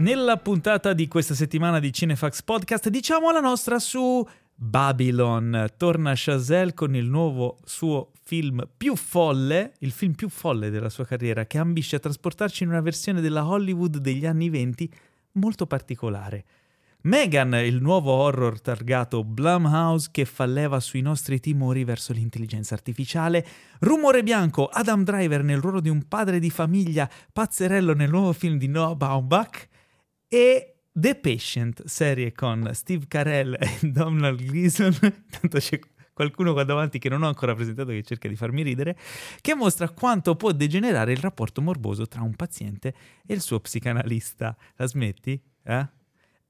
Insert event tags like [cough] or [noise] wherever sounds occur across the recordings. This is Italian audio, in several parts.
Nella puntata di questa settimana di Cinefax Podcast diciamo la nostra su Babylon. Torna Chazelle con il nuovo suo film più folle, il film più folle della sua carriera, che ambisce a trasportarci in una versione della Hollywood degli anni venti molto particolare. Megan, il nuovo horror targato Blumhouse che fa leva sui nostri timori verso l'intelligenza artificiale, Rumore Bianco, Adam Driver nel ruolo di un padre di famiglia pazzerello nel nuovo film di Noah Baumbach, e The Patient, serie con Steve Carell e [laughs] Donald Gleason, [laughs] tanto c'è qualcuno qua davanti che non ho ancora presentato che cerca di farmi ridere, che mostra quanto può degenerare il rapporto morboso tra un paziente e il suo psicanalista. La smetti? Eh?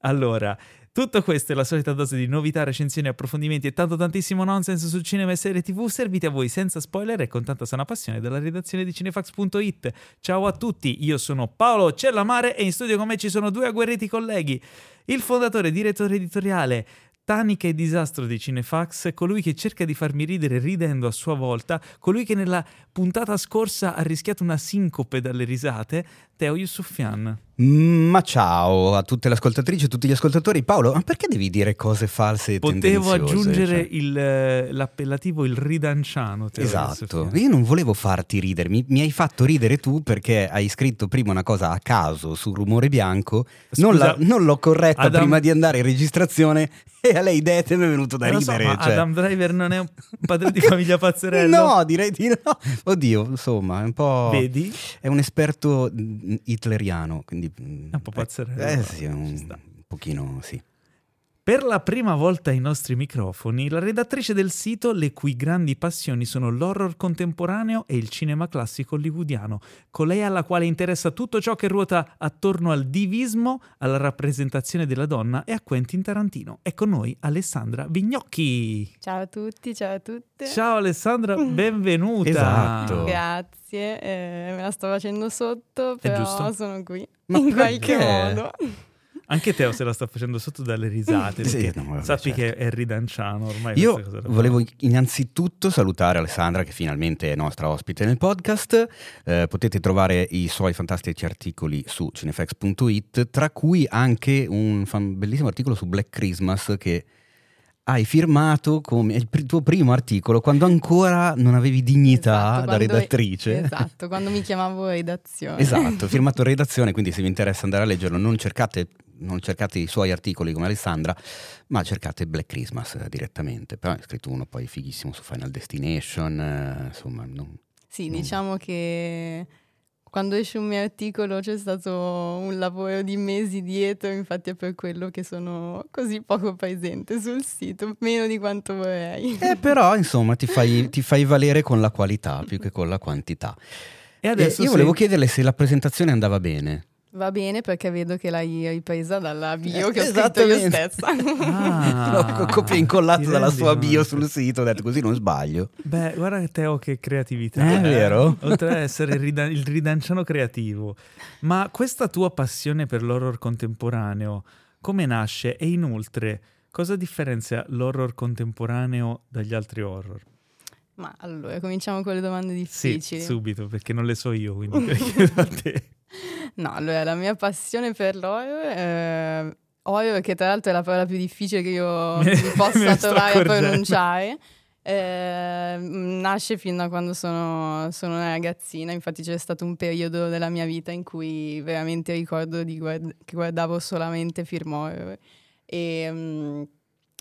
Allora, tutto questo è la solita dose di novità, recensioni, approfondimenti e tanto tantissimo nonsense su cinema e serie tv serviti a voi senza spoiler e con tanta sana passione dalla redazione di cinefax.it. Ciao a tutti, io sono Paolo Cellamare e in studio con me ci sono due agguerriti colleghi. Il fondatore e direttore editoriale Tanica e disastro di Cinefax, colui che cerca di farmi ridere ridendo a sua volta, colui che nella puntata scorsa ha rischiato una sincope dalle risate, Teo Yusufian. Ma ciao a tutte le ascoltatrici e tutti gli ascoltatori. Paolo, ma perché devi dire cose false e Potevo aggiungere cioè? il, eh, l'appellativo il ridanciano. Esatto, io non volevo farti ridere, mi, mi, hai fatto ridere tu perché hai scritto prima una cosa a caso su Rumore Bianco, Scusa, non, la, non, l'ho corretta Adam... prima di andare in registrazione [laughs] e a lei idee mi è venuto da ridere. So, cioè... Adam Driver non è un padre di famiglia [laughs] pazzerello? no, direi di no. Oddio, insomma, è un po'... Vedi? È un esperto mm, hitleriano, quindi è un po' pazzerello. Eh, sì, un, un pochino sì. Per la prima volta ai nostri microfoni, la redattrice del sito, le cui grandi passioni sono l'horror contemporaneo e il cinema classico hollywoodiano, colei alla quale interessa tutto ciò che ruota attorno al divismo, alla rappresentazione della donna e a Quentin Tarantino. È con noi Alessandra Vignocchi. Ciao a tutti, ciao a tutte. Ciao Alessandra, [laughs] benvenuta. Esatto. Grazie, eh, me la sto facendo sotto, però sono qui Ma in qualche modo. Anche Teo se la sta facendo sotto dalle risate. Sì, no, sappi certo. che è ridanciano ormai. Io volevo innanzitutto salutare Alessandra, che finalmente è nostra ospite nel podcast. Eh, potete trovare i suoi fantastici articoli su cinefx.it, tra cui anche un fan- bellissimo articolo su Black Christmas che hai firmato come il tuo primo articolo quando ancora non avevi dignità esatto, da redattrice. Esatto, quando mi chiamavo redazione. Esatto, [laughs] firmato redazione, quindi se vi interessa andare a leggerlo non cercate non cercate i suoi articoli come Alessandra, ma cercate Black Christmas eh, direttamente. Però è scritto uno poi fighissimo su Final Destination, eh, insomma. Non, sì, non... diciamo che quando esce un mio articolo c'è stato un lavoro di mesi dietro, infatti è per quello che sono così poco presente sul sito, meno di quanto vorrei. Eh, però insomma ti fai, ti fai valere con la qualità più che con la quantità. E adesso e io se... volevo chiederle se la presentazione andava bene. Va bene perché vedo che l'hai ripresa dalla bio che ho scritto io stessa. [laughs] Ah, L'ho copia e incollato dalla sua bio sul sito, ho detto così non sbaglio. Beh, guarda Teo che creatività. È eh, vero? Oltre ad essere il, rida- il ridanciano creativo. Ma questa tua passione per l'horror contemporaneo, come nasce? E inoltre, cosa differenzia l'horror contemporaneo dagli altri horror? Ma allora, cominciamo con le domande difficili. Sì, subito, perché non le so io, quindi [laughs] chiedo a te. No, allora la mia passione per l'horror, eh, horror che tra l'altro è la parola più difficile che io [laughs] possa trovare a pronunciare, eh, nasce fin da quando sono, sono, una ragazzina, infatti c'è stato un periodo della mia vita in cui veramente ricordo guard- che guardavo solamente film horror. E... Um,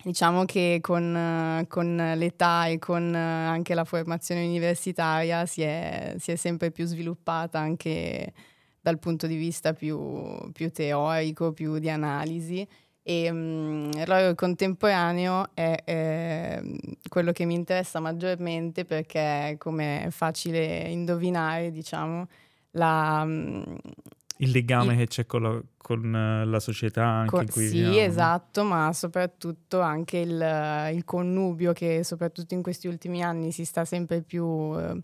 diciamo che con, con, l'età e con anche la formazione universitaria si è, si è sempre più sviluppata anche dal punto di vista più, più teorico, più di analisi. E um, l'horror contemporaneo è, è, quello che mi interessa maggiormente perché, come è facile indovinare, diciamo, la, um, il legame il, che c'è con la, con eh, la società anche co- in cui Sì, viviamo. esatto, ma soprattutto anche il, il, connubio che soprattutto in questi ultimi anni si sta sempre più uh,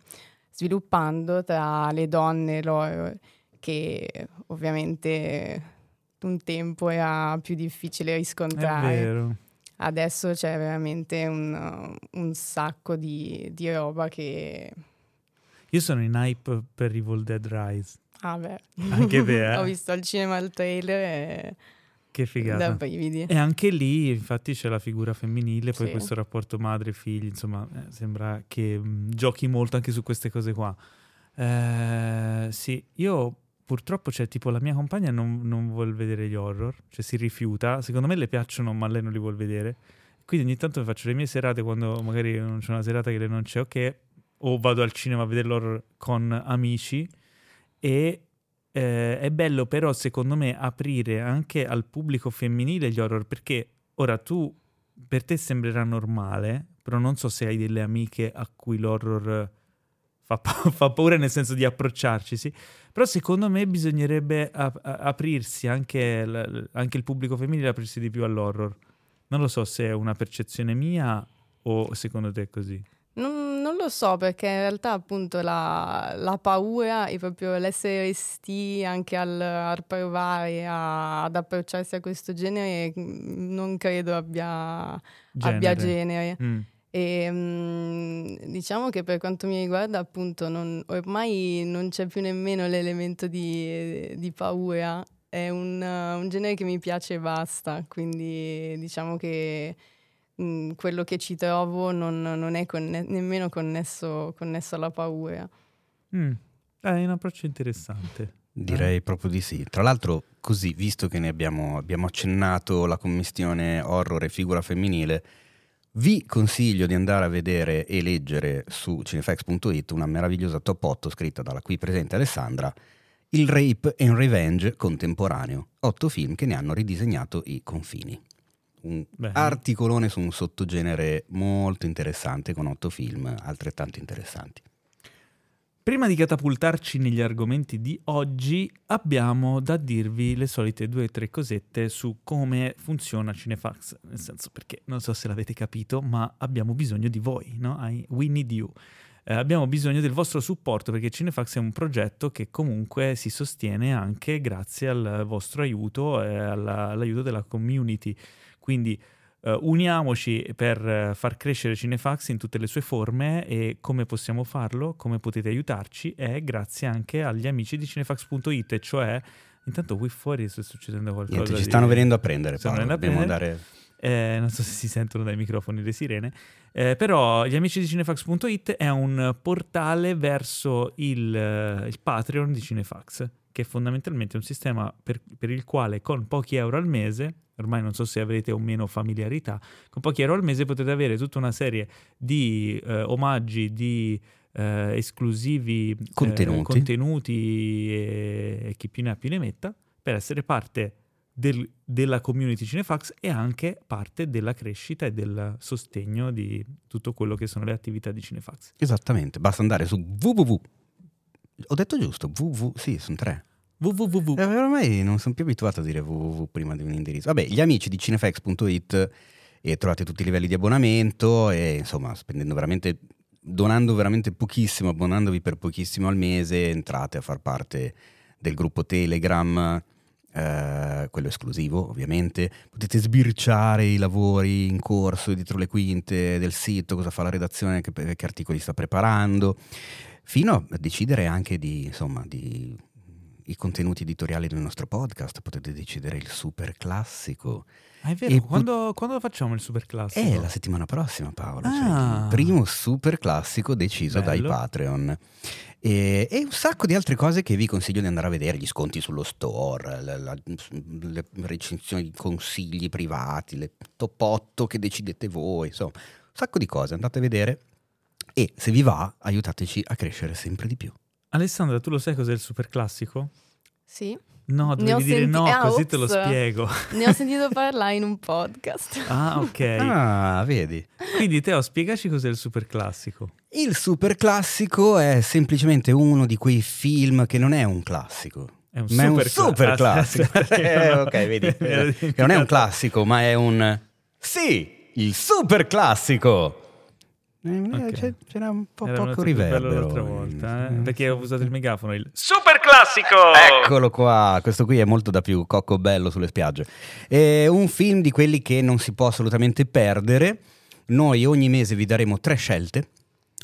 sviluppando tra le donne e l'horror che ovviamente un tempo era più difficile riscontrare. Adesso c'è veramente un, un sacco di, di, roba che... Io sono in hype per Evil Dead Rise. Ah beh. Anche te, [laughs] eh? Ho visto al cinema il trailer e... Che figata. Da brividi. E anche lì, infatti, c'è la figura femminile, poi Sì. questo rapporto madre-figli, insomma, eh, sembra che mh, giochi molto anche su queste cose qua. Eh, sì, io purtroppo, c'è tipo la mia compagna non, non vuol vedere gli horror, cioè si rifiuta. Secondo me le piacciono, ma lei non li vuol vedere. Quindi ogni tanto faccio le mie serate quando magari non c'è una serata che lei non c'è, ok, o vado al cinema a vedere l'horror con amici e eh, è bello però secondo me aprire anche al pubblico femminile gli horror perché ora tu per te sembrerà normale però non so se hai delle amiche a cui l'horror fa, pa- [laughs] fa paura nel senso di approcciarci sì però secondo me bisognerebbe a- a- aprirsi anche, l- anche il pubblico femminile aprirsi di più all'horror non lo so se è una percezione mia o secondo te è così Non, non lo so perché in realtà appunto la, la paura è proprio l'essere resti anche al, al provare a- ad approcciarsi a questo genere mm, non credo abbia abbia genere. Mm. E mm, diciamo che per quanto mi riguarda, appunto, non- ormai non c'è più nemmeno l'elemento di, di paura. È un, uh, un genere che mi piace e basta. Quindi diciamo che mm, quello che ci trovo non, non è conne- nemmeno connesso, connesso alla paura. Mm. Eh, È un approccio interessante Direi proprio di sì. Tra l'altro, così, visto che ne abbiamo, abbiamo accennato la commistione horror e figura femminile, vi consiglio di andare a vedere e leggere su cinefax.it una meravigliosa top 8 scritta dalla qui presente Alessandra, Il Rape and Revenge contemporaneo, otto film che ne hanno ridisegnato i confini. Un Bene. articolone su un sottogenere molto interessante con otto film altrettanto interessanti. Prima di catapultarci negli argomenti di oggi, abbiamo da dirvi le solite due o tre cosette su come funziona Cinefax. Nel senso, perché non so se l'avete capito, ma abbiamo bisogno di voi, no? We need you. Eh, abbiamo bisogno del vostro supporto perché Cinefax è un progetto che comunque si sostiene anche grazie al vostro aiuto e alla- all'aiuto della community. Quindi eh, uniamoci per eh, far crescere Cinefax in tutte le sue forme e come possiamo farlo, come potete aiutarci, è grazie anche agli amici di cinefax.it, e cioè intanto qui fuori sta succedendo qualcosa. Niente, ci di- stanno venendo a prendere, Paolo. Dobbiamo prendere. andare... Eh, non so se si sentono dai microfoni le sirene, Eh, però gli amici di cinefax.it è un portale verso il, eh, il Patreon di Cinefax, che è fondamentalmente un sistema per, per il quale con pochi euro al mese, ormai non so se avrete o meno familiarità, con pochi euro al mese potete avere tutta una serie di eh, omaggi, di eh, esclusivi eh, Contenuti. contenuti e, e chi più ne ha più ne metta, per essere parte del- della community Cinefax e anche parte della crescita e del sostegno di tutto quello che sono le attività di Cinefax. Esattamente, basta andare su www. Ho detto giusto, www, sì, sono tre. Www. Eh, ormai non sono più abituato a dire www prima di un indirizzo. Vabbè, gli amici di cinefax.it e trovate tutti i livelli di abbonamento e insomma, spendendo veramente, donando veramente pochissimo, abbonandovi per pochissimo al mese, entrate a far parte del gruppo Telegram, eh, quello esclusivo ovviamente. Potete sbirciare i lavori in corso dietro le quinte del sito, cosa fa la redazione, che, che articoli sta preparando, fino a decidere anche di, insomma, di i contenuti editoriali del nostro podcast, potete decidere il super classico. Ah, è vero, E quando, quando facciamo il super classico? È la settimana prossima, Paolo. cioè Ah. il primo super classico deciso Bello. dai Patreon. E, e un sacco di altre cose che vi consiglio di andare a vedere: gli sconti sullo store, la- la- le recensioni, i consigli privati, le top 8 che decidete voi, insomma, un sacco di cose. Andate a vedere. E se vi va, aiutateci a crescere sempre di più. Alessandra, tu lo sai cos'è il super classico? Sì, No, dovevi dire senti- no, ah, così te lo ops. spiego. ne ho sentito parlare in un podcast. [laughs] Ah, ok. Ah, vedi. Quindi Teo, spiegaci cos'è il super classico. Il super classico è semplicemente uno di quei film che non è un classico. È un ma è un super cla- super classico. [laughs] Eh, no. ok, vedi. Non è un classico, ma è un... Sì, il super Eh, Ok. c'è- C'era un po' Era poco riverbero. l'altra volta, eh? Perché ho usato il megafono. Il super classico! Eccolo qua, questo qui è molto da più cocco bello sulle spiagge. È un film di quelli che non si può assolutamente perdere. Noi ogni mese vi daremo tre scelte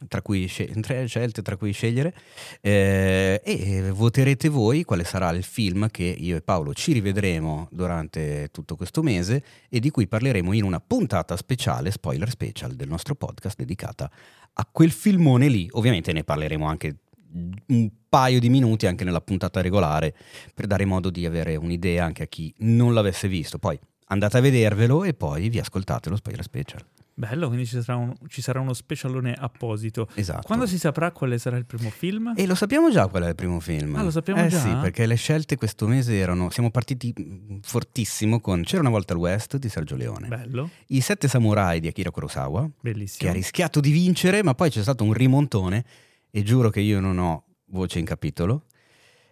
tra cui, tre scelte tra cui scegliere eh, e voterete voi quale sarà il film che io e Paolo ci rivedremo durante tutto questo mese e di cui parleremo in una puntata speciale, spoiler special del nostro podcast dedicata a quel filmone lì. Ovviamente ne parleremo anche un paio di minuti anche nella puntata regolare per dare modo di avere un'idea anche a chi non l'avesse visto. Poi andate a vedervelo e poi vi ascoltate lo spoiler special. Bello, quindi ci sarà, un, ci sarà, uno specialone apposito. Esatto. Quando si saprà quale sarà il primo film? E lo sappiamo già qual è il primo film. Ah, lo sappiamo eh, già? sì, perché le scelte questo mese erano... Siamo partiti mm, fortissimo con C'era una volta al West di Sergio Leone. Bello. I Sette Samurai di Akira Kurosawa. Bellissimo. Che ha rischiato di vincere, ma poi c'è stato un rimontone e giuro che io non ho voce in capitolo.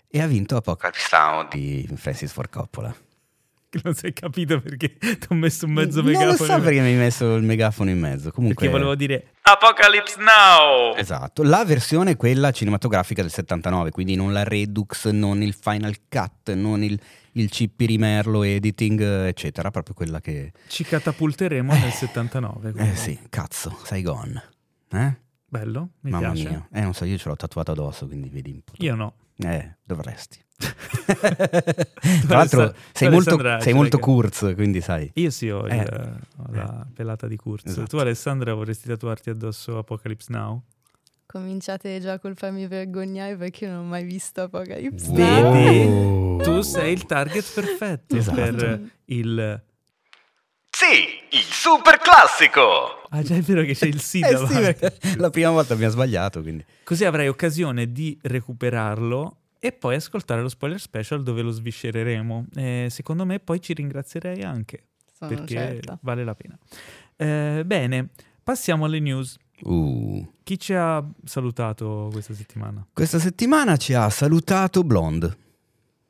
E ha vinto Apocalypse Now di Francis Ford Coppola. Non si è capito perché [laughs] ti ho messo un mezzo megafono. Non lo so perché mi hai messo il megafono in mezzo. Comunque... Perché volevo dire Apocalypse Now! Esatto, la versione quella cinematografica del 79, quindi non la Redux, non il Final Cut, non il, il chip rimerlo editing, eccetera, proprio quella che... Ci catapulteremo nel 79. Quindi. Eh sì, cazzo, Saigon. Eh? Bello, mi Mamma piace. mia, eh non so, io ce l'ho tatuato addosso, quindi vedi un po'. Io no. Eh, dovresti. Tra l'altro sei molto, sei molto Kurz, quindi sai. Io sì ho, il, eh. ho la pelata di Kurz. Esatto. Tu Alessandra vorresti tatuarti addosso Apocalypse Now? Cominciate già col farmi vergognare perché io non ho mai visto Apocalypse Vedi? Wow. [laughs] Tu sei il target perfetto Esatto. per il... Sì, il super classico! Ah già è vero che c'è il sì [laughs] Eh davanti. sì, la prima volta abbiamo sbagliato, quindi. Così avrai occasione di recuperarlo e poi ascoltare lo spoiler special dove lo sviscereremo. Eh, secondo me poi ci ringrazierei anche Sono perché certa. vale la pena. Eh, bene, passiamo alle news. Uh. Chi ci ha salutato questa settimana? Questa settimana ci ha salutato Blonde.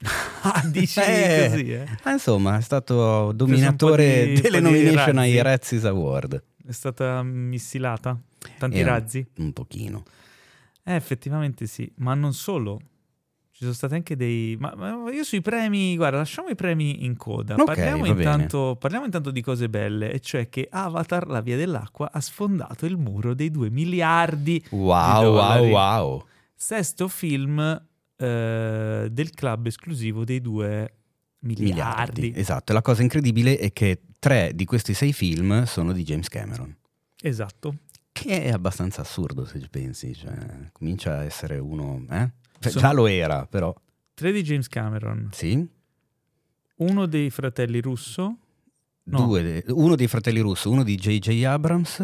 [laughs] Ah, dici Eh. così, eh? Insomma, è stato dominatore di- delle nomination ai razzi. Razzies Award. È stata missilata? Tanti Eh, razzi? Un pochino. Eh, effettivamente sì, ma non solo. Ci sono stati anche dei... Ma, ma io sui premi, guarda, lasciamo i premi in coda. Ok, parliamo, intanto, parliamo intanto di cose belle, e cioè che Avatar, la via dell'acqua, ha sfondato il muro dei 2 miliardi. Wow, wow, wow. Sesto film eh, del club esclusivo dei 2 miliardi. Esatto, e la cosa incredibile è che tre di questi sei film sono di James Cameron. Esatto. Che è abbastanza assurdo se ci pensi, cioè, comincia a essere uno... Eh? Cioè, Sono- Già lo era, però... Tre di James Cameron, Sì? uno dei fratelli Russo, No. Due uno dei fratelli Russo, uno di J.J. Abrams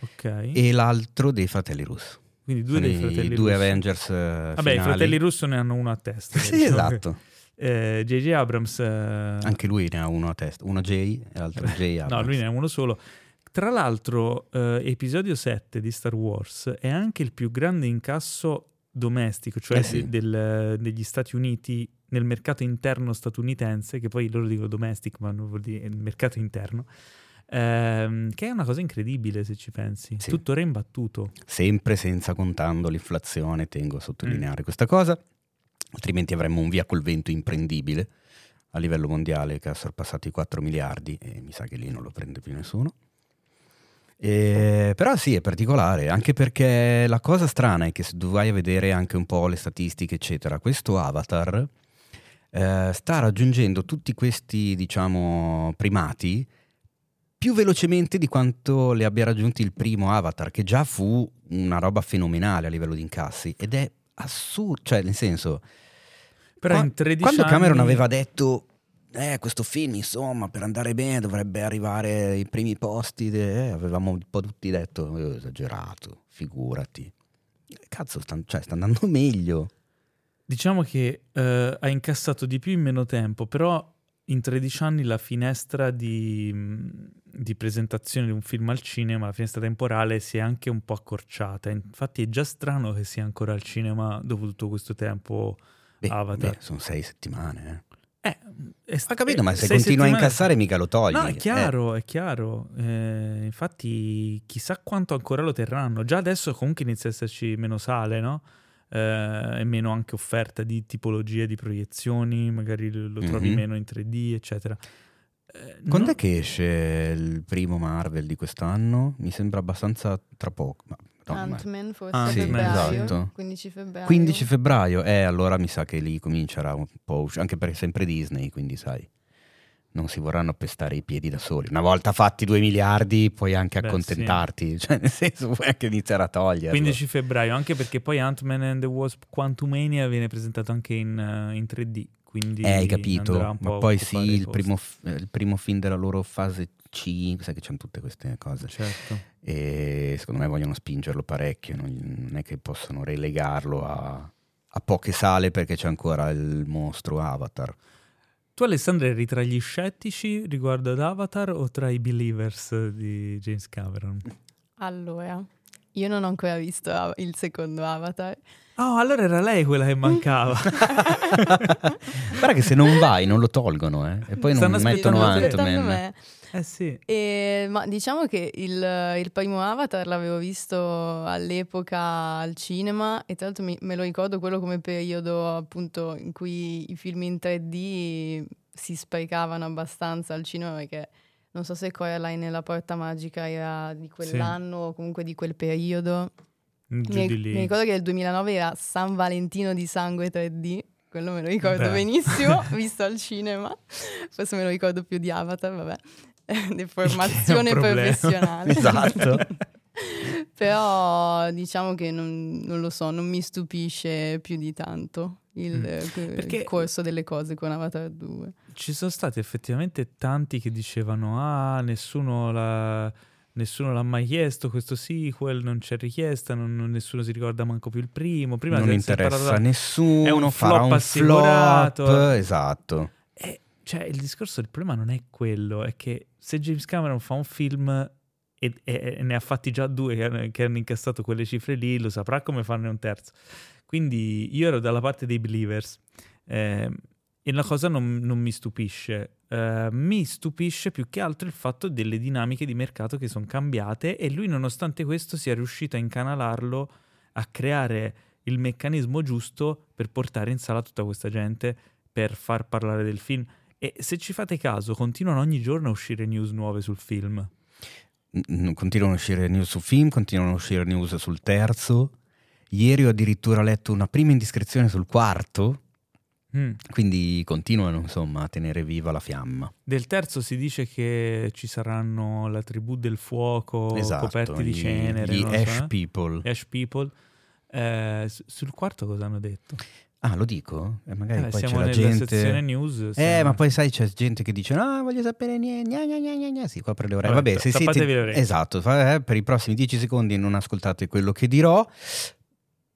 ok? e l'altro dei fratelli Russo. Quindi due Sono dei i fratelli due Russo. Avengers eh, Vabbè, i finali. fratelli Russo ne hanno uno a testa. [laughs] Sì, diciamo. esatto. Eh, J.J. Abrams... eh, Anche lui ne ha uno a testa, uno J e l'altro J. [laughs] Abrams. No, lui ne ha uno solo. Tra l'altro, eh, episodio 7 di Star Wars è anche il più grande incasso domestico, cioè Eh sì. del- degli Stati Uniti nel mercato interno statunitense, che poi loro dicono domestic, ma non vuol dire il mercato interno, ehm, che è una cosa incredibile se ci pensi. Sì. Tuttora imbattuto. Sempre senza contando l'inflazione, tengo a Mm. sottolineare questa cosa, altrimenti avremmo un via col vento imprendibile a livello mondiale che ha sorpassato i 4 miliardi e mi sa che lì non lo prende più nessuno. E- però sì, è particolare, anche perché la cosa strana è che se tu vai a vedere anche un po' le statistiche, eccetera, questo avatar eh, sta raggiungendo tutti questi, diciamo, primati più velocemente di quanto le abbia raggiunti il primo Avatar, che già fu una roba fenomenale a livello di incassi. Ed è assurdo, cioè nel senso... Però in 13 quando Cameron anni- aveva detto, eh, questo film insomma per andare bene dovrebbe arrivare ai primi posti, de-", eh, avevamo un po' tutti detto, "Eh, esagerato, figurati. Cazzo, sta, cioè, sta andando [laughs] meglio. Diciamo che eh, ha incassato di più in meno tempo, però in 13 anni la finestra di, di presentazione di un film al cinema, la finestra temporale, si è anche un po' accorciata. Infatti è già strano che sia ancora al cinema dopo tutto questo tempo Beh, Avatar. beh, sono sei settimane. Eh, è, Ho capito, è- ma se continua a settimane- incassare mica lo togli. No, è Eh, chiaro, è chiaro. Eh, infatti, chissà quanto ancora lo terranno. Già adesso comunque inizia a esserci meno sale, no? Eh, e meno anche offerta di tipologie di proiezioni, magari lo, trovi Mhm. meno in 3D, eccetera. Eh, Quando no- è che esce il primo Marvel di quest'anno? Mi sembra abbastanza tra poco. Ma- Ant-Man forse Ah, sì, febbraio, esatto. 15 febbraio. 15 febbraio, eh, allora mi sa che lì comincerà un po', anche perché è sempre Disney, quindi sai, non si vorranno pestare i piedi da soli. Una volta fatti 2 miliardi puoi anche Beh, accontentarti, [laughs] cioè nel senso puoi anche iniziare a toglierlo. 15 febbraio, anche perché poi Ant-Man and the Wasp Quantumania viene presentato anche in, eh, in 3D. Quindi Eh, hai capito, andrà un po' ma poi sì, il primo, eh, il primo film della loro fase C, sai che c'hanno tutte queste cose. Certo. e secondo me vogliono spingerlo parecchio, non, non è che possono relegarlo a, a poche sale perché c'è ancora il mostro Avatar. Tu Alessandra eri tra gli scettici riguardo ad Avatar o tra i believers di James Cameron? Allora, io non ho ancora visto il secondo Avatar. Oh, allora era lei quella che mancava. [laughs] Guarda che se non vai non lo tolgono eh, e poi non Stanno mettono te. aspettando Ant-Man. me. Eh sì. E, ma diciamo che il, il primo Avatar l'avevo visto all'epoca al cinema e tra l'altro mi- me lo ricordo quello come periodo appunto in cui i film in 3D si sprecavano abbastanza al cinema perché non so se Coraline e la Porta Magica era di quell'anno o comunque di quel periodo. Giù Mi, mi ricordo che nel 2009 era San Valentino di sangue 3D, quello me lo ricordo Beh. benissimo, [laughs] visto al cinema. Forse me lo ricordo più di Avatar, vabbè. [laughs] Un problema. professionale. Esatto. [laughs] Però diciamo che non, non lo so, non mi stupisce più di tanto il, Mm. eh, il corso delle cose con Avatar 2. Ci sono stati effettivamente tanti che dicevano ah, nessuno l'ha, nessuno l'ha mai chiesto questo sequel, non c'è richiesta, non- non- nessuno si ricorda manco più il primo. Prima non interessa parlato- a nessuno, è un farà flop un assicurato. flop, esatto. Eh, cioè, il discorso, il problema non è quello, è che se James Cameron fa un film e, e- e ne ha fatti già due che hanno, incassato quelle cifre lì, lo saprà come farne un terzo. Quindi io ero dalla parte dei believers ehm, e la cosa non, non mi stupisce. Eh, mi stupisce più che altro il fatto delle dinamiche di mercato che sono cambiate e lui nonostante questo sia riuscito a incanalarlo, a creare il meccanismo giusto per portare in sala tutta questa gente per far parlare del film. E se ci fate caso, continuano ogni giorno a uscire news nuove sul film. Continuano a uscire news su film, continuano a uscire news sul terzo. Ieri ho addirittura letto una prima indiscrezione sul quarto, Mm. quindi continuano insomma a tenere viva la fiamma. Del terzo si dice che ci saranno la tribù del fuoco esatto, coperti di gli- cenere. Gli lo so, Ash eh? People. Ash People. Eh, sul quarto cosa hanno detto? Ah, lo dico? Eh, magari Eh, poi c'è siamo la nella gente... sezione news. Eh, ma poi sai, c'è gente che dice: No, voglio sapere niente. Gna, gna, gna, gna. Si copre le orecchie. Vabbè, Vabbè, se siete. le orecchie. Esatto, eh, per i prossimi 10 secondi non ascoltate quello che dirò.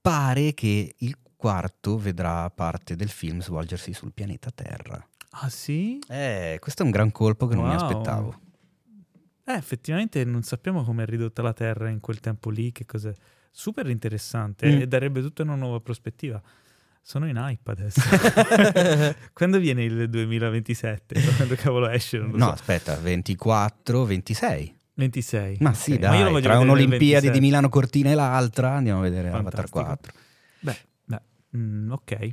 Pare che il quarto vedrà parte del film svolgersi sul pianeta Terra. Ah sì? Eh, questo è un gran colpo che non mi aspettavo. Eh, effettivamente non sappiamo come è ridotta la Terra in quel tempo lì, che cos'è. Super interessante Mm. e darebbe tutta una nuova prospettiva. Sono in hype adesso. [laughs] Quando viene il 2027? [laughs] Quando cavolo esce? Non lo No, so. aspetta, 24, 26. 26. Ma sì, io dai, voglio tra 27. di Milano Cortina e l'altra andiamo a vedere Avatar Fantastico. 4. Beh, beh, mm, ok.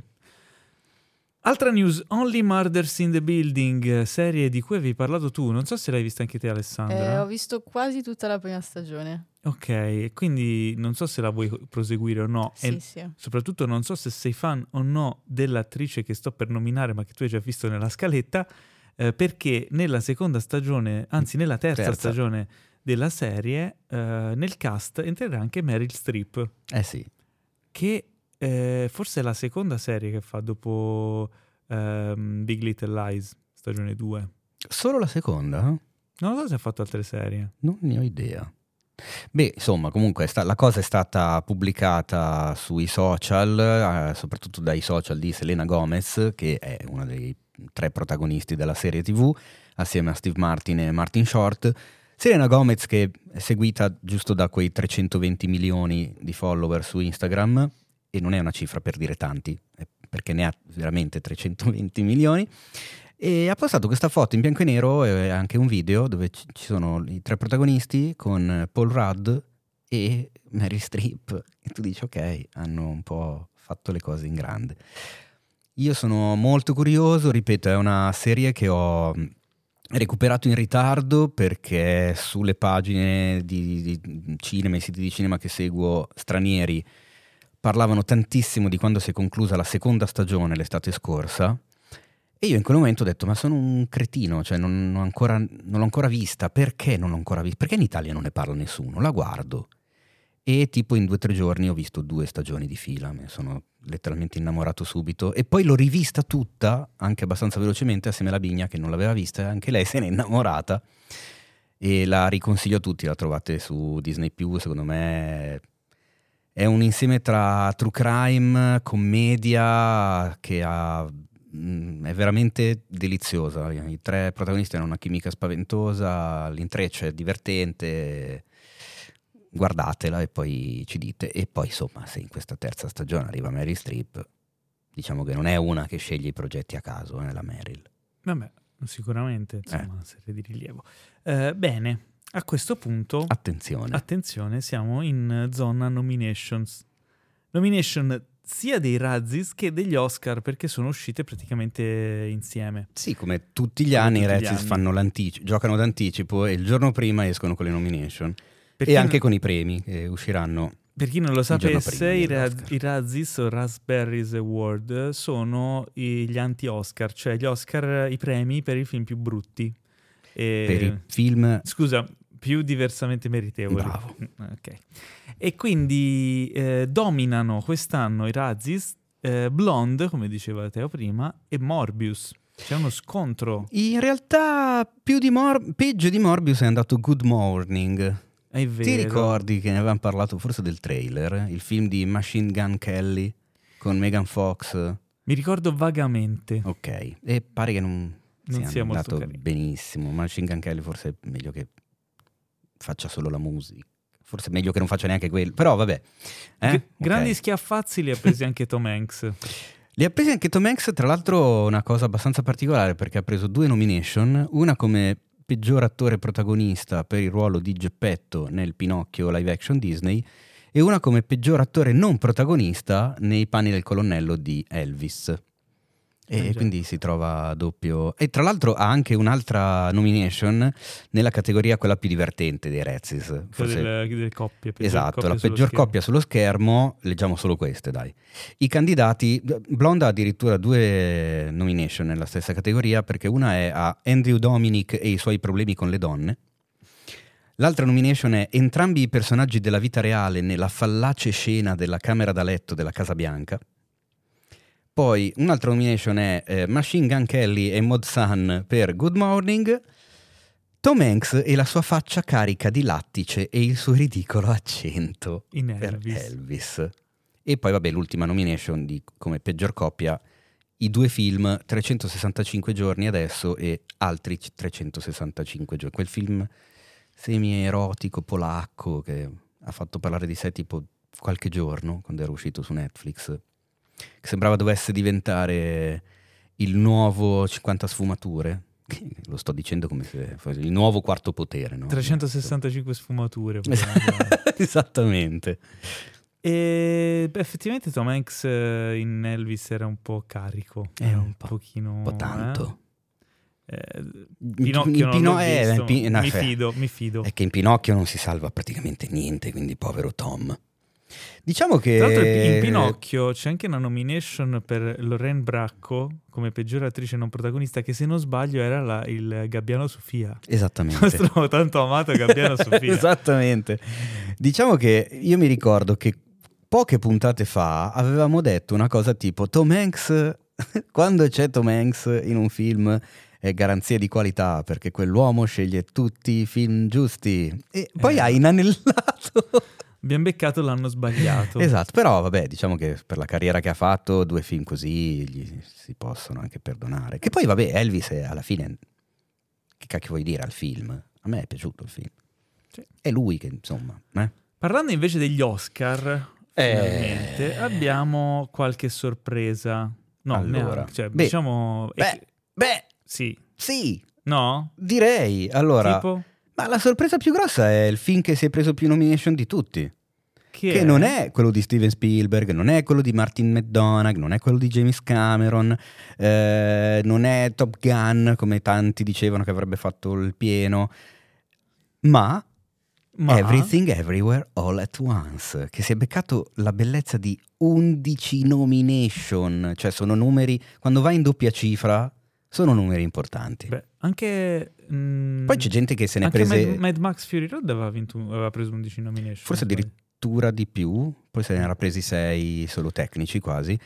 Altra news, Only Murders in the Building, eh, serie di cui avevi parlato tu. Non so se l'hai vista anche te, Eh, Alessandra. ho visto quasi tutta la prima stagione. Ok, quindi non so se la vuoi proseguire o no. Sì, E sì. soprattutto non so se sei fan o no dell'attrice che sto per nominare, ma che tu hai già visto nella scaletta, eh, perché nella seconda stagione, anzi nella terza, Terza. stagione della serie, eh, nel cast entrerà anche Meryl Streep, Eh sì. che eh, forse è la seconda serie che fa dopo ehm, Big Little Lies, stagione 2. Solo la seconda? Non so se ha fatto altre serie. Non ne ho idea. Beh, insomma, comunque sta- la cosa è stata pubblicata sui social, eh, soprattutto dai social di Selena Gomez, che è una dei tre protagonisti della serie TV, assieme a Steve Martin e Martin Short. Selena Gomez che è seguita giusto da quei 320 milioni di follower su Instagram, e non è una cifra per dire tanti, è perché ne ha veramente 320 milioni. E ha postato questa foto in bianco e nero e anche un video dove ci ci sono i tre protagonisti con Paul Rudd e Mary Streep. E tu dici, ok, hanno un po' fatto le cose in grande. Io sono molto curioso, ripeto, è una serie che ho recuperato in ritardo perché sulle pagine di, di cinema, i siti di cinema che seguo stranieri, parlavano tantissimo di quando si è conclusa la seconda stagione l'estate scorsa. E io in quel momento ho detto: Ma sono un cretino, cioè non, non, ancora, non l'ho ancora vista. Perché non l'ho ancora vista? Perché in Italia non ne parla nessuno? La guardo. E tipo in due o tre giorni ho visto due stagioni di fila, mi sono letteralmente innamorato subito. E poi l'ho rivista tutta, anche abbastanza velocemente, assieme alla Bigna che non l'aveva vista, e anche lei [laughs] se n'è innamorata. E la riconsiglio a tutti, la trovate su Disney secondo me è un insieme tra true crime, commedia, che ha, mh, mm, è veramente deliziosa. I tre protagonisti hanno una chimica spaventosa, l'intreccio è divertente guardatela e poi ci dite. E poi insomma, se in questa terza stagione arriva Mary Streep, diciamo che non è una che sceglie i progetti a caso, è la Meryl. Vabbè, sicuramente, insomma, eh. una serie di rilievo. Eh, bene, a questo punto... Attenzione. Attenzione, siamo in zona nominations. Nomination sia dei Razzies che degli Oscar perché sono uscite praticamente insieme. Sì, come tutti gli anni tutti i Razzies fanno l'anticipo, giocano d'anticipo e il giorno prima escono con le nomination. Per e anche non... con i premi che usciranno. Per chi non lo sapesse, i, Raz- i Razzies o Raspberries Award sono gli anti-Oscar, cioè gli Oscar, i premi per i film più brutti. E... Per i film... Scusa, più diversamente meritevoli. Bravo. Ok. E quindi eh, dominano quest'anno i Razzies eh, Blonde, come diceva Teo prima, e Morbius. C'è uno scontro. In realtà, di Mor- peggio di Morbius è andato Good Morning è vero. Ti ricordi che ne avevamo parlato forse del trailer? Il film di Machine Gun Kelly con Megan Fox? Mi ricordo vagamente. Ok, e pare che non, non sia, andato benissimo. Machine Gun Kelly forse è meglio che faccia solo la musica. Forse è meglio che non faccia neanche quello. Però vabbè. Eh? G- grandi okay. schiaffazzi li ha presi anche Tom Hanks. [laughs] Li ha presi anche Tom Hanks, tra l'altro una cosa abbastanza particolare perché ha preso due nomination, una come peggior attore protagonista per il ruolo di Geppetto nel Pinocchio live action Disney e una come peggior attore non protagonista nei panni del colonnello di Elvis. E eh, quindi si trova doppio. E tra l'altro ha anche un'altra nomination nella categoria quella più divertente dei Razzies. Forse... Delle, delle coppie. Esatto, coppia la peggior sullo coppia sullo schermo. Leggiamo solo queste, dai. I candidati, Blonda ha addirittura due nomination nella stessa categoria perché una è a Andrew Dominic e i suoi problemi con le donne. L'altra nomination è entrambi i personaggi della vita reale nella fallace scena della camera da letto della Casa Bianca. Poi un'altra nomination è eh, Machine Gun Kelly e Mod Sun per Good Morning. Tom Hanks e la sua faccia carica di lattice e il suo ridicolo accento In Elvis. Elvis. E poi vabbè l'ultima nomination di, come peggior coppia, i due film 365 giorni adesso e altri 365 giorni. Quel film semi-erotico polacco che ha fatto parlare di sé tipo qualche giorno quando era uscito su Netflix che sembrava dovesse diventare il nuovo 50 sfumature. Lo sto dicendo come se fosse il nuovo quarto potere. No? 365 sfumature. [laughs] Esattamente. E beh, effettivamente Tom Hanks eh, in Elvis era un po' carico. Era un, un po', pochino. Un po' tanto. Eh? Eh, Pinocchio Pino- è, Pin- no, mi, cioè, fido, mi fido. È che in Pinocchio non si salva praticamente niente, quindi povero Tom. Diciamo che... Tra l'altro in Pinocchio c'è anche una nomination per Lorraine Bracco come peggiore attrice non protagonista che se non sbaglio era la, il Gabbiano Sofia. Esattamente. [laughs] Nostro tanto amato Gabbiano [laughs] Sofia. Esattamente. Diciamo che io mi ricordo che poche puntate fa avevamo detto una cosa tipo Tom Hanks, [laughs] quando c'è Tom Hanks in un film è garanzia di qualità perché quell'uomo sceglie tutti i film giusti e poi eh. ha inanellato Abbiamo beccato l'anno sbagliato. [laughs] esatto, però vabbè, diciamo che per la carriera che ha fatto, due film così gli si possono anche perdonare. Che poi vabbè, Elvis alla fine, che cacchio vuoi dire al film? A me è piaciuto il film. Sì. È lui che insomma... Eh? Parlando invece degli Oscar, eh... abbiamo qualche sorpresa. No, allora. neanche, cioè, beh, diciamo... Beh, beh, sì. Sì. No? Direi. Allora... Tipo? Ma la sorpresa più grossa è il film che si è preso più nomination di tutti. che, che non è quello di Steven Spielberg, non è quello di Martin McDonagh, non è quello di James Cameron, eh, non è Top Gun come tanti dicevano che avrebbe fatto il pieno, ma, ma... Everything Everywhere All at Once, che si è beccato la bellezza di 11 nomination, cioè sono numeri, quando vai in doppia cifra sono numeri importanti. Beh, anche... Mh, mm, Poi c'è gente che se ne è prese... Mad, Mad, Max Fury Road aveva, vinto, aveva preso 11 nomination. Forse addirittura di più, poi se ne era presi 6 solo tecnici quasi.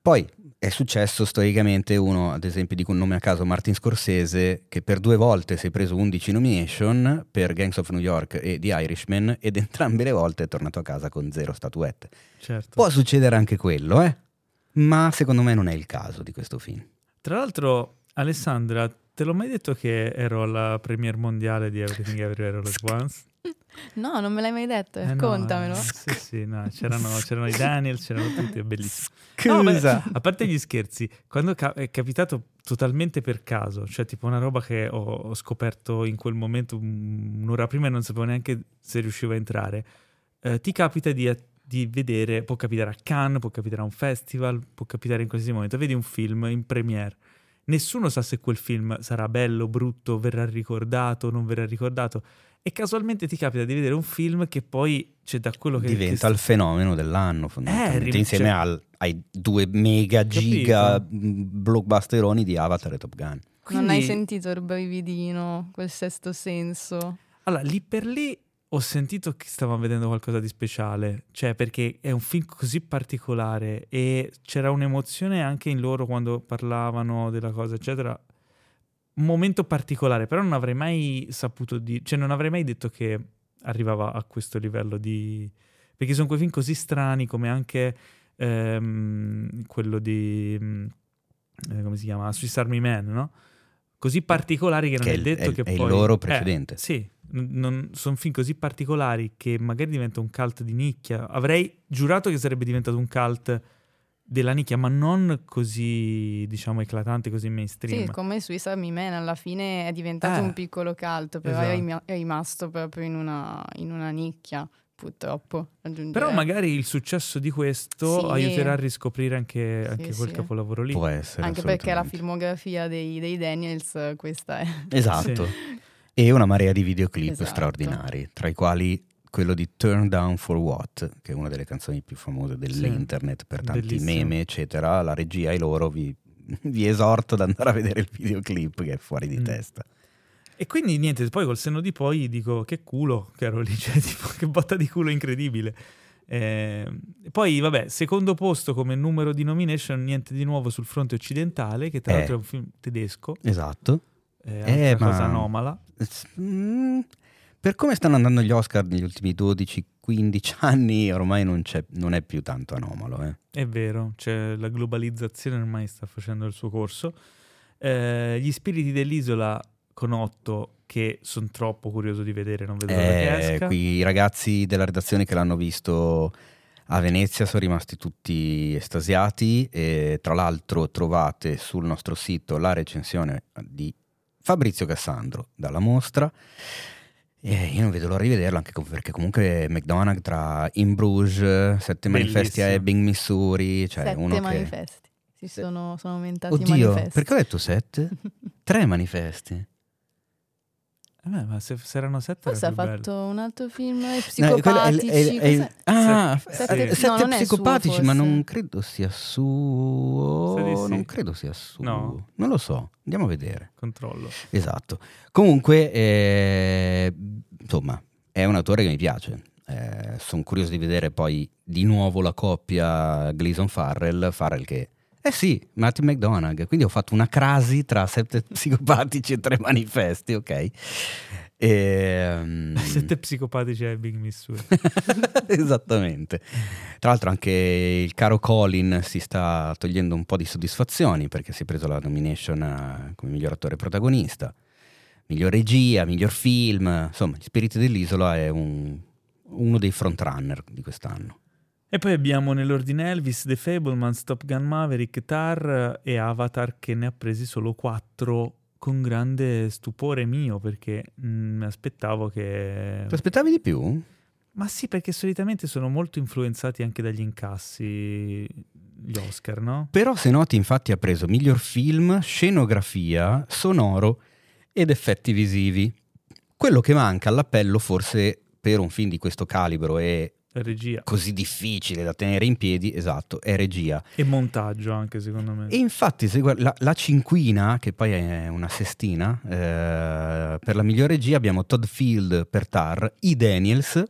Poi è successo storicamente uno, ad esempio, dico un nome a caso, Martin Scorsese, che per due volte si è preso 11 nomination per Gangs of New York e The Irishman ed entrambe le volte è tornato a casa con zero statuette. Certo. Può succedere anche quello, eh? Ma secondo me non è il caso di questo film. Tra l'altro, Alessandra, te l'ho mai detto che ero alla premiere mondiale di Everything Everywhere All At [laughs] Once? No, non me l'hai mai detto, eh raccontamelo. No, sì, sì, no, c'erano, c'erano, i Daniel, c'erano tutti, è bellissimo. Scusa. No, a parte gli scherzi, quando è capitato totalmente per caso, cioè tipo una roba che ho, ho scoperto in quel momento un'ora prima e non sapevo neanche se riuscivo a entrare, eh, ti capita di, di vedere, può capitare a Cannes, può capitare a un festival, può capitare in qualsiasi momento, vedi un film in premiere. Nessuno sa se quel film sarà bello, brutto, verrà ricordato, non verrà ricordato. E casualmente ti capita di vedere un film che poi c'è da quello che diventa che... il fenomeno dell'anno fondamentalmente. eh, insieme cioè... al, ai due mega Capito. giga blockbusteroni di Avatar e Top Gun. Quindi... non hai sentito il brividino quel sesto senso. Allora lì per lì ho sentito che stavamo vedendo qualcosa di speciale, cioè perché è un film così particolare e c'era un'emozione anche in loro quando parlavano della cosa, eccetera, un momento particolare, però non avrei mai saputo dire, cioè non avrei mai detto che arrivava a questo livello di... perché sono quei film così strani come anche ehm, quello di... Eh, come si chiama? Swiss Army Man, no? Così particolari che non che è, detto è, che è poi... il loro precedente. Eh, sì, sono film così particolari che magari diventa un cult di nicchia. Avrei giurato che sarebbe diventato un cult della nicchia, ma non così, diciamo, eclatante, così mainstream. Sì, come Swiss Army Man, alla fine è diventato eh, un piccolo cult, però esatto. è rimasto proprio in una, in una nicchia purtroppo. Però magari il successo di questo sì. aiuterà a riscoprire anche, anche sì, quel sì. capolavoro lì. Può essere. Anche perché la filmografia dei, dei Daniels questa è. Esatto. E una marea di videoclip esatto. straordinari, tra i quali quello di Turn Down for What, che è una delle canzoni più famose dell'internet per tanti Bellissimo. meme, eccetera. La regia e loro vi, [laughs] vi, esorto ad andare a vedere il videoclip che è fuori di mm. testa. E quindi niente, poi col senno di poi dico che culo che ero lì, cioè tipo che botta di culo incredibile. Eh, poi vabbè, secondo posto come numero di nomination, niente di nuovo sul fronte occidentale, che tra eh. l'altro è un film tedesco. Esatto. È eh, una cosa anomala. Mm, per come stanno andando gli Oscar negli ultimi 12-15 anni, ormai non, non, è più tanto anomalo. Eh. È vero, cioè, la globalizzazione ormai sta facendo il suo corso. Eh, gli spiriti dell'isola con 8 che sono troppo curioso di vedere, non vedo eh, esca. Qui i ragazzi della redazione che l'hanno visto a Venezia sono rimasti tutti estasiati e tra l'altro trovate sul nostro sito la recensione di Fabrizio Cassandro dalla mostra. E io non vedo l'ora di vederlo anche perché comunque McDonald's tra In Bruges, Sette Bellissimo. manifesti a Ebbing, Missouri, cioè sette uno manifesti. Che... Si sono, sono aumentati Oddio, i manifesti. perché ho detto sette? [laughs] Tre manifesti. Eh ma se, se erano sette Forse ha fatto bello. un altro film psicopatici. No, è, è, è, è, ah, sette, sì. sette no, psicopatici, suo, ma non credo sia suo. Sì. Non credo sia suo. No. Non lo so, andiamo a vedere. Controllo. Esatto. Comunque, eh, insomma, è un autore che mi piace. Eh, sono curioso di vedere poi di nuovo la coppia Gleason-Farrell, Farrell che eh sì, Martin McDonagh. Quindi ho fatto una crasi tra sette [laughs] psicopatici e tre manifesti, ok? E, um... [laughs] Sette psicopatici e Big Missouri. [laughs] Esattamente. Tra l'altro anche il caro Colin si sta togliendo un po' di soddisfazioni perché si è preso la nomination a, come miglior attore protagonista, miglior regia, miglior film. Insomma, Gli Spiriti dell'Isola è un, uno dei frontrunner di quest'anno. E poi abbiamo nell'ordine Elvis, The Fablemans, Top Gun Maverick, Tar e Avatar che ne ha presi solo quattro con grande stupore mio perché mi mm, aspettavo che... Ti aspettavi di più? Ma sì, perché solitamente sono molto influenzati anche dagli incassi gli Oscar, no? Però se noti infatti ha preso miglior film, scenografia, sonoro ed effetti visivi. Quello che manca all'appello forse per un film di questo calibro e regia. così difficile da tenere in piedi, esatto, è regia. E montaggio anche secondo me. E infatti se guarda, la, la, cinquina, che poi è una sestina, eh, per la miglior regia abbiamo Todd Field per Tar, E. Daniels,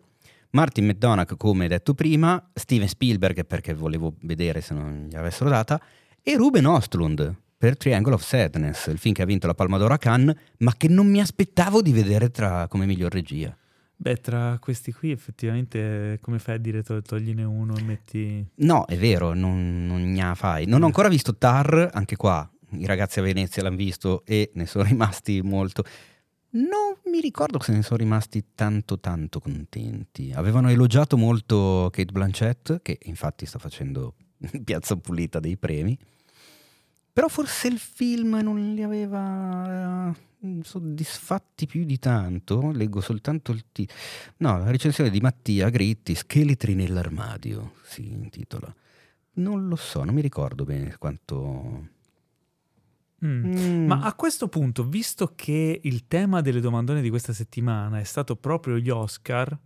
Martin McDonagh come detto prima, Steven Spielberg perché volevo vedere se non gli avessero data, e Ruben Ostlund per Triangle of Sadness, il film che ha vinto la Palma d'Oro a Cannes, ma che non mi aspettavo di vedere tra, come miglior regia. Beh, tra questi qui effettivamente come fai a dire to- togliene uno e metti... No, è vero, non, non ne fai. Non ho ancora visto Tar, anche qua i ragazzi a Venezia l'hanno visto e ne sono [laughs] rimasti molto... Non mi ricordo se ne sono rimasti tanto tanto contenti. Avevano elogiato molto Kate Blanchett, che infatti sta facendo [laughs] piazza pulita dei premi. Però forse il film non li aveva eh, soddisfatti più di tanto. Leggo soltanto il titolo. No, la recensione di Mattia Gritti, Scheletri nell'armadio, si intitola. Non lo so, non mi ricordo bene quanto Mm. Mm. Ma a questo punto, visto che il tema delle domandone di questa settimana è stato proprio gli Oscar,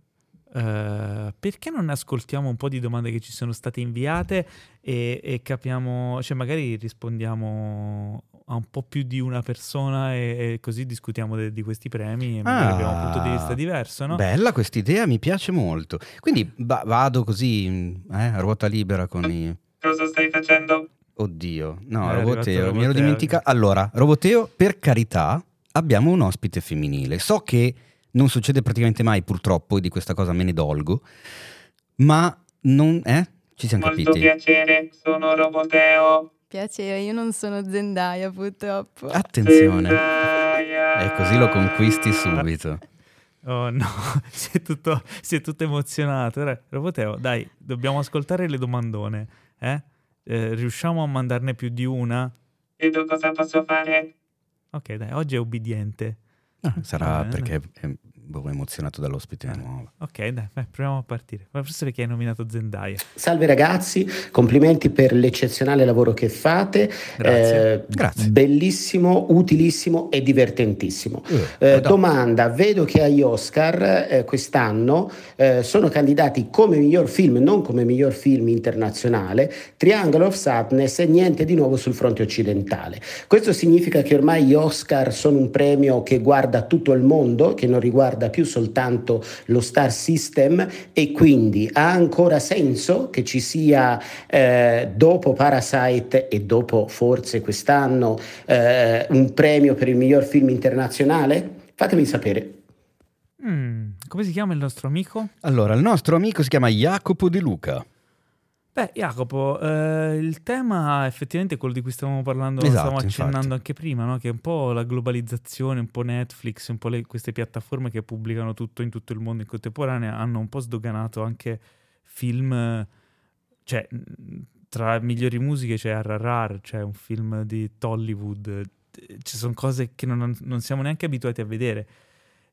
eh, perché non ascoltiamo un po' di domande che ci sono state inviate e, e, capiamo, cioè magari rispondiamo a un po' più di una persona e, e così discutiamo de, di questi premi e ah, abbiamo un punto di vista diverso, no? Bella questa idea, mi piace molto. Quindi ba- vado così eh, a ruota libera con i... Cosa stai facendo? Oddio, no, è Roboteo, mi ero dimenticato. Allora, Roboteo, per carità, abbiamo un ospite femminile. So che non succede praticamente mai, purtroppo, e di questa cosa me ne dolgo, ma non... Eh? Ci siamo Molto capiti. piacere, sono Roboteo. Piacere, io non sono Zendaya purtroppo. Attenzione. E così lo conquisti subito. Oh no, [laughs] si è tutto, si è tutto emozionato. Roboteo, dai, dobbiamo ascoltare le domandone, eh? eh, riusciamo a mandarne più di una? E tu cosa posso fare? Ok, dai, oggi è obbediente. No, sarà perché è boh, emozionato dall'ospite eh. nuovo. Ok, dai, vai, proviamo a partire. Forse perché hai nominato Zendaya. Salve ragazzi, complimenti per l'eccezionale lavoro che fate. Grazie. Eh, Grazie. Bellissimo, utilissimo e divertentissimo. Eh, eh, domanda, vedo che agli Oscar eh, quest'anno eh, sono candidati come miglior film, non come miglior film internazionale, Triangle of Sadness e niente di nuovo sul fronte occidentale. Questo significa che ormai gli Oscar sono un premio che guarda tutto il mondo, che non riguarda riguarda più soltanto lo star system e quindi ha ancora senso che ci sia eh, dopo Parasite e dopo forse quest'anno eh, un premio per il miglior film internazionale? Fatemi sapere. Mm, come si chiama il nostro amico? Allora, il nostro amico si chiama Jacopo De Luca. Beh, Jacopo, eh, il tema effettivamente è quello di cui stavamo parlando, esatto, stavamo accennando infatti. anche prima, no? che è un po' la globalizzazione, un po' Netflix, un po' le, queste piattaforme che pubblicano tutto in tutto il mondo in contemporanea hanno un po' sdoganato anche film, cioè tra migliori musiche c'è RRR, c'è un film di Tollywood, ci sono cose che non, non siamo neanche abituati a vedere,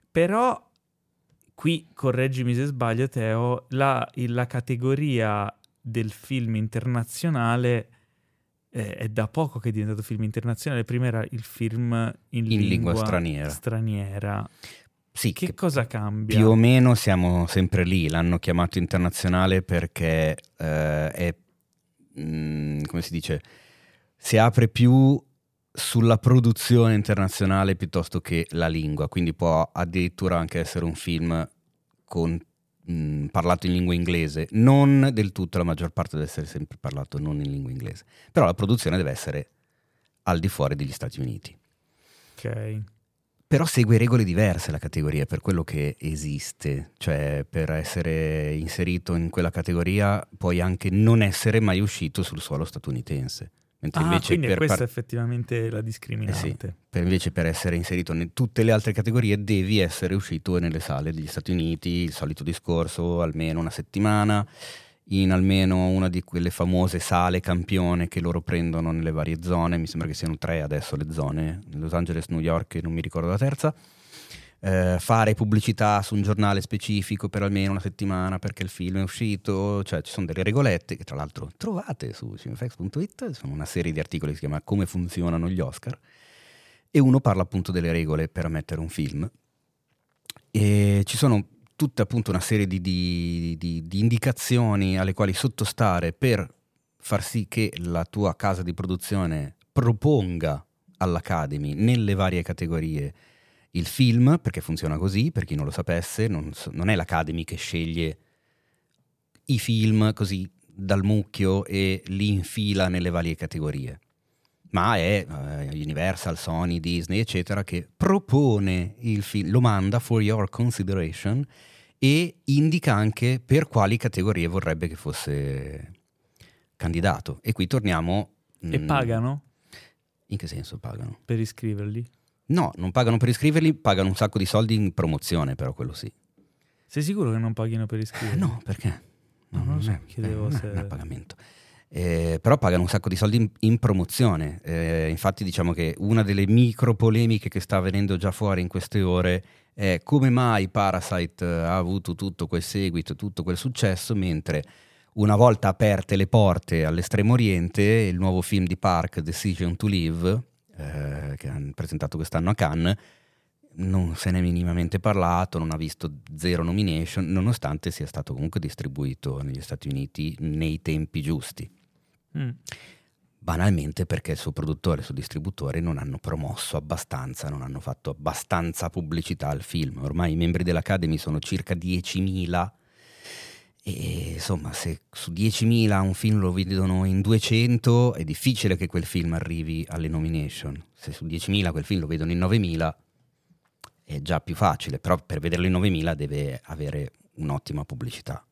però qui, correggimi se sbaglio Teo, la, la categoria del film internazionale eh, è da poco che è diventato film internazionale. Prima era il film in, in lingua, lingua, straniera. straniera. Sì, che, che cosa cambia? Più o meno siamo sempre lì. L'hanno chiamato internazionale perché eh, è, mh, mm, come si dice, si apre più sulla produzione internazionale piuttosto che la lingua, quindi può addirittura anche essere un film con mh, parlato in lingua inglese, non del tutto, la maggior parte deve essere sempre parlato non in lingua inglese, però la produzione deve essere al di fuori degli Stati Uniti. Ok. Però segue regole diverse la categoria per quello che esiste, cioè per essere inserito in quella categoria puoi anche non essere mai uscito sul suolo statunitense. Mentre ah, invece quindi per questa par- è effettivamente la Eh discriminante. sì, per invece per essere inserito in tutte le altre categorie devi essere uscito nelle sale degli Stati Uniti, il solito discorso, almeno una settimana, in almeno una di quelle famose sale campione che loro prendono nelle varie zone, mi sembra che siano tre adesso le zone, Los Angeles, New York e non mi ricordo la terza. Eh, fare pubblicità su un giornale specifico per almeno una settimana perché il film è uscito, cioè ci sono delle regolette che tra l'altro trovate su cinefx.it, sono una serie di articoli che si chiama Come funzionano gli Oscar e uno parla appunto delle regole per ammettere un film. E ci sono tutta appunto una serie di, di, di, di indicazioni alle quali sottostare per far sì che la tua casa di produzione proponga all'Academy nelle varie categorie il film, perché funziona così, per chi non lo sapesse, non, non è l'Academy che sceglie i film così dal mucchio e li infila nelle varie categorie, ma è uh, Universal, Sony, Disney, eccetera, che propone il film, lo manda for your consideration e indica anche per quali categorie vorrebbe che fosse candidato. E qui torniamo... E mh, mm, pagano? In che senso pagano? Per iscriverli? No, non pagano per iscriverli, pagano un sacco di soldi in promozione, però quello sì. Sei sicuro che non paghino per iscriverli? Eh, no, perché? No, non, non lo so, è, chiedevo eh, se... Non è pagamento. Eh, però pagano un sacco di soldi in, in promozione. Eh, infatti, diciamo che una delle micro polemiche che sta venendo già fuori in queste ore è come mai Parasite ha avuto tutto quel seguito, tutto quel successo, mentre una volta aperte le porte all'estremo oriente, il nuovo film di Park, Decision to Live, eh, che hanno presentato quest'anno a Cannes, non se n'è minimamente parlato, non ha visto zero nomination, nonostante sia stato comunque distribuito negli Stati Uniti nei tempi giusti. Mm. Banalmente perché il suo produttore e il suo distributore non hanno promosso abbastanza, non hanno fatto abbastanza pubblicità al film. Ormai i membri dell'Academy sono circa 10.000 e insomma, se su 10.000 un film lo vedono in 200, è difficile che quel film arrivi alle nomination. Se su 10.000 quel film lo vedono in 9.000, è già più facile, però per vederlo in 9.000 deve avere un'ottima pubblicità.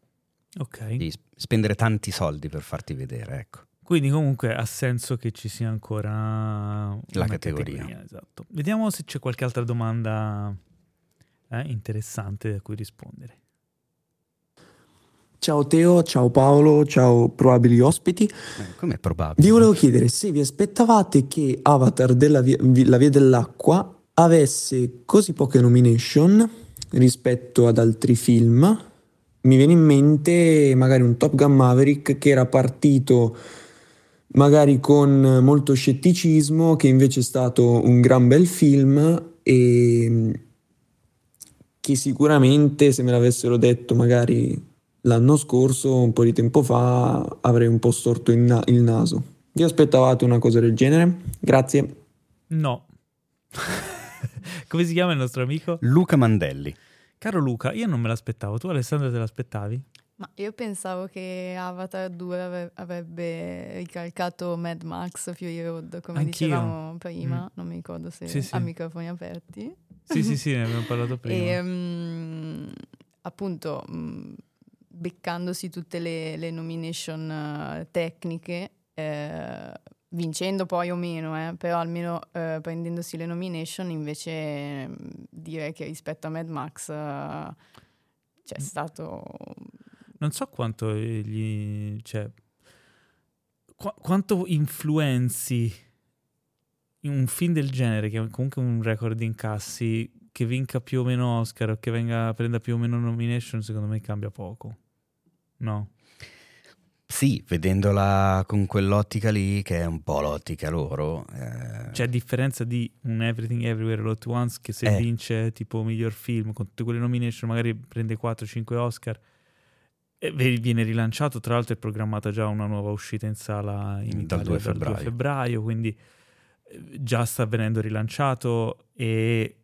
Ok. Devi spendere tanti soldi per farti vedere, ecco. Quindi comunque ha senso che ci sia ancora la categoria. categoria. Esatto. Vediamo se c'è qualche altra domanda eh, interessante a cui rispondere. Ciao Teo, ciao Paolo, ciao probabili ospiti. Eh, Come probabile? Vi volevo chiedere se vi aspettavate che Avatar della via, La Via dell'Acqua avesse così poche nomination rispetto ad altri film. Mi viene in mente magari un Top Gun Maverick che era partito magari con molto scetticismo, che invece è stato un gran bel film e che sicuramente se me l'avessero detto magari l'anno scorso, un po' di tempo fa, avrei un po' storto il, na- il naso. Vi aspettavate una cosa del genere? Grazie. No. [laughs] Come si chiama il nostro amico? Luca Mandelli. Caro Luca, io non me l'aspettavo. Tu Alessandro te l'aspettavi? Ma io pensavo che Avatar 2 ave- avrebbe ricalcato Mad Max Fury Road, come Anch'io. dicevamo prima, Mm. non mi ricordo se Sì, sì. a microfoni aperti. Sì, sì, sì, ne abbiamo parlato [laughs] prima. E mm, appunto, mm, beccandosi tutte le, le nomination eh, tecniche, eh, vincendo poi o meno, eh, però almeno eh, prendendosi le nomination, invece mm, direi che rispetto a Mad Max eh, c'è stato... Non so quanto gli... cioè... qua- quanto influenzi in un film del genere, che è comunque un record di incassi, che vinca più o meno Oscar o che venga, prenda più o meno nomination, secondo me cambia poco. No? Sì, vedendola con quell'ottica lì, che è un po' l'ottica loro. eh, C'è a differenza di un Everything Everywhere All At Once che se Eh. vince tipo miglior film con tutte quelle nomination magari prende 4-5 Oscar e viene rilanciato, tra l'altro è programmata già una nuova uscita in sala in Dal Italia 2 dal 2 febbraio. febbraio, quindi eh, già sta venendo rilanciato e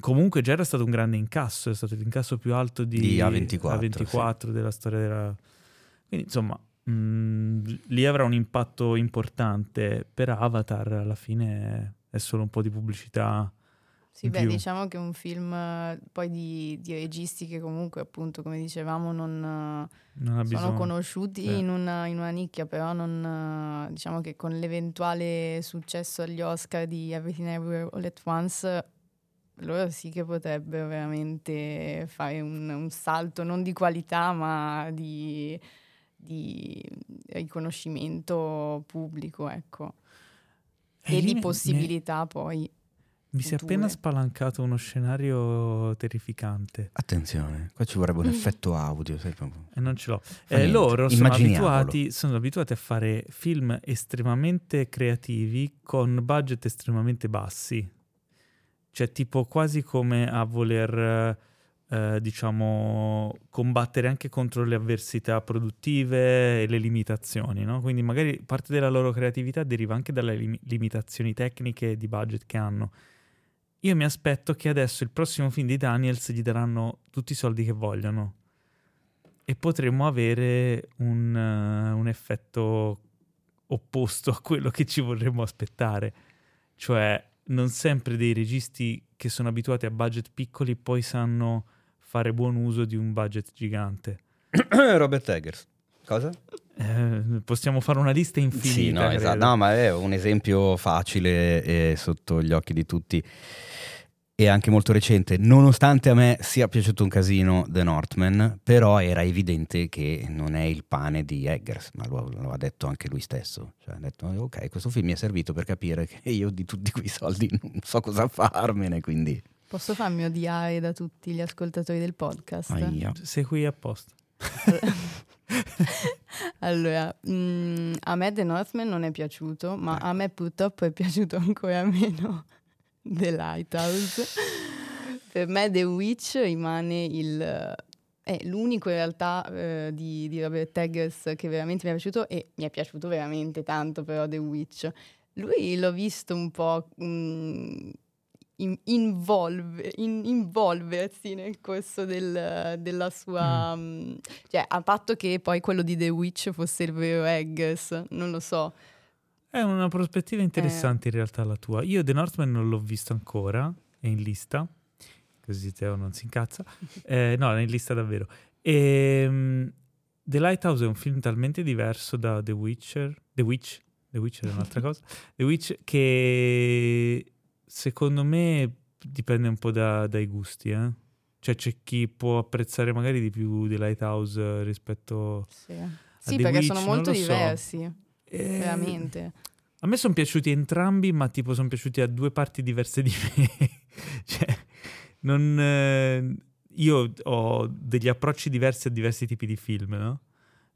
comunque già era stato un grande incasso, è stato l'incasso più alto di, Di A24, A24 della storia della... Quindi insomma, mh, lì avrà un impatto importante per Avatar, alla fine è, solo un po' di pubblicità. Sì, beh, più. diciamo che è un film eh, poi di, di registi che comunque, appunto, come dicevamo, non, eh, Non ha bisogno. sono conosciuti Sì. in, una, in una nicchia, però non, eh, diciamo che con l'eventuale successo agli Oscar di Everything Everywhere All At Once, loro sì che potrebbero veramente fare un, un salto non di qualità, ma di, di riconoscimento pubblico, ecco. E E di ne- possibilità poi. Mi si è appena spalancato uno scenario terrificante Attenzione, qua ci vorrebbe un effetto audio. sai, proprio. e non ce l'ho. Eh, loro sono abituati, sono abituati a fare film estremamente creativi con budget estremamente bassi. Cioè, tipo quasi come a voler, eh, diciamo, combattere anche contro le avversità produttive e le limitazioni, no? Quindi magari parte della loro creatività deriva anche dalle lim- limitazioni tecniche e di budget che hanno. Io mi aspetto che adesso il prossimo film di Daniels gli daranno tutti i soldi che vogliono e potremmo avere un, eh, un effetto opposto a quello che ci vorremmo aspettare. Cioè, non sempre dei registi che sono abituati a budget piccoli poi sanno fare buon uso di un budget gigante. [coughs] Robert Eggers. Cosa? Eh, possiamo fare una lista infinita. Sì, no, esatto. No, ma è un esempio facile e sotto gli occhi di tutti e anche molto recente. Nonostante a me sia piaciuto un casino The Northman, però era evidente che non è il pane di Eggers, ma lo, lo ha detto anche lui stesso. Cioè, ha detto, ok, questo film mi è servito per capire che [laughs] io di tutti quei soldi non so cosa farmene, quindi... Posso farmi odiare da tutti gli ascoltatori del podcast? Aia. Sei qui apposta. [laughs] allora, mm, a me The Northman non è piaciuto, ma a me purtroppo è piaciuto ancora meno [laughs] The Lighthouse. per me The Witch rimane il... È l'unico in realtà eh, di, di Robert Eggers che veramente mi è piaciuto e mi è piaciuto veramente tanto però The Witch. Lui l'ho visto un po' mm, in- involve- in- involversi nel corso del- della sua... mm, cioè, a patto che poi quello di The Witch fosse il vero Eggers, non lo so. È una prospettiva Eh. interessante in realtà la tua. Io The Northman non l'ho visto ancora, è in lista, così Teo non si incazza. [laughs] Eh, no, è in lista davvero. E, The Lighthouse è un film talmente diverso da The Witcher, The Witch, The Witcher è un'altra [laughs] cosa, The Witch che secondo me dipende un po' da- dai gusti, eh. Cioè c'è chi può apprezzare magari di più The Lighthouse rispetto Sì, a Sì, The perché Witch, sono molto lo so. Eh, veramente. A me sono piaciuti entrambi, ma tipo sono piaciuti a due parti diverse di me. [laughs] cioè, non, eh, io ho degli approcci diversi a diversi tipi di film, no?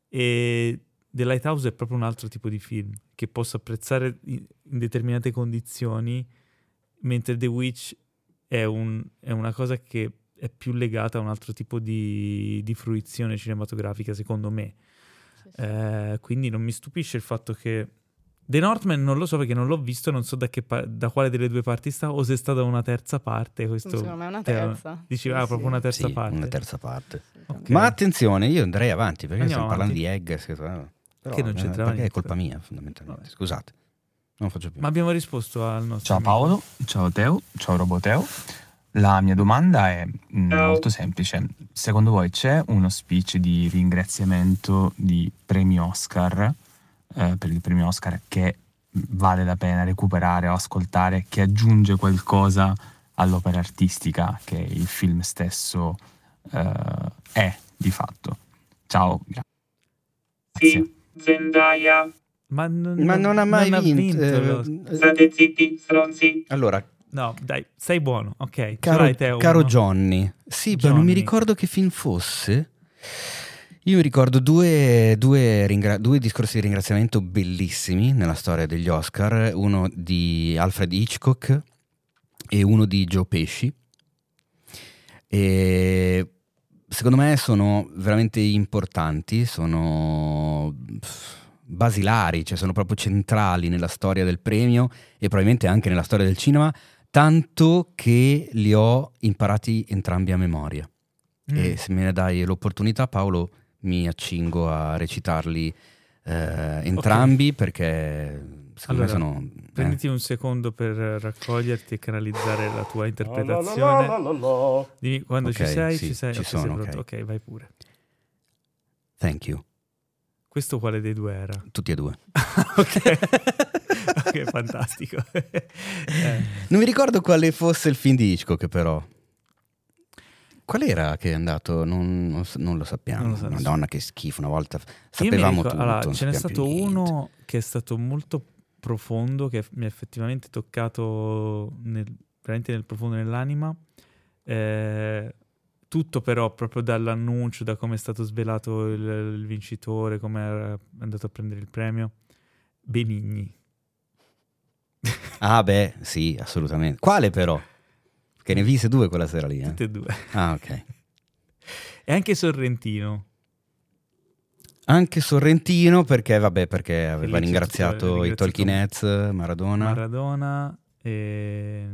E The Lighthouse è proprio un altro tipo di film che posso apprezzare in, in determinate condizioni, mentre The Witch è, un- è una cosa che è più legata a un altro tipo di, di fruizione cinematografica, secondo me. Eh, quindi non mi stupisce il fatto che The Northman non lo so perché non l'ho visto, non so da, che pa- da quale delle due parti sta o se è stata una terza parte. Questo Secondo me è una terza. Dici, Sì, ah, proprio una terza Sì, parte. una terza parte. Ok. Ma attenzione, io andrei avanti perché Andiamo stiamo parlando di Eggers. Che, però, Che non eh, c'entrava perché è niente. colpa mia, fondamentalmente. Vabbè. Scusate, non faccio più. Ma abbiamo risposto al nostro Ciao amico. Paolo, ciao Teo, ciao Roboteo. La mia domanda è mm, molto semplice. Secondo voi c'è uno speech di ringraziamento di premi Oscar, eh, per i premi Oscar, che vale la pena recuperare o ascoltare, che aggiunge qualcosa all'opera artistica che il film stesso eh, è di fatto? Ciao, grazie. Sì, Zendaya. Ma non, Ma non ha mai vinto. lo- eh, State zitti, stronzi. allora, No, dai, sei buono. Ok, caro, Teo, caro? Johnny, sì, però non mi Johnny. ricordo che film fosse. Io mi ricordo due, due ringra- due discorsi di ringraziamento bellissimi nella storia degli Oscar, uno di Alfred Hitchcock e uno di Joe Pesci. E secondo me sono veramente importanti, sono basilari, cioè sono proprio centrali nella storia del premio e probabilmente anche nella storia del cinema, tanto che li ho imparati entrambi a memoria. Mm. E se me ne dai l'opportunità, Paolo, mi accingo a recitarli eh, entrambi perché secondo Allora, me sono... eh. Prenditi un secondo per raccoglierti e canalizzare la tua interpretazione. Dimmi quando ci Ok, sei, sì, ci sei, ci ok, sei sono, ok. ok, vai pure. Thank you, Questo quale dei due era? tutti e due. [laughs] ok, ok, [laughs] fantastico. Eh, [laughs] Non mi ricordo quale fosse il film di Hitchcock però. Qual era che è andato? Non, non non lo sappiamo. Non lo nessuno. Madonna, che schifo. Una volta sapevamo ricor- tutto. allora, ce n'è stato uno che è stato molto profondo, che mi ha effettivamente toccato nel, veramente nel profondo dell'anima. Eh, tutto però proprio dall'annuncio, da come è stato svelato il, il vincitore, come è andato a prendere il premio. Benigni. Ah beh, sì, assolutamente. Quale però? Che ne viste due quella sera lì, eh? Tutte e due. Ah, ok. E anche Sorrentino. Anche Sorrentino perché, vabbè, perché aveva c'è ringraziato i Heads, Maradona. Maradona e...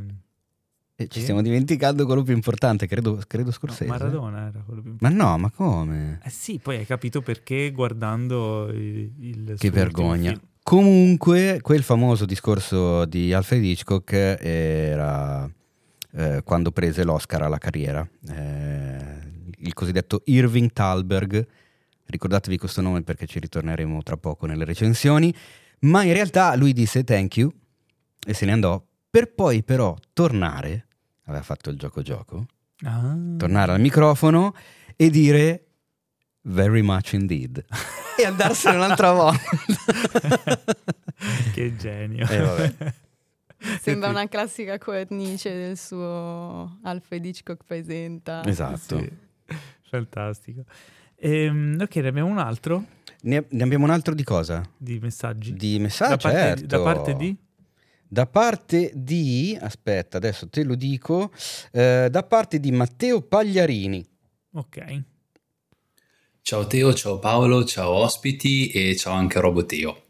ci stiamo dimenticando quello più importante, credo, credo no, Scorsese. Maradona era quello più Ma no, ma come? Eh sì, poi hai capito perché guardando il, il Che vergogna. film. Comunque, quel famoso discorso di Alfred Hitchcock era eh, quando prese l'Oscar alla carriera. Eh, il cosiddetto Irving Thalberg. Ricordatevi questo nome perché ci ritorneremo tra poco nelle recensioni. Ma in realtà lui disse thank you e se ne andò per poi però tornare, aveva fatto il gioco gioco, Ah. tornare al microfono e dire very much indeed [laughs] e andarsene un'altra volta. [laughs] che genio. Eh, vabbè. [laughs] Sembra una classica cornice del suo Alfred Hitchcock presenta. Esatto. Sì, fantastico. Ehm, ok, ne abbiamo un altro Ne, ne abbiamo un altro di cosa? di messaggi. Di messaggi, da, parte, certo. da parte di? Da parte di, aspetta, adesso te lo dico, eh, da parte di Matteo Pagliarini. Ok. Ciao Teo, ciao Paolo, ciao ospiti e ciao anche Roboteo.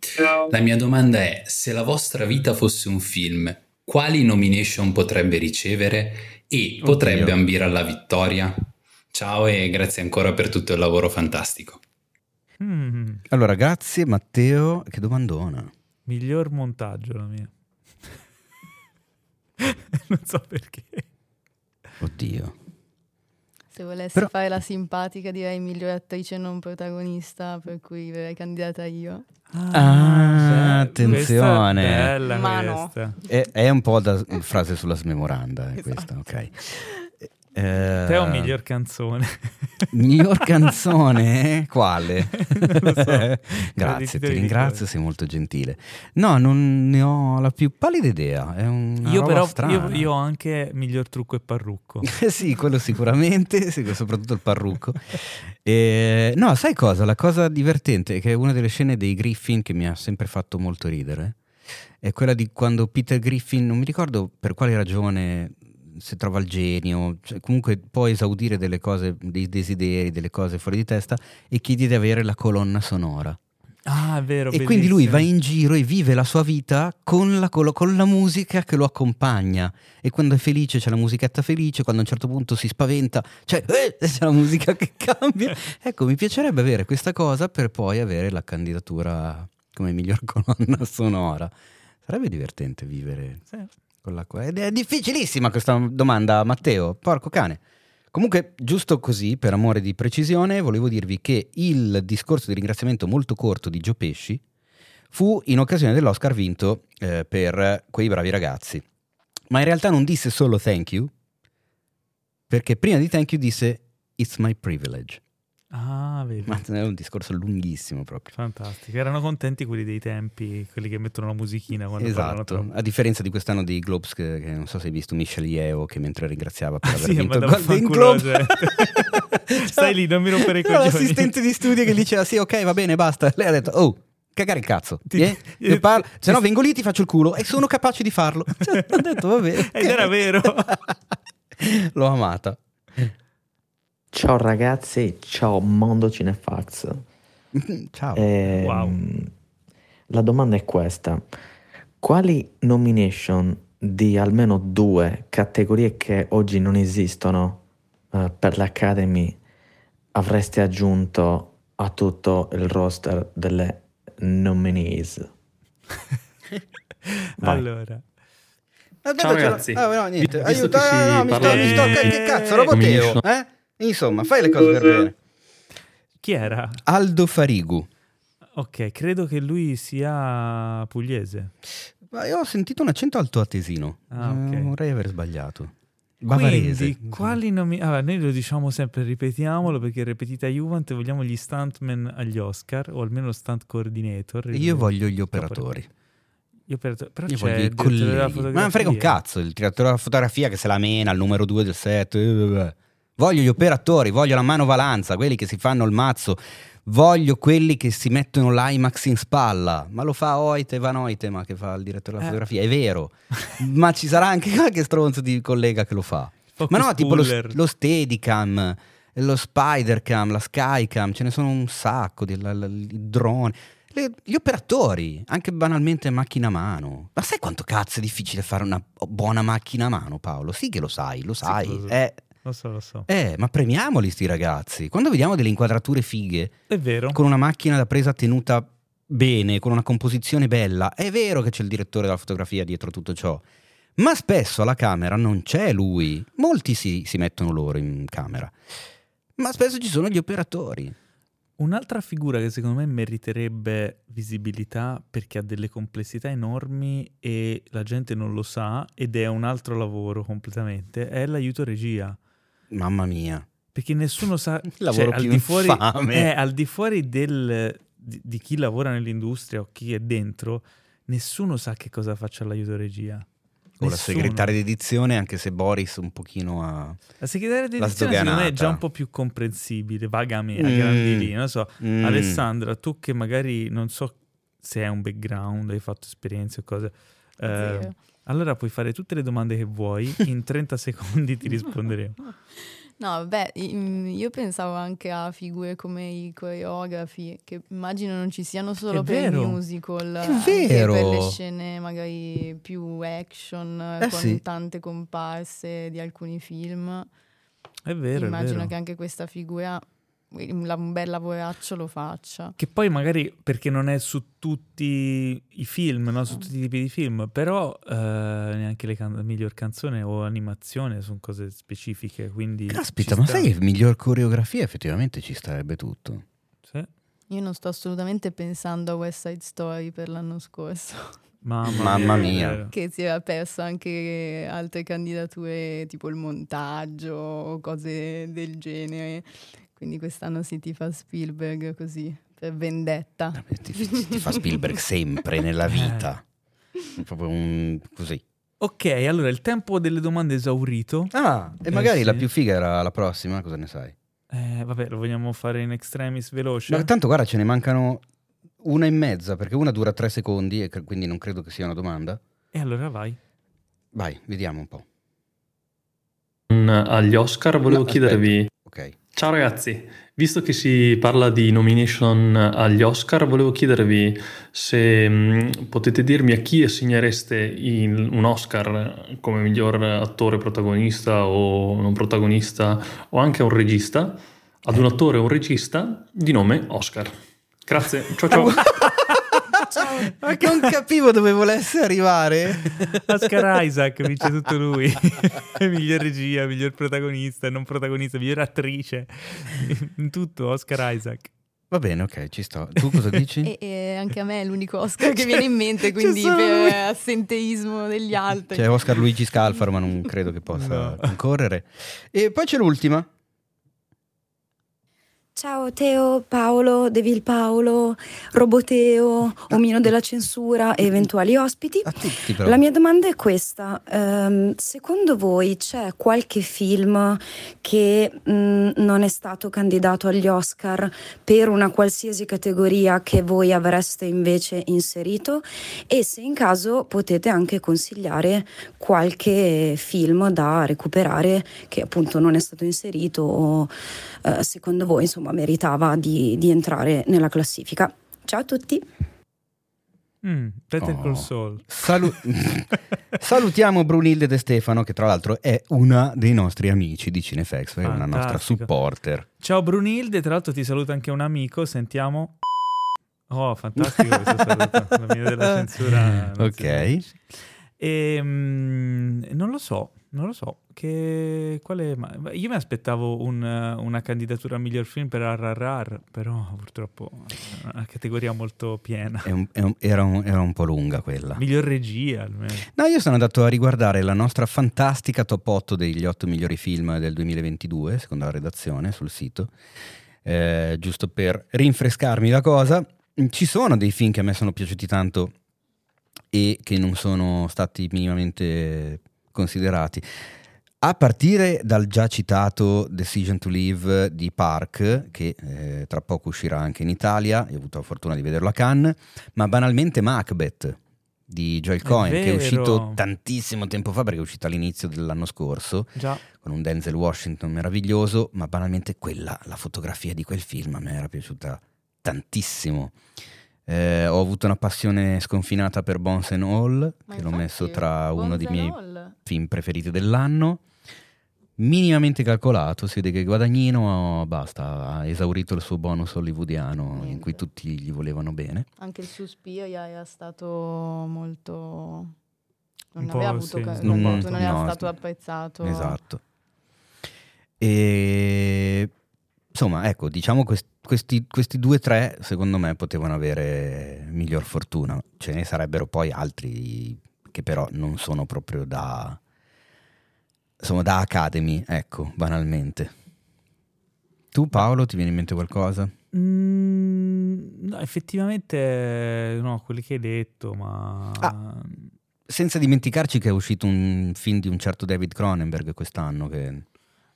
La mia domanda è, se la vostra vita fosse un film, quali nomination potrebbe ricevere e potrebbe Oddio. ambire alla vittoria? Ciao e grazie ancora per tutto il lavoro fantastico. Mm, Allora, grazie Matteo, che domandona. miglior montaggio la mia. [laughs] non so perché. Oddio. Se volessi Però- fare la simpatica direi miglior attrice non protagonista, per cui verrei candidata io. Ah, beh, questa attenzione. è Bella. È, è un po' da frase sulla smemoranda, eh, questa, ok. Eh, Te ho miglior canzone. [laughs] miglior canzone? Quale? [laughs] So. [laughs] Grazie, ti ringrazio, sei molto gentile. No, non ne ho la più pallida idea. È Io però io, io ho anche miglior trucco e parrucco. Sì, quello sicuramente, soprattutto il parrucco. E, no, sai cosa? La cosa divertente è che una delle scene dei Griffin che mi ha sempre fatto molto ridere è quella di quando Peter Griffin, non mi ricordo per quale ragione, se trova il genio, cioè comunque può esaudire delle cose, dei desideri, delle cose fuori di testa e chiede di avere la colonna sonora. Ah, vero, E quindi lui bellissimo. va in giro e vive la sua vita con la, con la musica che lo accompagna. E quando è felice c'è la musichetta felice, quando a un certo punto si spaventa c'è, eh, [laughs] c'è la musica che cambia. [laughs] Ecco, mi piacerebbe avere questa cosa per poi avere la candidatura come miglior [laughs] colonna sonora. Sarebbe divertente vivere Sì. Con la... Ed è difficilissima questa domanda, Matteo. Porco cane. Comunque, giusto così, per amore di precisione, volevo dirvi che il discorso di ringraziamento molto corto di Gio Pesci fu in occasione dell'Oscar vinto eh, per quei bravi ragazzi. Ma in realtà non disse solo thank you, perché prima di thank you disse it's my privilege. Ah, vedi. Ma è un discorso lunghissimo proprio. Fantastico. Erano contenti quelli dei tempi, quelli che mettono la musichina quando Esatto, a differenza di quest'anno dei Globes, che, che non so se hai visto Michelle Yeo che mentre ringraziava per Ah, aver sì, vinto il Golden Globe. gente. [laughs] Stai lì, non mi rompere i coglioni. l'assistente di studio che diceva sì, ok, va bene, basta. Lei ha detto, oh, cagare il cazzo. Ti- eh? [laughs] Io parlo- se no vengo lì ti faccio il culo e sono capace di farlo. Cioè, ho detto, va bene. [laughs] Ed era vero. L'ho amata. Ciao ragazzi, ciao mondo Cinefax. [laughs] Ciao. Ehm, Wow. La domanda è questa. Quali nomination di almeno due categorie che oggi non esistono eh, per l'Academy avreste aggiunto a tutto il roster delle nominees? [laughs] Allora, Ciao, ragazzi. Ah, no, niente. Aiuto, ah, no, mi sto, parla mi sto, di- che, cazzo, roboteo, Nomination. eh? Insomma, fai le cose per bene. chi era? Aldo Farigu. Ok, credo che lui sia pugliese. Ma io ho sentito un accento altoatesino. Ah. Eh, Vorrei aver sbagliato. Bavarese. Quindi, quali nomi... Allora, noi lo diciamo sempre, ripetiamolo, perché ripetita Juventus vogliamo gli stuntman agli Oscar, o almeno stunt coordinator. il- Io voglio gli il operatori. Gli operatori- Però Io c'è voglio il i direttore della colleghi. Ma non frega un cazzo, il direttore della fotografia che se la mena al numero due del set. Voglio gli operatori, voglio la manovalanza, quelli che si fanno il mazzo. Voglio quelli che si mettono l'IMAX in spalla. Ma lo fa Oite Van Oitema che fa il direttore della Eh. fotografia, è vero. [laughs] Ma ci sarà anche qualche stronzo di collega che lo fa. Focus Ma no, tipo lo, lo Steadicam, lo Spidercam, la Skycam, ce ne sono un sacco, di, la- la- i droni. Le- gli operatori, anche banalmente macchina a mano. Ma sai quanto cazzo è difficile fare una buona macchina a mano, Paolo? Sì che lo sai, lo sai. so. eh, Lo so, lo so. eh, ma premiamoli sti ragazzi. Quando vediamo delle inquadrature fighe, È vero. con una macchina da presa tenuta bene, con una composizione bella, è vero che c'è il direttore della fotografia dietro tutto ciò. Ma spesso alla camera non c'è lui. Molti si, si mettono loro in camera. Ma spesso ci sono gli operatori. Un'altra figura che secondo me meriterebbe visibilità perché ha delle complessità enormi e la gente non lo sa ed è un altro lavoro completamente, è l'aiuto regia. Mamma mia. Perché nessuno sa... [laughs] Il lavoro al più di fuori, infame. eh, al di fuori del, di, di chi lavora nell'industria o chi è dentro, nessuno sa che cosa faccia l'aiuto regia. O la segretaria di edizione, anche se Boris un pochino ha... La segretaria di edizione secondo me è già un po' più comprensibile, vagamente, a Mm. grandi linee. Non so, Mm. Alessandra, tu che magari non so se hai un background, hai fatto esperienze o cose, eh. Allora puoi fare tutte le domande che vuoi, in 30 [laughs] secondi ti risponderemo. No, vabbè, i- io pensavo anche a figure come i coreografi, che immagino non ci siano solo È per i musical, È anche vero. per le scene magari più action, Eh con sì. tante comparse di alcuni film. È vero, è immagino vero. che anche questa figura un bel lavoraccio lo faccia. Che poi magari perché non è su tutti i film, no? su tutti i tipi di film, però eh, neanche le can- miglior canzone o animazione sono cose specifiche, quindi... Caspita, ma sta. sai che miglior coreografia effettivamente ci starebbe tutto. Sì. Io non sto assolutamente pensando a West Side Story per l'anno scorso, Mamma, Mamma mia. vero. che si era perso anche altre candidature tipo il montaggio o cose del genere. Quindi quest'anno si tifa Spielberg così, per vendetta. Ti, ti fa Spielberg sempre nella vita. È proprio un... così. Ok, allora il tempo delle domande è esaurito. Ah, e Eh, magari la sì. più figa era la prossima, cosa ne sai? Eh, vabbè, lo vogliamo fare in extremis veloce? Ma tanto guarda, ce ne mancano una e mezza, perché una dura tre secondi e cre- quindi non credo che sia una domanda. E allora vai. Vai, vediamo un po'. Mm, Agli Oscar volevo No, chiedervi... Ok. Ciao ragazzi, visto che si parla di nomination agli Oscar, volevo chiedervi se mm, potete dirmi a chi assegnereste un Oscar come miglior attore protagonista o non protagonista o anche a un regista, ad un attore o un regista di nome Oscar. Grazie, ciao ciao. [laughs] Ma che non capivo dove volesse arrivare. Oscar Isaac vince [laughs] tutto lui. [laughs] miglior regia, miglior protagonista, non protagonista, miglior attrice. In tutto Oscar Isaac. Va bene, ok, ci sto. Tu cosa dici? [laughs] E, e anche a me è l'unico Oscar che viene in mente, quindi per assenteismo degli altri. C'è Oscar Luigi Scalfaro, ma non credo che possa No. concorrere. E poi c'è l'ultima. Ciao Teo, Paolo, Devil Paolo, Roboteo, Omino della Censura e eventuali ospiti. A tutti però. La mia domanda è questa, ehm, secondo voi c'è qualche film che mh, non è stato candidato agli Oscar per una qualsiasi categoria che voi avreste invece inserito? E se in caso potete anche consigliare qualche film da recuperare che appunto non è stato inserito o eh, secondo voi insomma meritava di, di entrare nella classifica. Ciao a tutti! Mm, Oh. Saul. Salu- [laughs] Salutiamo Brunilde De Stefano, che tra l'altro è una dei nostri amici di Cinefex, è una nostra supporter. Ciao Brunilde, tra l'altro ti saluta anche un amico, sentiamo. Oh, fantastico questo [laughs] saluto. La mia della censura. Ok. dice. Ehm, non lo so, non lo so. Che, quale, io mi aspettavo un, una candidatura a miglior film per RRR, però purtroppo è una categoria molto piena. È un- è un- era, un, era un po' lunga quella. Miglior regia almeno. No, io sono andato a riguardare la nostra fantastica top 8 degli 8 migliori film del 2022, secondo la redazione sul sito, eh, giusto per rinfrescarmi la cosa. Ci sono dei film che a me sono piaciuti tanto e che non sono stati minimamente considerati. A partire dal già citato Decision to Live di Park, che eh, tra poco uscirà anche in Italia, ho avuto la fortuna di vederlo a Cannes, ma banalmente Macbeth di Joel Cohen, che è uscito tantissimo tempo fa perché è uscito all'inizio dell'anno scorso, Già. con un Denzel Washington meraviglioso, ma banalmente quella, la fotografia di quel film a me era piaciuta tantissimo. Eh, ho avuto una passione sconfinata per Bones and All, Ma che l'ho messo tra uno dei miei All. film preferiti dell'anno. Minimamente calcolato, si vede che Guadagnino basta, ha esaurito il suo bonus hollywoodiano in cui tutti gli volevano bene. Anche il Suspiria è stato molto... Non Un aveva avuto sì, ca- sì. non, Mm, non era no, stato apprezzato. Esatto. E insomma, ecco, diciamo quest- questi, questi due o tre, secondo me, potevano avere miglior fortuna. Ce ne sarebbero poi altri che però non sono proprio da insomma da Academy, ecco, banalmente. Tu Paolo, ti viene in mente qualcosa? Mm, no, effettivamente no, quelli che hai detto, ma... Ah. Senza dimenticarci che è uscito un film di un certo David Cronenberg quest'anno che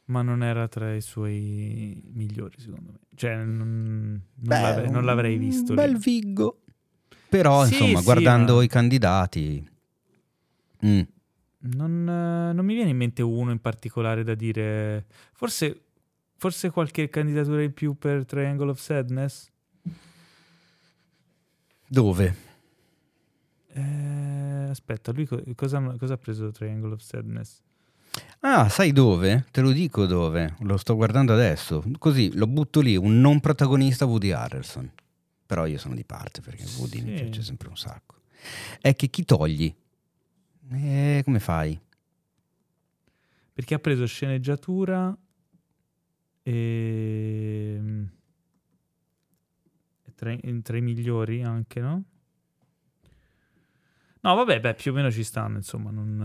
Ma non era tra i suoi migliori, secondo me. Cioè, non, non Beh, l'avrei, non l'avrei un visto. bel lì. Viggo. Però, Sì, insomma, sì, guardando ma- i candidati... mm. Non, non mi viene in mente uno in particolare da dire. Forse, forse qualche candidatura in più per Triangle of Sadness? Dove? Eh, aspetta, lui co- cosa, cosa ha preso Triangle of Sadness? Ah, sai dove? Te lo dico dove. Lo sto guardando adesso. Così lo butto lì, un non protagonista Woody Harrelson. Però io sono di parte perché Woody mi Sì. piace sempre un sacco. È che chi togli? Eh, come fai? Perché ha preso sceneggiatura e. tra, i- tra i migliori anche, no? No, vabbè, beh, più o meno ci stanno, insomma, non,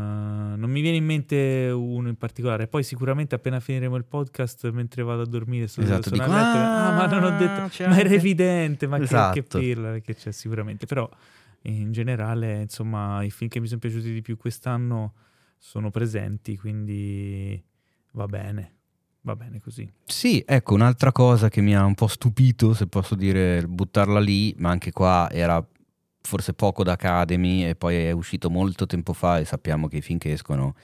non mi viene in mente uno in particolare. Poi sicuramente appena finiremo il podcast, mentre vado a dormire, sto, Esatto, dico, "Ah, ah, ma non ho detto, ma era anche-" evidente, ma che- che, Esatto. pirla, perché c'è sicuramente. Però in generale, insomma, i film che mi sono piaciuti di più quest'anno sono presenti, quindi va bene, va bene così. Sì, ecco, un'altra cosa che mi ha un po' stupito, se posso dire, buttarla lì, ma anche qua era forse poco da Academy e poi è uscito molto tempo fa e sappiamo che i film che escono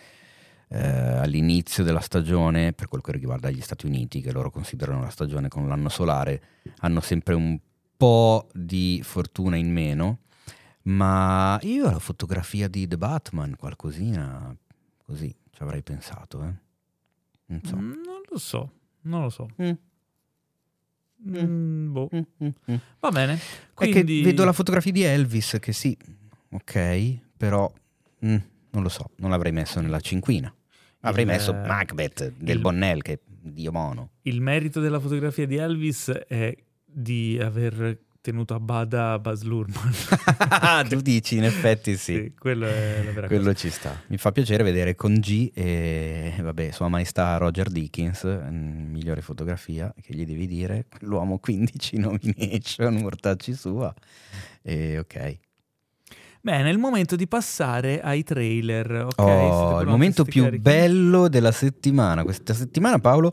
eh, all'inizio della stagione, per quel che riguarda gli Stati Uniti, che loro considerano la stagione con l'anno solare, hanno sempre un po' di fortuna in meno, ma io la fotografia di The Batman, qualcosina così ci avrei pensato, eh. Non so. Mm, Non lo so, non lo so. Mm. Mm, boh. Mm, mm. Va bene. Quindi... vedo la fotografia di Elvis che sì, ok, però mm, non lo so, non l'avrei messo nella cinquina. Avrei Il- messo Macbeth del il- Bonnell, che Dio mono. Il merito della fotografia di Elvis è di aver tenuto a bada Baz Luhrmann. [laughs] tu dici, in effetti sì. quello è la vera Quello cosa. ci sta. Mi fa piacere vedere con G e vabbè, Sua Maestà Roger Dickens, mm, migliore fotografia, che gli devi dire, l'uomo 15 nomination, mortacci sua. E ok. Bene, è il momento di passare ai trailer. ok? Siete Oh, il momento più carichi? bello della settimana. Questa settimana, Paolo,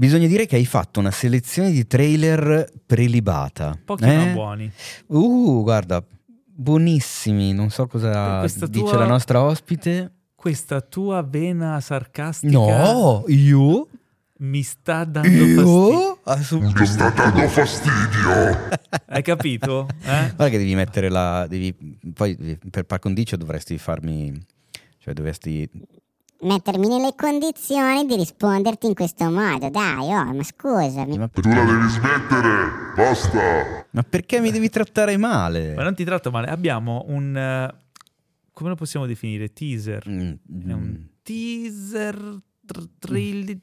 bisogna dire che hai fatto una selezione di trailer prelibata. Pochi eh? ma buoni. Uh, guarda, buonissimi. Non so cosa dice tua- la nostra ospite. Questa tua vena sarcastica No, io? mi sta dando fastidio. Io? Assolut- Mi sta dando fastidio. [laughs] Hai capito? Eh? Guarda che devi mettere la... Devi, poi per par condicio dovresti farmi... Cioè dovresti... mettermi nelle condizioni di risponderti in questo modo. Dai, oh, ma scusami. Ma, Tu la devi smettere. Basta. ma perché mi devi trattare male? Ma non ti tratto male. Abbiamo un... eh, come lo possiamo definire? Teaser. Mm, È un teaser... tr- trail-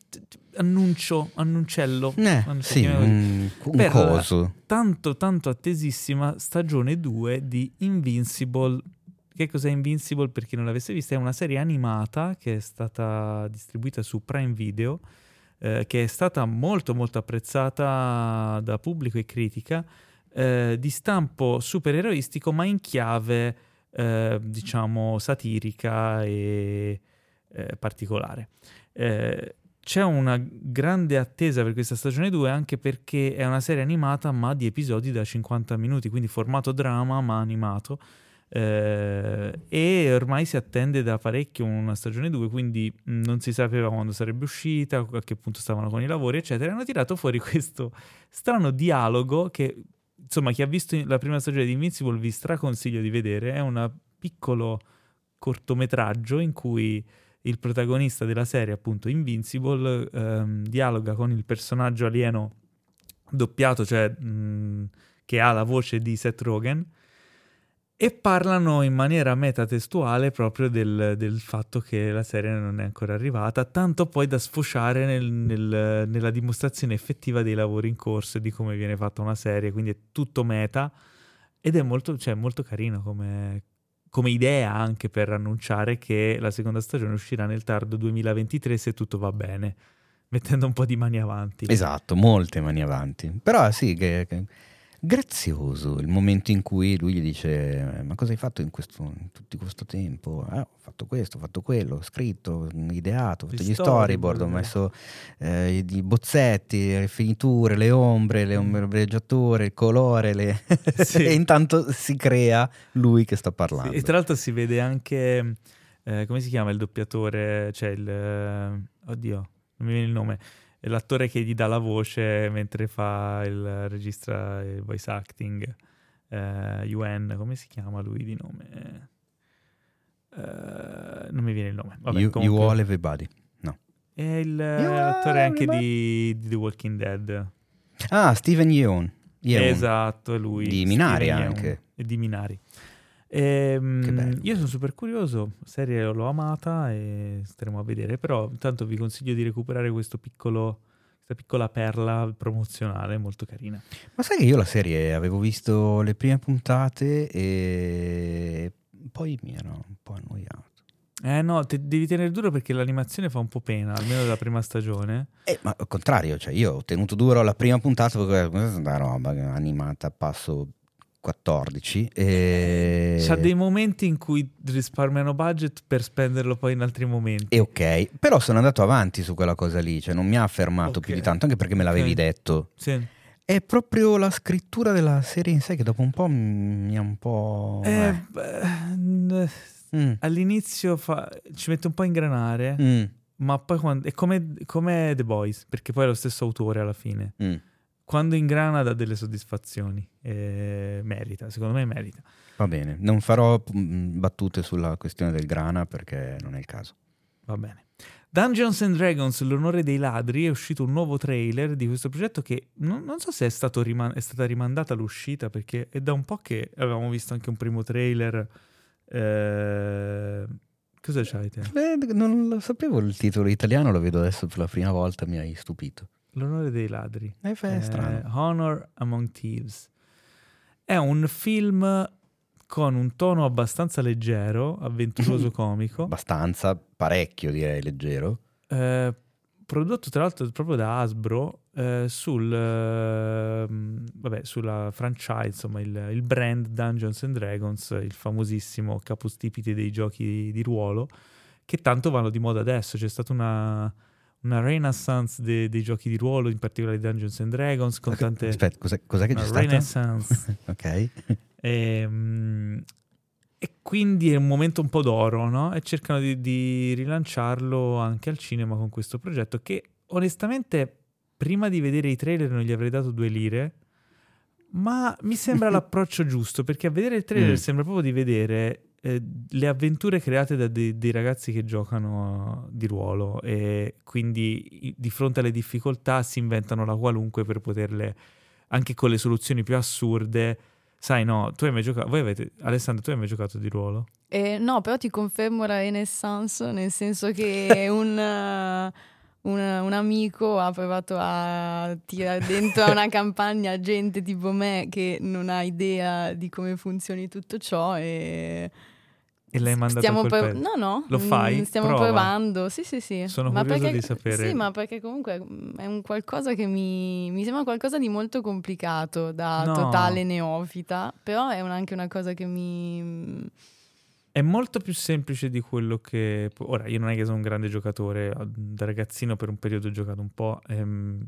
annuncio, annuncello. Eh, sì, un, un coso. tanto tanto attesissima stagione 2 di Invincible. Che cos'è Invincible? Per chi non l'avesse vista, è una serie animata che è stata distribuita su Prime Video, eh, che è stata molto molto apprezzata da pubblico e critica, eh, di stampo supereroistico ma in chiave eh, diciamo, satirica e eh, particolare. Eh, c'è una grande attesa per questa stagione 2 anche perché è una serie animata ma di episodi da 50 minuti, quindi formato drama ma animato. Eh, e ormai si attende da parecchio una stagione 2, quindi mh, non si sapeva quando sarebbe uscita, a che punto stavano con i lavori, eccetera. Hanno tirato fuori [laughs] questo strano dialogo che, insomma, chi ha visto la prima stagione di Invincible vi straconsiglio di vedere. È un piccolo cortometraggio in cui il protagonista della serie, appunto Invincible, ehm, dialoga con il personaggio alieno doppiato, cioè mh, che ha la voce di Seth Rogen, e parlano in maniera metatestuale proprio del, del, fatto che la serie non è ancora arrivata, tanto poi da sfociare nel, nel, nella dimostrazione effettiva dei lavori in corso e di come viene fatta una serie, quindi è tutto meta ed è molto, cioè, molto carino come, come idea anche per annunciare che la seconda stagione uscirà nel tardo 2023 se tutto va bene, mettendo un po' di mani avanti. Esatto, molte mani avanti. Però sì, che, che grazioso il momento in cui lui gli dice ma cosa hai fatto in, questo, in tutto questo tempo? Eh, ho fatto questo, ho fatto quello, ho scritto, ho ideato, ho fatto gli, storyboard, ho messo eh, i bozzetti, le finiture, le ombre, le ombreggiature, il colore le... [laughs] Sì. [laughs] e intanto si crea lui che sta parlando. Sì, e tra l'altro si vede anche, eh, come si chiama il doppiatore, cioè il... Eh, oddio, non mi viene il nome è l'attore che gli dà la voce mentre fa il registra il voice acting. Uh, UN, come si chiama lui di nome? Uh, non mi viene il nome. Vabbè, you, comunque, you All Everybody. No. È il, l'attore anche di, di, The Walking Dead. Ah, Steven Yeun. Yeun. Esatto, è lui. Di Minari Steven anche. E di Minari. Ehm, io sono super curioso, la serie l'ho amata e staremo a vedere, però intanto vi consiglio di recuperare questo piccolo, questa piccola perla promozionale molto carina. Ma sai che io la serie avevo visto le prime puntate e poi mi ero un po' annoiato. Eh no, te devi tenere duro perché l'animazione fa un po' pena, almeno della prima stagione. Eh, ma al contrario, cioè io ho tenuto duro la prima puntata perché questa è una roba animata a passo 14. E... C'ha dei momenti in cui risparmiano budget per spenderlo poi in altri momenti. E ok, però sono andato avanti su quella cosa lì, cioè non mi ha fermato okay. più di tanto, anche perché me l'avevi okay. detto. Sì. È proprio la scrittura della serie in sé che dopo un po' mi ha un po'... Eh, beh, mm. All'inizio fa... ci mette un po' a ingranare, mm. ma poi quando... è come, come, The Boys, perché poi è lo stesso autore alla fine. Mm quando ingrana dà delle soddisfazioni. Eh, merita, secondo me merita. Va bene, non farò mm, battute sulla questione del grana perché non è il caso. Va bene. Dungeons and Dragons, l'onore dei ladri, è uscito un nuovo trailer di questo progetto che non, non so se è, riman- è, stata rimandata l'uscita perché è da un po' che avevamo visto anche un primo trailer. Eh, cosa c'hai te? Eh, non lo sapevo il titolo italiano, lo vedo adesso per la prima volta, mi hai stupito. L'onore dei ladri. È eh, strano. Honor Among Thieves. È un film con un tono abbastanza leggero, avventuroso [clears throat] comico. abbastanza, parecchio direi leggero. Eh, prodotto tra l'altro proprio da Hasbro eh, sul, eh, vabbè, sulla franchise, insomma il, il, brand Dungeons and Dragons, il famosissimo capostipite dei giochi di, di ruolo, che tanto vanno di moda adesso. C'è stata una una renaissance dei, dei giochi di ruolo, in particolare Dungeons and Dragons, con tante... Aspetta, cos'è, cos'è che c'è stata? renaissance. [laughs] ok. E, ehm, e, quindi è un momento un po' d'oro, no? E cercano di, di rilanciarlo anche al cinema con questo progetto che onestamente prima di vedere i trailer non gli avrei dato due lire, ma mi sembra [laughs] l'approccio giusto perché a vedere il trailer mm. sembra proprio di vedere eh, le avventure create da dei, dei, ragazzi che giocano di ruolo e quindi di fronte alle difficoltà si inventano la qualunque per poterle, anche con le soluzioni più assurde. Sai, no, tu hai mai giocato, voi avete, Alessandro, tu hai mai giocato di ruolo? Eh, no, però ti confermo la Renaissance, nel senso che un... [laughs] Un, un, amico ha provato a tirare dentro a una [laughs] campagna gente tipo me che non ha idea di come funzioni tutto ciò e e l'hai mandato stiamo a prov- No, no. Lo fai? Mm, stiamo Prova. provando. Sì, sì, sì. Sono ma curioso perché, di sapere. Sì, ma perché comunque è un qualcosa che mi, mi sembra qualcosa di molto complicato da no. totale neofita, però è un, anche una cosa che mi È molto più semplice di quello che... Ora, io non è che sono un grande giocatore, da ragazzino per un periodo ho giocato un po', ehm,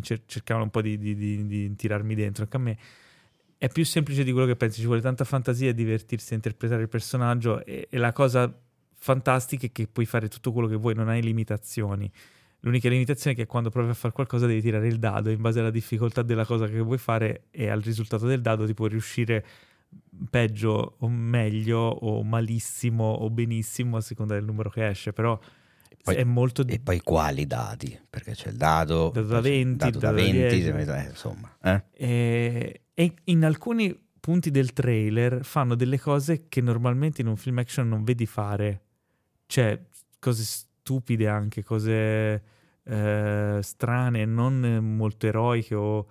cercavano un po' di, di, di, di tirarmi dentro, anche a me è più semplice di quello che pensi, ci vuole tanta fantasia e divertirsi a interpretare il personaggio e, e, la cosa fantastica è che puoi fare tutto quello che vuoi, non hai limitazioni. L'unica limitazione è che quando provi a fare qualcosa devi tirare il dado in base alla difficoltà della cosa che vuoi fare e al risultato del dado ti può riuscire peggio o meglio o malissimo o benissimo a seconda del numero che esce, però poi, è molto... E poi quali dati? Perché c'è il dado... Dado da 20, dado da 20, eh, insomma. Eh? E, e in alcuni punti del trailer fanno delle cose che normalmente in un film action non vedi fare. Cioè, cose stupide anche, cose eh, strane, non molto eroiche o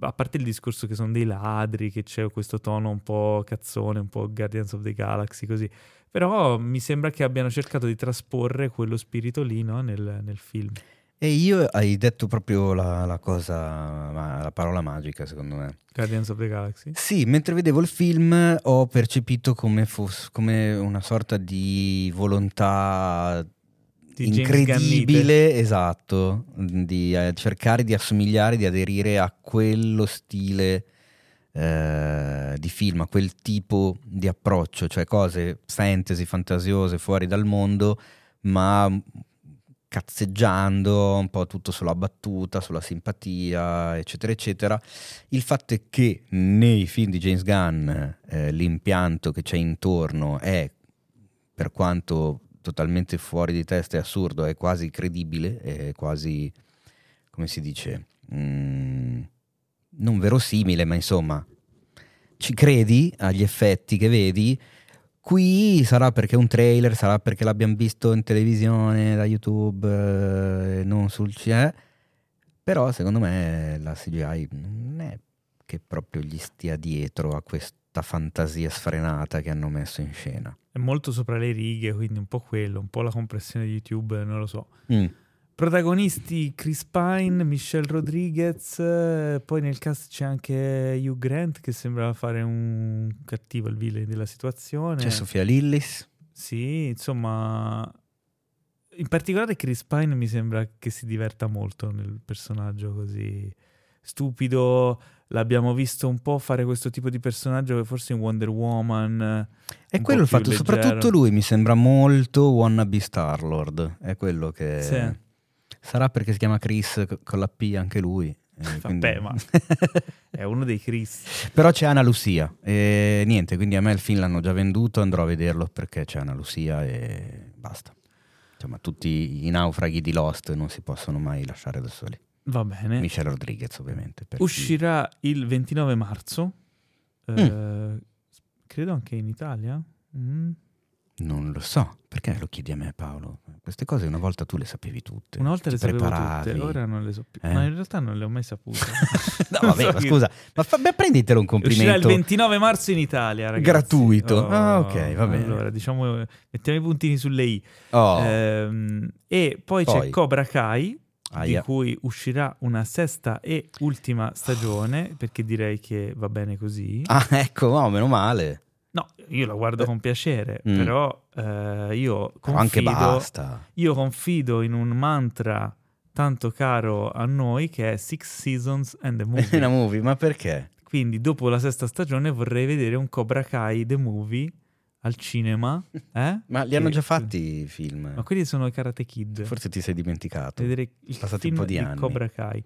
a parte il discorso che sono dei ladri, che c'è questo tono un po' cazzone, un po' Guardians of the Galaxy, così. Però mi sembra che abbiano cercato di trasporre quello spirito lì no? nel, nel, film. E io hai detto proprio la, la, cosa, la parola magica, secondo me. Guardians of the Galaxy? Sì, mentre vedevo il film ho percepito come, fosse, come una sorta di volontà di incredibile, esatto, di eh, cercare di assomigliare, di aderire a quello stile eh, di film, a quel tipo di approccio, cioè cose fantasy, fantasiose, fuori dal mondo, ma cazzeggiando un po' tutto sulla battuta, sulla simpatia, eccetera, eccetera. Il fatto è che nei film di James Gunn eh, l'impianto che c'è intorno è, per quanto totalmente fuori di testa, è assurdo, è quasi credibile, è quasi, come si dice, mm, non verosimile, ma insomma, ci credi agli effetti che vedi. Qui sarà perché è un trailer, sarà perché l'abbiamo visto in televisione, da YouTube, eh, non sul CE. Però secondo me la CGI non è che proprio gli stia dietro a questa fantasia sfrenata che hanno messo in scena è molto sopra le righe, quindi un po' quello, un po' la compressione di YouTube, non lo so. Mm. Protagonisti Chris Pine, Michelle Rodriguez, poi nel cast c'è anche Hugh Grant che sembra fare un cattivo il villain della situazione. C'è Sofia Lillis. Sì, insomma, in particolare Chris Pine mi sembra che si diverta molto nel personaggio così stupido, l'abbiamo visto un po' fare questo tipo di personaggio che forse in Wonder Woman è quello il fatto, leggero. soprattutto lui mi sembra molto wannabe Star-Lord, è quello che... Sì. Sarà perché si chiama Chris con la P anche lui. Eh, [laughs] quindi... Vabbè, ma [laughs] è uno dei Chris. Però c'è Anna Lucia e niente, quindi a me il film l'hanno già venduto, andrò a vederlo perché c'è Anna Lucia e basta. Insomma, tutti i naufraghi di Lost non si possono mai lasciare da soli. Va bene. Michelle Rodriguez, ovviamente. Uscirà chi... il 29 marzo. Mm. Eh, credo anche in Italia. Mm. Non lo so, perché lo chiedi a me Paolo? Queste cose una volta tu le sapevi tutte. Una volta le sapevo preparavi. tutte, ora non le so più. Eh? Ma in realtà non le ho mai sapute. [laughs] no, [laughs] vabbè, so ma scusa, ma fa, beh, prenditelo un complimento. Uscirà il 29 marzo in Italia, ragazzi. Gratuito. Oh, ah, ok, va bene. Allora, diciamo, mettiamo i puntini sulle i. Oh. Ehm, e poi, poi, c'è Cobra Kai, Aia. di cui uscirà una sesta e ultima stagione, perché direi che va bene così. Ah, ecco, no, meno male. No, io la guardo con piacere, Mm. però eh, io Però anche confido, basta. io confido in un mantra tanto caro a noi che è Six Seasons and the [laughs] Movie. Una movie, ma perché? Quindi dopo la sesta stagione vorrei vedere un Cobra Kai The Movie al cinema. [laughs] Eh? Ma li hanno già fatti i film. Ma quelli sono i Karate Kid. Forse ti sei dimenticato. Vedere il passati film un po' di di anni. Cobra Kai.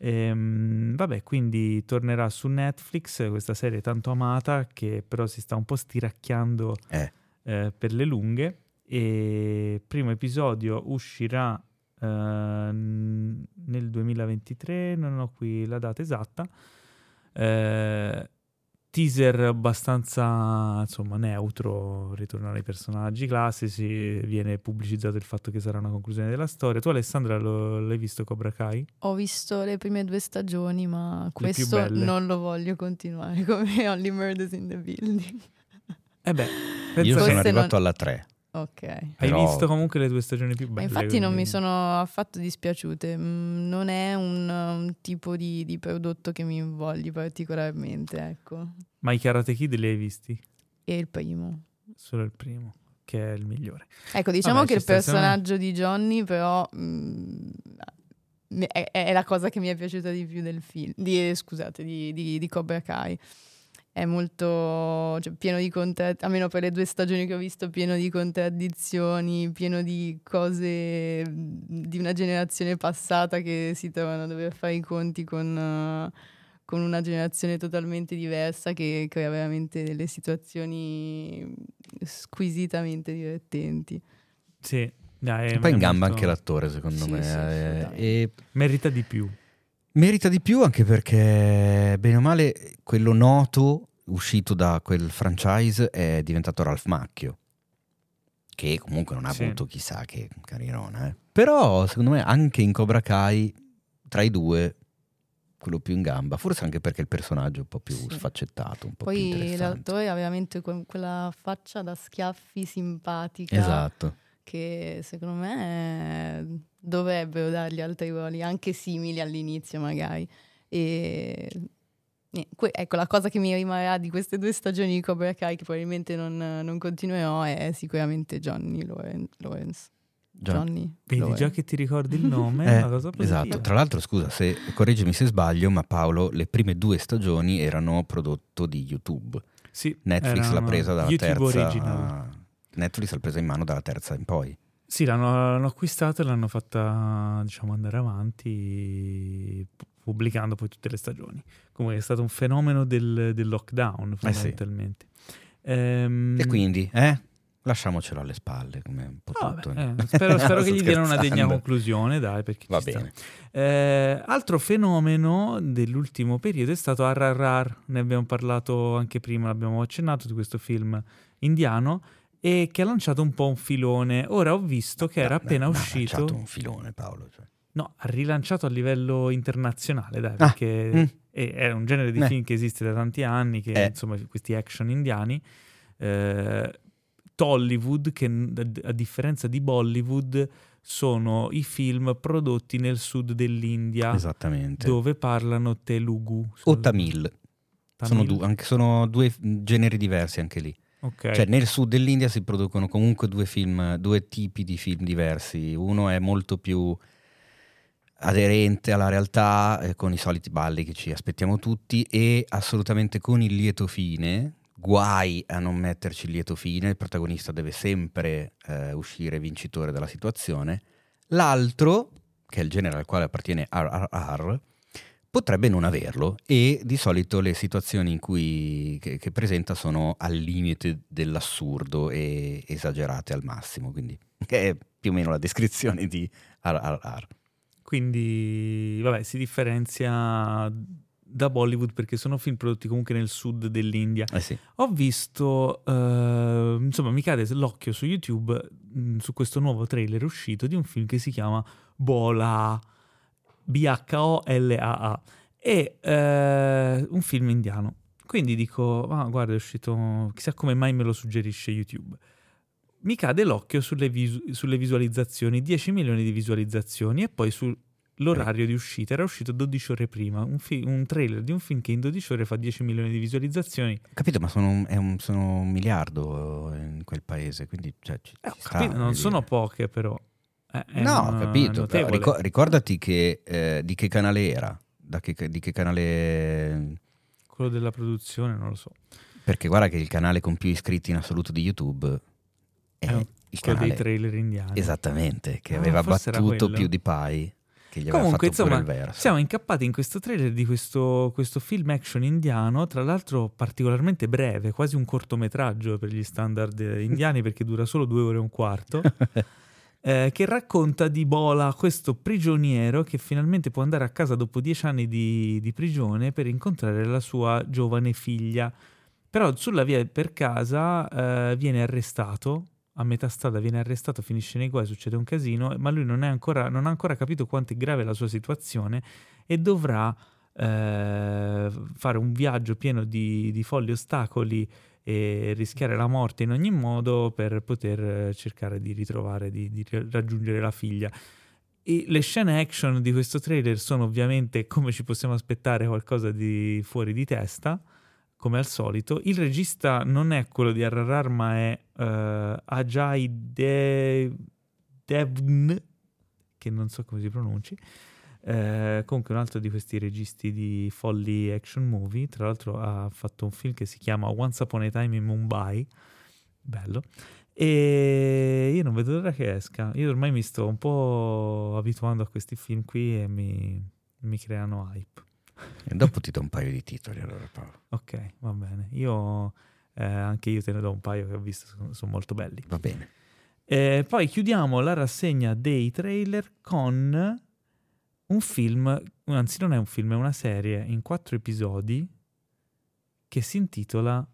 Ehm, vabbè, quindi tornerà su Netflix questa serie tanto amata che però si sta un po' stiracchiando Eh. eh, per le lunghe. E primo episodio uscirà eh, nel 2023, non ho qui la data esatta. Eh, teaser abbastanza insomma neutro, ritornano i personaggi classici, viene pubblicizzato il fatto che sarà una conclusione della storia. Tu Alessandra lo- l'hai visto Cobra Kai? Ho visto le prime due stagioni, ma questo non lo voglio continuare [laughs] come Only Murders in the Building. Eh beh, Io sono arrivato non- alla 3. Ok. hai però- visto comunque le due stagioni più belle. infatti non mi sono affatto dispiaciute, Mm, non è un, un tipo di, di prodotto che mi invogli particolarmente, ecco. Ma i Karate Kid li hai visti? E il primo. solo il primo, che è il migliore. Ecco, diciamo Vabbè, che il personaggio di Johnny, però, mh, mi- è, è la cosa che mi è piaciuta di più del film. Di, scusate, di, di, di Cobra Kai. È molto cioè, pieno di contraddizioni, almeno per le due stagioni che ho visto, pieno di contraddizioni, pieno di cose di una generazione passata che si trovano a dover fare i conti con, eh, con una generazione totalmente diversa che crea veramente delle situazioni squisitamente divertenti. Sì, dai, E poi è in gamba molto- anche l'attore, secondo Sì, me. sì, eh, assolutamente. e Merita di più. Merita di più anche perché, bene o male, quello noto uscito da quel franchise è diventato Ralph Macchio. Che comunque non ha Sì. avuto chissà che carirona. eh. Però, secondo me, anche in Cobra Kai, tra i due, quello più in gamba. Forse anche perché il personaggio è un po' più Sì. sfaccettato, un po' più Poi interessante. l'attore ha veramente que- quella faccia da schiaffi simpatica Esatto. Che secondo me eh, dovrebbero dargli altri ruoli, anche simili all'inizio magari. E eh, ecco, la cosa che mi rimarrà di queste due stagioni di Cobra Kai, che probabilmente non, non continuerò, è sicuramente Johnny Loren- Lawrence. Già. Johnny Vedi, Lawrence. già che ti ricordi il [laughs] nome, Eh, una cosa positiva. esatto, tra l'altro scusa se correggimi se sbaglio, ma Paolo, le prime due stagioni erano prodotto di YouTube. Sì, Netflix l'ha presa dalla YouTube terza. original. Netflix l'ha presa in mano dalla terza in poi. Sì, l'hanno, l'hanno acquistata e l'hanno fatta, diciamo, andare avanti, pu- pubblicando poi tutte le stagioni. Comunque è stato un fenomeno del, del lockdown, Eh sì. fondamentalmente. Ehm, E quindi, eh? Lasciamocelo alle spalle, come un po' no, tutto. vabbè, eh, spero, [laughs] spero che gli diano una degna conclusione, dai, perché Va bene. Eh, altro fenomeno dell'ultimo periodo è stato RRR, ne abbiamo parlato anche prima, l'abbiamo accennato di questo film indiano e che ha lanciato un po' un filone. Ora ho visto che era No, appena no, no, ha uscito. lanciato un filone, Paolo. cioè. No, ha rilanciato a livello internazionale, dai, Ah, perché mm. è, è un genere di Eh. film che esiste da tanti anni, che Eh. insomma questi action indiani. Eh, Tollywood, che a differenza di Bollywood, sono i film prodotti nel sud dell'India, Esattamente. dove parlano Telugu. O Tamil. Sono, Tamil? du- anche- sono due generi diversi anche lì. Ok. Cioè, nel sud dell'India si producono comunque due film, due tipi di film diversi. Uno è molto più aderente alla realtà, eh, con i soliti balli che ci aspettiamo tutti, e assolutamente con il lieto fine. Guai a non metterci il lieto fine, il protagonista deve sempre eh, uscire vincitore dalla situazione. L'altro, che è il genere al quale appartiene RRR, potrebbe non averlo e di solito le situazioni in cui, che, che presenta sono al limite dell'assurdo e esagerate al massimo, quindi che [laughs] è più o meno la descrizione di RRR. Quindi, vabbè, si differenzia da Bollywood perché sono film prodotti comunque nel sud dell'India. Eh sì. Ho visto, eh, insomma, mi cade l'occhio su YouTube mh, su questo nuovo trailer uscito di un film che si chiama Bola, B-H-O-L-A-A, è eh, un film indiano. Quindi dico, ah, guarda, è uscito, chissà come mai me lo suggerisce YouTube. Mi cade l'occhio sulle, visu- sulle visualizzazioni, 10 milioni di visualizzazioni e poi sull'orario di uscita. Era uscito 12 ore prima, un, fi- un trailer di un film che in 12 ore fa 10 milioni di visualizzazioni. Capito, ma sono un, è un, sono un miliardo in quel paese, quindi cioè, ci, ci sta, Capito? Non voglio sono poche però. Eh, No, ho capito. ricor- ricordati che, eh, di che canale era, da che, di che canale... Quello della produzione non lo so. Perché guarda che il canale con più iscritti in assoluto di YouTube è un- il quello canale dei trailer indiani. Esattamente, che Ah, aveva battuto più di Pai, che gli Comunque, aveva fatto insomma, siamo incappati in questo trailer di questo, questo film action indiano, tra l'altro particolarmente breve, quasi un cortometraggio per gli standard eh, indiani perché dura solo due ore e un quarto, [laughs] eh, che racconta di Bola, questo prigioniero che finalmente può andare a casa dopo dieci anni di, di prigione per incontrare la sua giovane figlia. Però sulla via per casa eh, viene arrestato, a metà strada viene arrestato, finisce nei guai, succede un casino, ma lui non, ancora, non ha ancora capito quanto è grave la sua situazione e dovrà eh, fare un viaggio pieno di, di folli ostacoli e rischiare la morte in ogni modo per poter eh, cercare di ritrovare, di, di raggiungere la figlia. E le scene action di questo trailer sono ovviamente, come ci possiamo aspettare, qualcosa di fuori di testa, come al solito. Il regista non è quello di RRR, ma è uh, Ajay De- Devn, che non so come si pronunci. Eh, comunque un altro di questi registi di folli action movie, tra l'altro ha fatto un film che si chiama Once Upon a Time in Mumbai, bello, e io non vedo l'ora che esca, io ormai mi sto un po' abituando a questi film qui e mi, mi creano hype. E dopo ti do un paio di titoli allora Paolo. Ok, va bene, io eh, anche io te ne do un paio che ho visto, sono, sono molto belli. Va bene. Eh, poi chiudiamo la rassegna dei trailer con un film, anzi non è un film, è una serie in quattro episodi che si intitola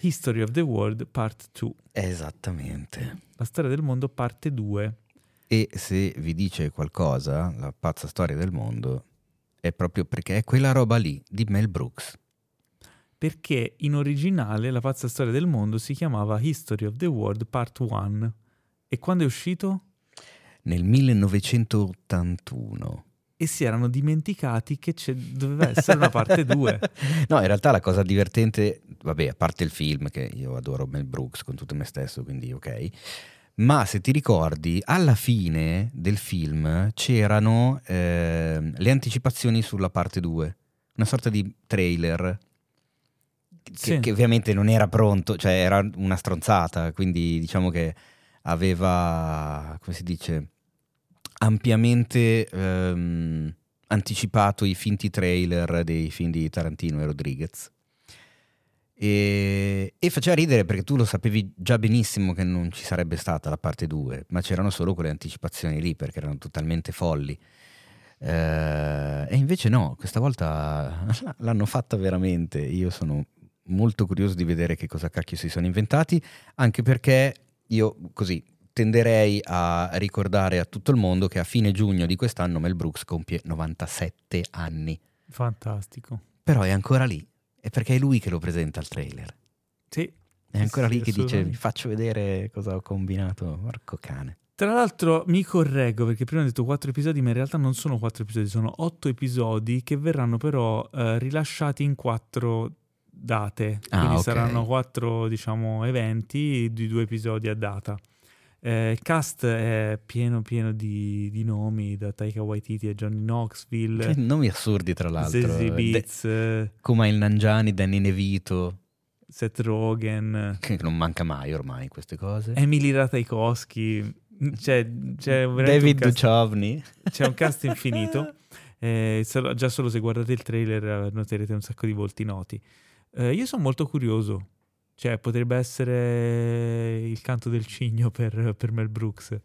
History of the World Part 2. Esattamente. La storia del mondo parte 2. E se vi dice qualcosa, la pazza storia del mondo, è proprio perché è quella roba lì di Mel Brooks. Perché in originale la pazza storia del mondo si chiamava History of the World Part 1. E quando è uscito? Nel 1981. E si erano dimenticati che doveva essere una parte [laughs] 2. no, in realtà la cosa divertente, vabbè, a parte il film, che io adoro Mel Brooks con tutto me stesso, quindi ok. Ma se ti ricordi, alla fine del film c'erano eh, le anticipazioni sulla parte 2, una sorta di trailer che, Sì. che ovviamente non era pronto, cioè era una stronzata, quindi diciamo che aveva, come si dice, ampiamente ehm, anticipato i finti trailer dei film di Tarantino e Rodriguez. E, e faceva ridere perché tu lo sapevi già benissimo che non ci sarebbe stata la parte 2, ma c'erano solo quelle anticipazioni lì perché erano totalmente folli. Eh, e invece no, questa volta [laughs] l'hanno fatta veramente. Io sono molto curioso di vedere che cosa cacchio si sono inventati, anche perché io così tenderei a ricordare a tutto il mondo che a fine giugno di quest'anno Mel Brooks compie 97 anni. Fantastico. Però è ancora lì, è perché è lui che lo presenta al trailer. Sì. È ancora Sì, lì che dice vi faccio vedere cosa ho combinato, porco cane. Tra l'altro mi correggo perché prima ho detto quattro episodi, ma in realtà non sono quattro episodi, sono otto episodi che verranno però eh, rilasciati in quattro date. Ah, Quindi ok. saranno quattro, diciamo, eventi di due episodi a data. Eh, il cast è pieno pieno di, di nomi, da Taika Waititi a Johnny Knoxville, Che nomi assurdi tra l'altro. Zazie De- Beetz, eh, Kumail Nanjiani, Danny Nevito, Seth Rogen, che non manca mai ormai queste cose. Emily Ratajkowski, c'è, c'è veramente David cast- Duchovny. C'è un cast infinito. [laughs] Eh, già solo se guardate il trailer noterete un sacco di volti noti. Eh, io sono molto curioso. Cioè, potrebbe essere il canto del cigno per, per Mel Brooks.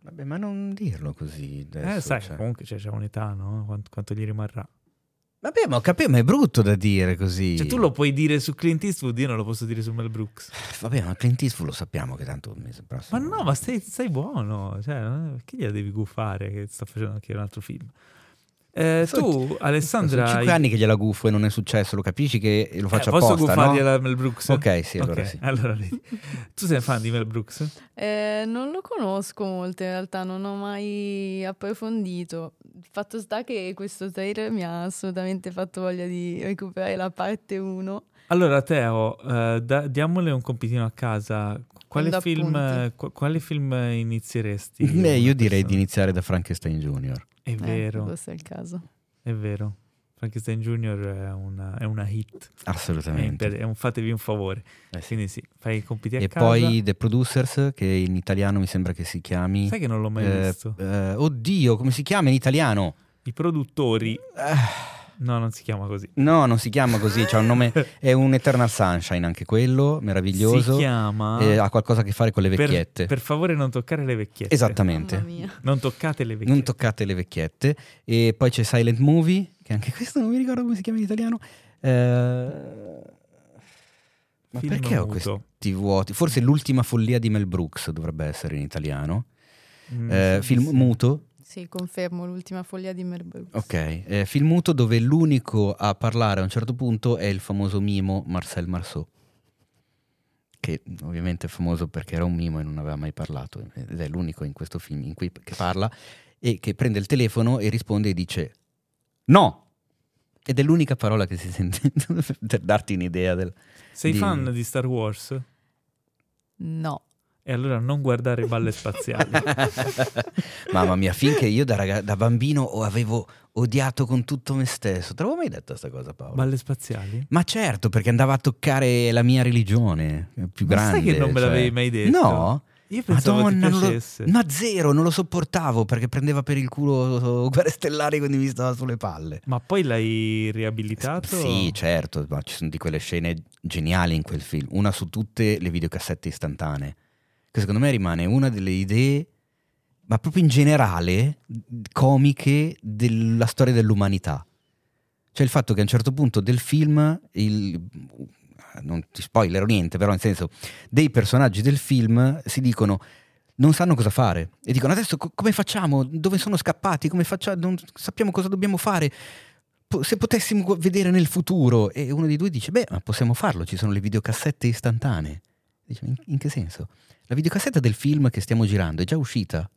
Vabbè, ma non dirlo così adesso. eh, sai, cioè. comunque cioè, c'è un'età, no? Quanto, quanto gli rimarrà. Vabbè, ma ho capito, ma è brutto da dire così. Cioè, tu lo puoi dire su Clint Eastwood, io non lo posso dire su Mel Brooks. Vabbè, ma Clint Eastwood lo sappiamo che tanto il mese Ma prossimo... no, ma stai, stai buono. Cioè, è- che gliela devi gufare che sta facendo anche un altro film? Eh, tu, Alessandra... Sono cinque hai- anni che gliela guffo e non è successo, lo capisci che lo faccio Eh, posso apposta, guffargliela no? a Mel Brooks? Ok, sì, allora Ok, sì. [laughs] allora tu sei fan di Mel Brooks? Eh, non lo conosco molto in realtà, non ho mai approfondito. Il fatto sta che questo trailer mi ha assolutamente fatto voglia di recuperare la parte 1. Allora, Teo, eh, da- diamole un compitino a casa. Quale film, qu- quale film inizieresti? Beh, io direi di iniziare da Frankenstein Jr. È Eh, vero, questo è il caso. è vero. Frankenstein Jr. è una, è una hit. Assolutamente. È, è un, fatevi un favore. Eh sì. Quindi sì, fai i compiti a E casa. poi The Producers, che in italiano mi sembra che si chiami... Sai che non l'ho mai eh, visto? eh, oddio, come si chiama in italiano? I produttori... Eh. No, non si chiama così. No, non si chiama così, c'ha un nome, [laughs] è un Eternal Sunshine anche quello, meraviglioso. Si chiama... e ha qualcosa a che fare con le per, vecchiette. per favore non toccare le vecchiette. Esattamente. Mamma mia. Non toccate le vecchiette. Non toccate le vecchiette. E poi c'è Silent Movie, che anche questo non mi ricordo come si chiama in italiano. Eh, Ma Film perché ho muto. questi vuoti? Forse l'ultima follia di Mel Brooks dovrebbe essere in italiano. Mm, Eh, sì, film sì. muto, Sì, confermo l'ultima foglia di Mel Brooks. ok. Eh, film muto dove l'unico a parlare a un certo punto è il famoso mimo Marcel Marceau. Che ovviamente è famoso perché era un mimo e non aveva mai parlato. Ed è l'unico in questo film in cui che parla e che prende il telefono e risponde e dice no. Ed è l'unica parola che si sente [laughs] per darti un'idea del... Sei di- fan di Star Wars? No. E allora non guardare balle spaziali. [laughs] Mamma mia, finché io da, raga- da bambino avevo odiato con tutto me stesso. Te l'avevo mai detto questa cosa, Paolo? balle spaziali? Ma certo, perché andava a toccare la mia religione eh, più Ma grande. sai che non me cioè- l'avevi mai detto? No? Io pensavo Madonna, ti lo- piacesse. ma zero, non lo sopportavo perché prendeva per il culo Guerre Stellari quando mi stava sulle palle. Ma poi l'hai riabilitato? Sì, certo, ma ci sono di quelle scene geniali in quel film. Una su tutte le videocassette istantanee, che secondo me rimane una delle idee, ma proprio in generale, comiche della storia dell'umanità. Cioè il fatto che a un certo punto del film, il- non ti spoilerò niente, però nel senso, dei personaggi del film si dicono non sanno cosa fare e dicono adesso co- come facciamo? Dove sono scappati? Come facciamo? Non sappiamo cosa dobbiamo fare. Se potessimo vedere nel futuro e uno dei due dice beh ma possiamo farlo ci sono le videocassette istantanee dice in, in che senso? La videocassetta del film che stiamo girando è già uscita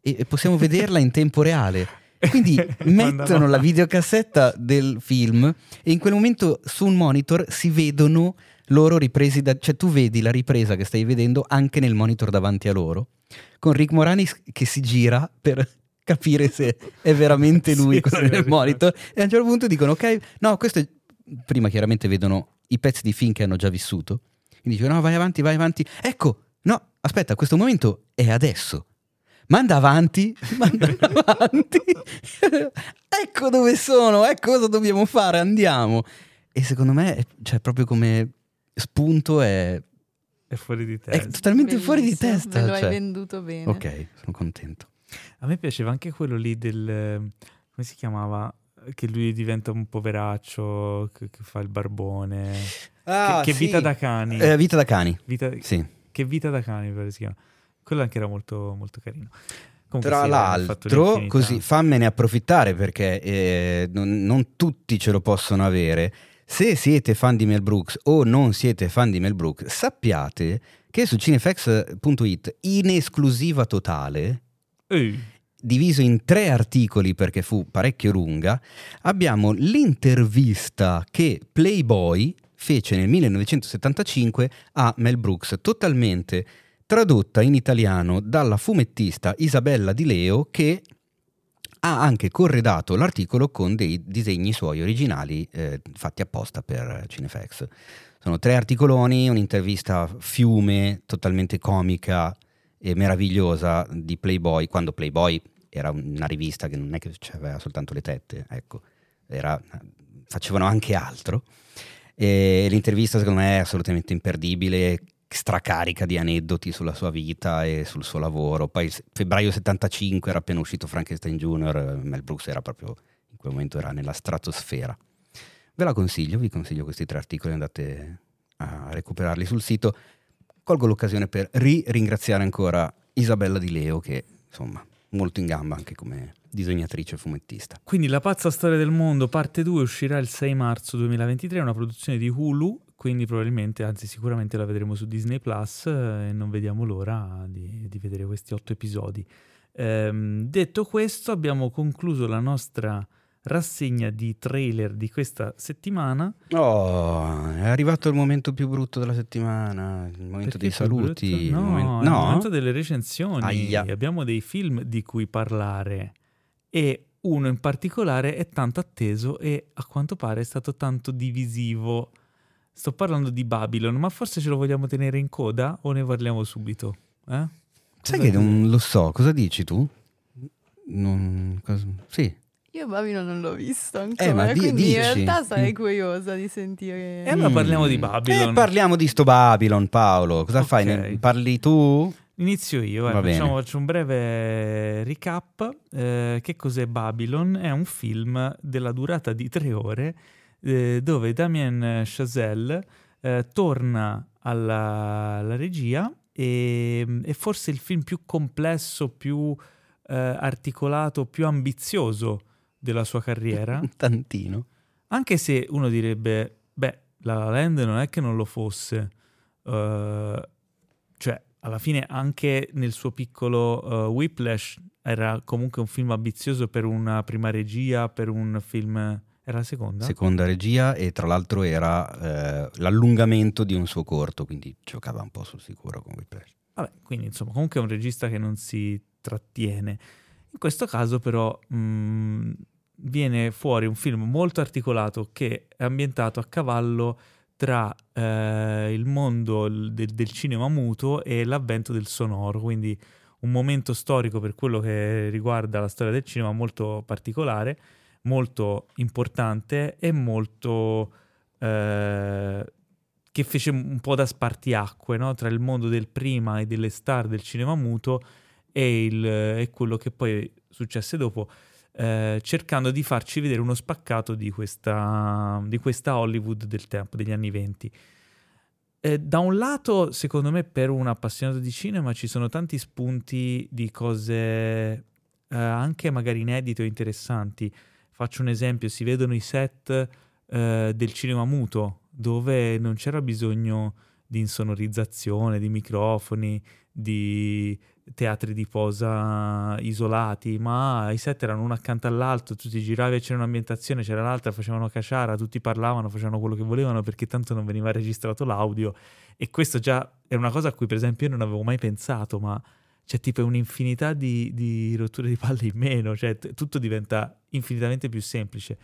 e, e possiamo vederla in tempo reale. Quindi [laughs] mettono la videocassetta del film e in quel momento su un monitor si vedono loro ripresi da cioè tu vedi la ripresa che stai vedendo anche nel monitor davanti a loro con Rick Moranis che si gira per [laughs] capire se è veramente [laughs] lui Sì, quello sì, nel monitor e a un certo punto dicono ok no questo è prima chiaramente vedono i pezzi di film che hanno già vissuto. Quindi dicono no vai avanti vai avanti. Ecco no aspetta questo momento è adesso manda avanti [laughs] manda avanti [laughs] ecco dove sono ecco cosa dobbiamo fare andiamo e secondo me è- cioè proprio come spunto è È fuori di è testa. totalmente fuori di testa Me lo hai cioè. venduto bene. ok sono contento A me piaceva anche quello lì del... come si chiamava? Che lui diventa un poveraccio, che, che fa il barbone. Ah, che, che sì. vita da cani. Eh, Vita da cani. Vita- Sì. Che vita da cani, pare si chiama. Quello anche era molto, molto carino. Comunque Tra sì, l'altro, così fammene approfittare perché eh, non, non tutti ce lo possono avere. Se siete fan di Mel Brooks o non siete fan di Mel Brooks, sappiate che su cinefx.it in esclusiva totale, diviso in tre articoli perché fu parecchio lunga, abbiamo l'intervista che Playboy fece nel 1975 a Mel Brooks, totalmente tradotta in italiano dalla fumettista Isabella Di Leo che ha anche corredato l'articolo con dei disegni suoi originali eh, fatti apposta per Cinefax. Sono tre articoloni, un'intervista fiume totalmente comica e meravigliosa di Playboy, quando Playboy era una rivista che non è che aveva soltanto le tette, ecco, era- facevano anche altro. E l'intervista secondo me è assolutamente imperdibile, stracarica di aneddoti sulla sua vita e sul suo lavoro. Poi febbraio 75 era appena uscito Frankenstein Jr., Mel Brooks era proprio in quel momento era nella stratosfera. Ve la consiglio, vi consiglio questi tre articoli, andate a recuperarli sul sito. Colgo l'occasione per ri-ringraziare ancora Isabella Di Leo che insomma molto in gamba anche come disegnatrice e fumettista. Quindi La pazza storia del mondo, parte 2, uscirà il 6 marzo 2023, è una produzione di Hulu, quindi probabilmente, anzi sicuramente la vedremo su Disney Plus eh, e non vediamo l'ora di, di vedere questi otto episodi. Ehm, detto questo, abbiamo concluso la nostra rassegna di trailer di questa settimana. Oh, è arrivato il momento più brutto della settimana, il momento Perché dei saluti. brutto? il No, momen- è il momento delle recensioni. Aia. Abbiamo dei film di cui parlare e uno in particolare è tanto atteso e a quanto pare è stato tanto divisivo. Sto parlando di Babylon, ma forse ce lo vogliamo tenere in coda o ne parliamo subito? Eh? Sai che non lo so, cosa dici tu? Non, cosa- sì. Io Babylon non l'ho visto Eh, ma ancora, di- quindi dici. in realtà sarei Mm. curiosa di sentire. E allora parliamo di Babylon. Eh, parliamo di sto Babylon, Paolo. Cosa fai? Ok. Ne- Parli tu? Inizio io, eh. Facciamo, faccio un breve recap. Eh, che cos'è Babylon? È un film della durata di tre ore eh, dove Damien Chazelle eh, torna alla, alla regia e è forse il film più complesso, più eh, articolato, più ambizioso della sua carriera. Un [laughs] tantino. Anche se uno direbbe, beh, La La Land non è che non lo fosse, eh, cioè alla fine anche nel suo piccolo eh, Whiplash era comunque un film ambizioso per una prima regia, per un film Era la seconda? Seconda regia e tra l'altro era eh, l'allungamento di un suo corto, quindi giocava un po' sul sicuro con Whiplash. Vabbè, quindi insomma, comunque è un regista che non si trattiene. In questo caso però mh, viene fuori un film molto articolato che è ambientato a cavallo tra eh, il mondo del, del cinema muto e l'avvento del sonoro, quindi un momento storico per quello che riguarda la storia del cinema molto particolare, molto importante e molto... Eh, che fece un po' da spartiacque no? tra il mondo del prima e delle star del cinema muto e, il, e quello che poi successe dopo, eh, cercando di farci vedere uno spaccato di questa, di questa Hollywood del tempo, degli anni venti. Eh, da un lato, secondo me, per un appassionato di cinema ci sono tanti spunti di cose eh, anche magari inedite o interessanti. Faccio un esempio, si vedono i set eh, del cinema muto, dove non c'era bisogno di insonorizzazione, di microfoni, di teatri di posa isolati, ma i set erano uno accanto all'altro, tu ti giravi c'era un'ambientazione, c'era l'altra, facevano caciara, tutti parlavano, facevano quello che volevano perché tanto non veniva registrato l'audio e questo già è una cosa a cui per esempio io non avevo mai pensato, ma c'è tipo un'infinità di, di rotture di palle in meno, cioè t- tutto diventa infinitamente più semplice.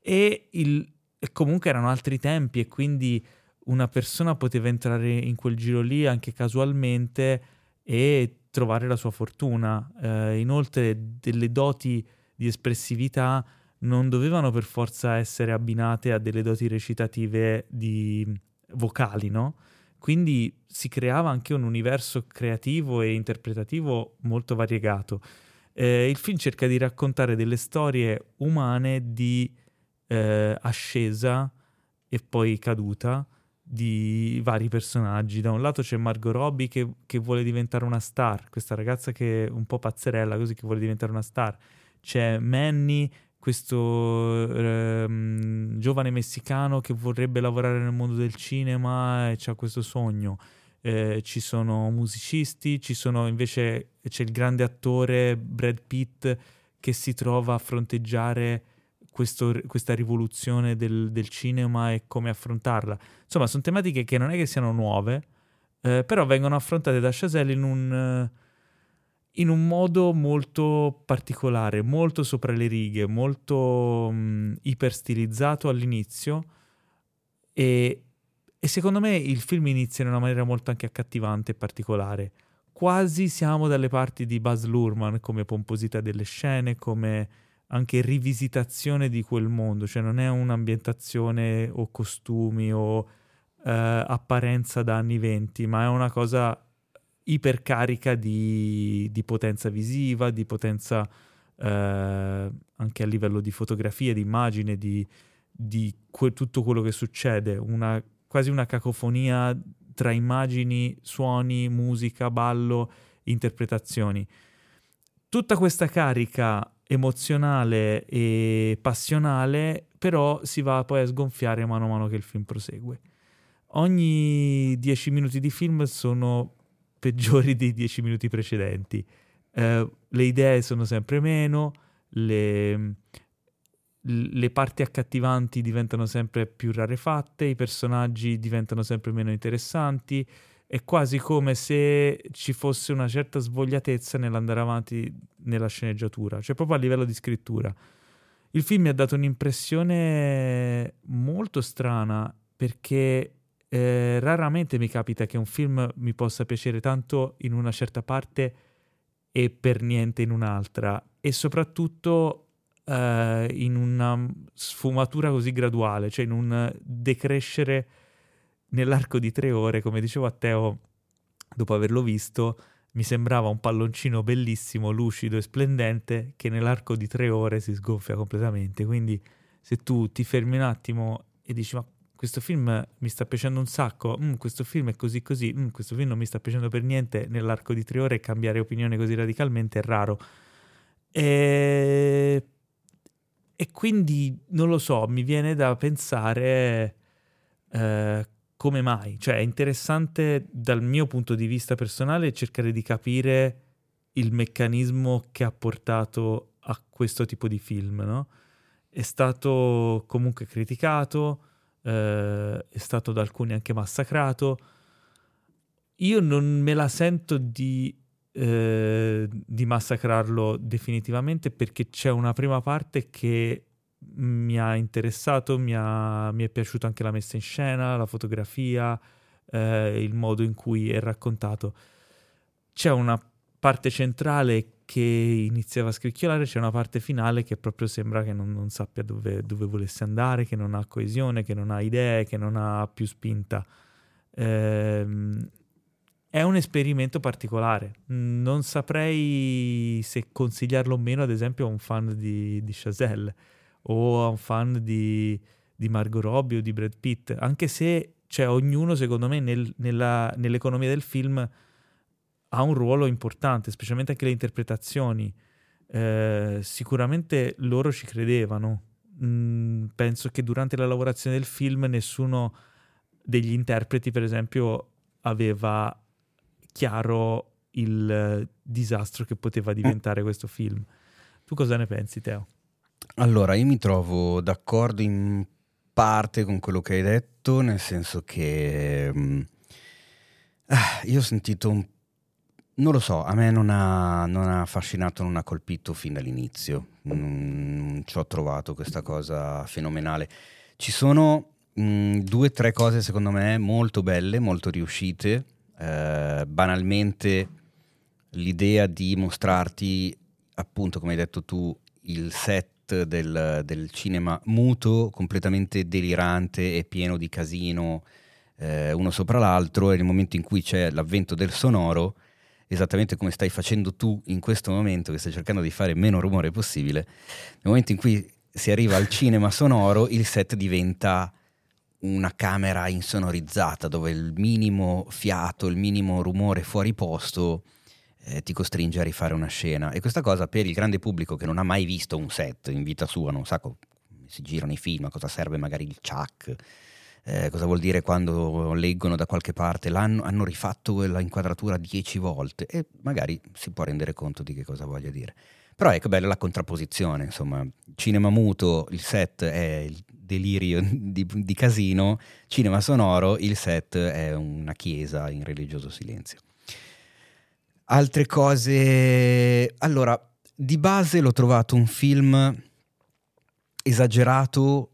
E, il, e comunque erano altri tempi e quindi una persona poteva entrare in quel giro lì anche casualmente e trovare la sua fortuna. Eh, inoltre delle doti di espressività non dovevano per forza essere abbinate a delle doti recitative di vocali, no? Quindi si creava anche un universo creativo e interpretativo molto variegato. Eh, il film cerca di raccontare delle storie umane di eh, ascesa e poi caduta di vari personaggi. Da un lato c'è Margot Robbie che, che, vuole diventare una star, questa ragazza che è un po' pazzerella così che vuole diventare una star. C'è Manny, questo ehm, giovane messicano che vorrebbe lavorare nel mondo del cinema e ha questo sogno. Eh, ci sono musicisti, ci sono invece c'è il grande attore Brad Pitt che si trova a fronteggiare questo, questa rivoluzione del, del, cinema e come affrontarla. Insomma, sono tematiche che non è che siano nuove, eh, però vengono affrontate da Chazelle in un, in un modo molto particolare, molto sopra le righe, molto mh, iperstilizzato all'inizio e, e secondo me il film inizia in una maniera molto anche accattivante e particolare. Quasi siamo dalle parti di Buzz Lurman come pomposità delle scene, come anche rivisitazione di quel mondo, cioè non è un'ambientazione o costumi o eh, apparenza da anni venti, ma è una cosa ipercarica di, di potenza visiva, di potenza eh, anche a livello di fotografia, di immagine, di, di que- tutto quello che succede, una, quasi una cacofonia tra immagini, suoni, musica, ballo, interpretazioni. Tutta questa carica emozionale e passionale, però si va poi a sgonfiare mano a mano che il film prosegue. Ogni dieci minuti di film sono peggiori dei dieci minuti precedenti. Eh, le idee sono sempre meno, le, le parti accattivanti diventano sempre più rarefatte, i personaggi diventano sempre meno interessanti è quasi come se ci fosse una certa svogliatezza nell'andare avanti nella sceneggiatura, cioè proprio a livello di scrittura. Il film mi ha dato un'impressione molto strana perché eh, raramente mi capita che un film mi possa piacere tanto in una certa parte e per niente in un'altra e soprattutto eh, in una sfumatura così graduale, cioè in un decrescere nell'arco di tre ore, come dicevo a Teo, dopo averlo visto, mi sembrava un palloncino bellissimo, lucido e splendente che nell'arco di tre ore si sgonfia completamente. Quindi se tu ti fermi un attimo e dici ma questo film mi sta piacendo un sacco, mm, questo film è così così, mm, questo film non mi sta piacendo per niente, nell'arco di tre ore cambiare opinione così radicalmente è raro. E, e quindi non lo so, mi viene da pensare eh, come mai? Cioè è interessante dal mio punto di vista personale cercare di capire il meccanismo che ha portato a questo tipo di film, no? è stato comunque criticato, eh, è stato da alcuni anche massacrato. Io non me la sento di, eh, di massacrarlo definitivamente perché c'è una prima parte che mi ha interessato, mi, ha, mi è piaciuta anche la messa in scena, la fotografia, eh, il modo in cui è raccontato. C'è una parte centrale che iniziava a scricchiolare, c'è una parte finale che proprio sembra che non, non sappia dove, dove, volesse andare, che non ha coesione, che non ha idee, che non ha più spinta. Ehm, è un esperimento particolare. Non saprei se consigliarlo o meno, ad esempio, a un fan di, di Chazelle o a un fan di, di Margot Robbie o di Brad Pitt, anche se cioè, ognuno, secondo me, nel, nella, nell'economia del film ha un ruolo importante, specialmente anche le interpretazioni. Eh, sicuramente loro ci credevano. Mm, penso che durante la lavorazione del film nessuno degli interpreti, per esempio, aveva chiaro il disastro che poteva diventare questo film. Tu cosa ne pensi, Teo? Allora, io mi trovo d'accordo in parte con quello che hai detto, nel senso che um, ah, io ho sentito un non lo so, a me non ha, non ha, affascinato, non ha colpito fin dall'inizio. Non ci ho trovato questa cosa fenomenale. Ci sono mh, due o tre cose, secondo me, molto belle, molto riuscite. Eh, banalmente, l'idea di mostrarti, appunto, come hai detto tu, il set del, del cinema muto, completamente delirante e pieno di casino eh, uno sopra l'altro, e nel momento in cui c'è l'avvento del sonoro esattamente come stai facendo tu in questo momento, che stai cercando di fare meno rumore possibile, nel momento in cui si arriva al cinema sonoro, il set diventa una camera insonorizzata dove il minimo fiato, il minimo rumore fuori posto eh, ti costringe a rifare una scena. E questa cosa per il grande pubblico che non ha mai visto un set in vita sua, non sa come si girano i film, a cosa serve magari il chuck, eh, cosa vuol dire quando leggono da qualche parte l'hanno hanno rifatto quella inquadratura dieci volte e magari si può rendere conto di che cosa voglia dire. Però ecco bella la contrapposizione, insomma, cinema muto, il set è il delirio di, di casino, cinema sonoro, il set è una chiesa in religioso silenzio. Altre cose... Allora, di base l'ho trovato un film esagerato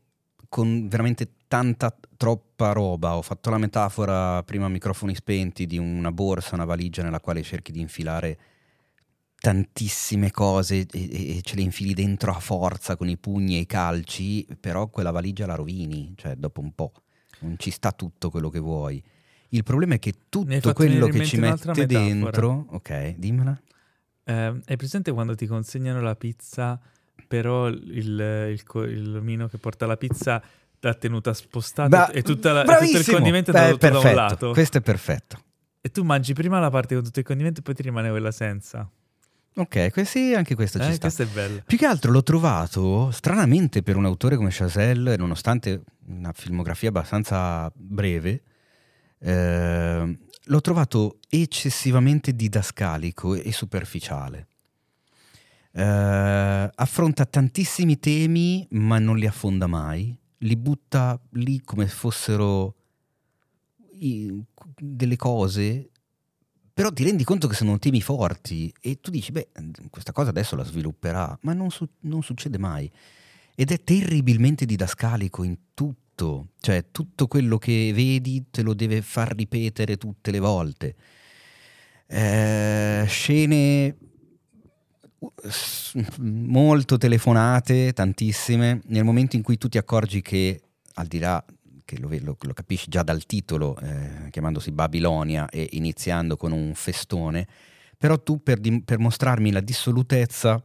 con veramente tanta troppa roba. Ho fatto la metafora prima a microfoni spenti di una borsa, una valigia nella quale cerchi di infilare tantissime cose e, e, ce le infili dentro a forza con i pugni e i calci, però quella valigia la rovini, cioè dopo un po'. Non ci sta tutto quello che vuoi. Il problema è che tutto quello che ci mette dentro... Ok, dimmela. Eh, hai presente quando ti consegnano la pizza, però il, omino che porta la pizza la tenuta spostata e, tutta la, tutto il condimento Beh, è da un lato. Questo è perfetto. E tu mangi prima la parte con tutto il condimento e poi ti rimane quella senza. Ok, sì, anche questo eh, ci sta. Questo è bello. Più che altro l'ho trovato, stranamente per un autore come Chazelle, nonostante una filmografia abbastanza breve, eh, l'ho trovato eccessivamente didascalico e superficiale. Eh, affronta tantissimi temi ma non li affonda mai li butta lì come fossero delle cose, però ti rendi conto che sono temi forti e tu dici, beh, questa cosa adesso la svilupperà, ma non, su- non succede mai. Ed è terribilmente didascalico in tutto, cioè tutto quello che vedi te lo deve far ripetere tutte le volte. Eh, scene molto telefonate, tantissime, nel momento in cui tu ti accorgi che al di là che lo, lo, lo capisci già dal titolo, eh, chiamandosi Babilonia e iniziando con un festone, però tu per, di, per mostrarmi la dissolutezza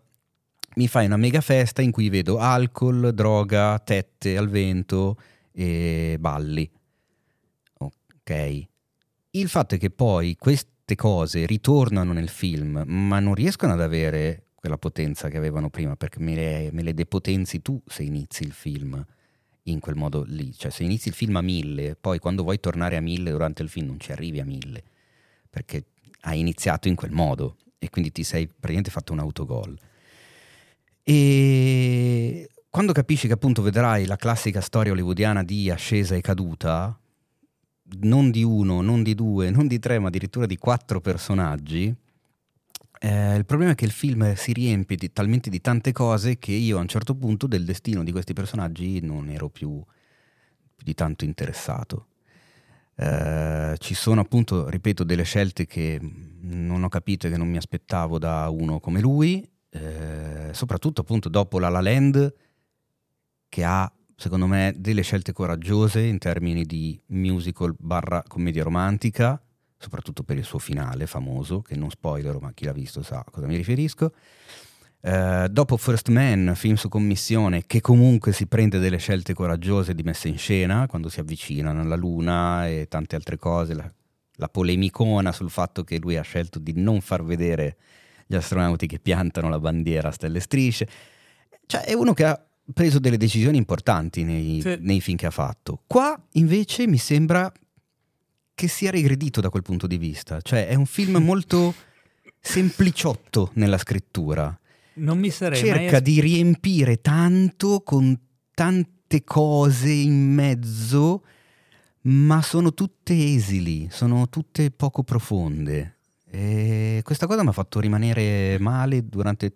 mi fai una mega festa in cui vedo alcol, droga, tette al vento e balli. Ok. Il fatto è che poi queste cose ritornano nel film, ma non riescono ad avere quella potenza che avevano prima, perché me le, me le depotenzi tu se inizi il film in quel modo lì. Cioè se inizi il film a mille, poi quando vuoi tornare a mille durante il film non ci arrivi a mille, perché hai iniziato in quel modo e quindi ti sei praticamente fatto un autogol. E quando capisci che appunto vedrai la classica storia hollywoodiana di ascesa e caduta, non di uno, non di due, non di tre, ma addirittura di quattro personaggi, eh, il problema è che il film si riempie di, talmente di tante cose che io a un certo punto del destino di questi personaggi non ero più, di tanto interessato. Eh, ci sono appunto, ripeto, delle scelte che non ho capito e che non mi aspettavo da uno come lui, eh, soprattutto appunto dopo La La Land, che ha secondo me delle scelte coraggiose in termini di musical barra commedia romantica, soprattutto per il suo finale famoso, che non spoilerò, ma chi l'ha visto sa a cosa mi riferisco. Uh, dopo First Man, film su commissione, che comunque si prende delle scelte coraggiose di messa in scena, quando si avvicinano alla Luna e tante altre cose, la, la polemicona sul fatto che lui ha scelto di non far vedere gli astronauti che piantano la bandiera a stelle strisce. Cioè è uno che ha preso delle decisioni importanti nei, sì. nei film che ha fatto. Qua invece mi sembra che sia regredito da quel punto di vista. Cioè, è un film [laughs] molto sempliciotto nella scrittura. Non mi sarei Cerca mai... di riempire tanto con tante cose in mezzo, ma sono tutte esili, sono tutte poco profonde. E questa cosa mi ha fatto rimanere male durante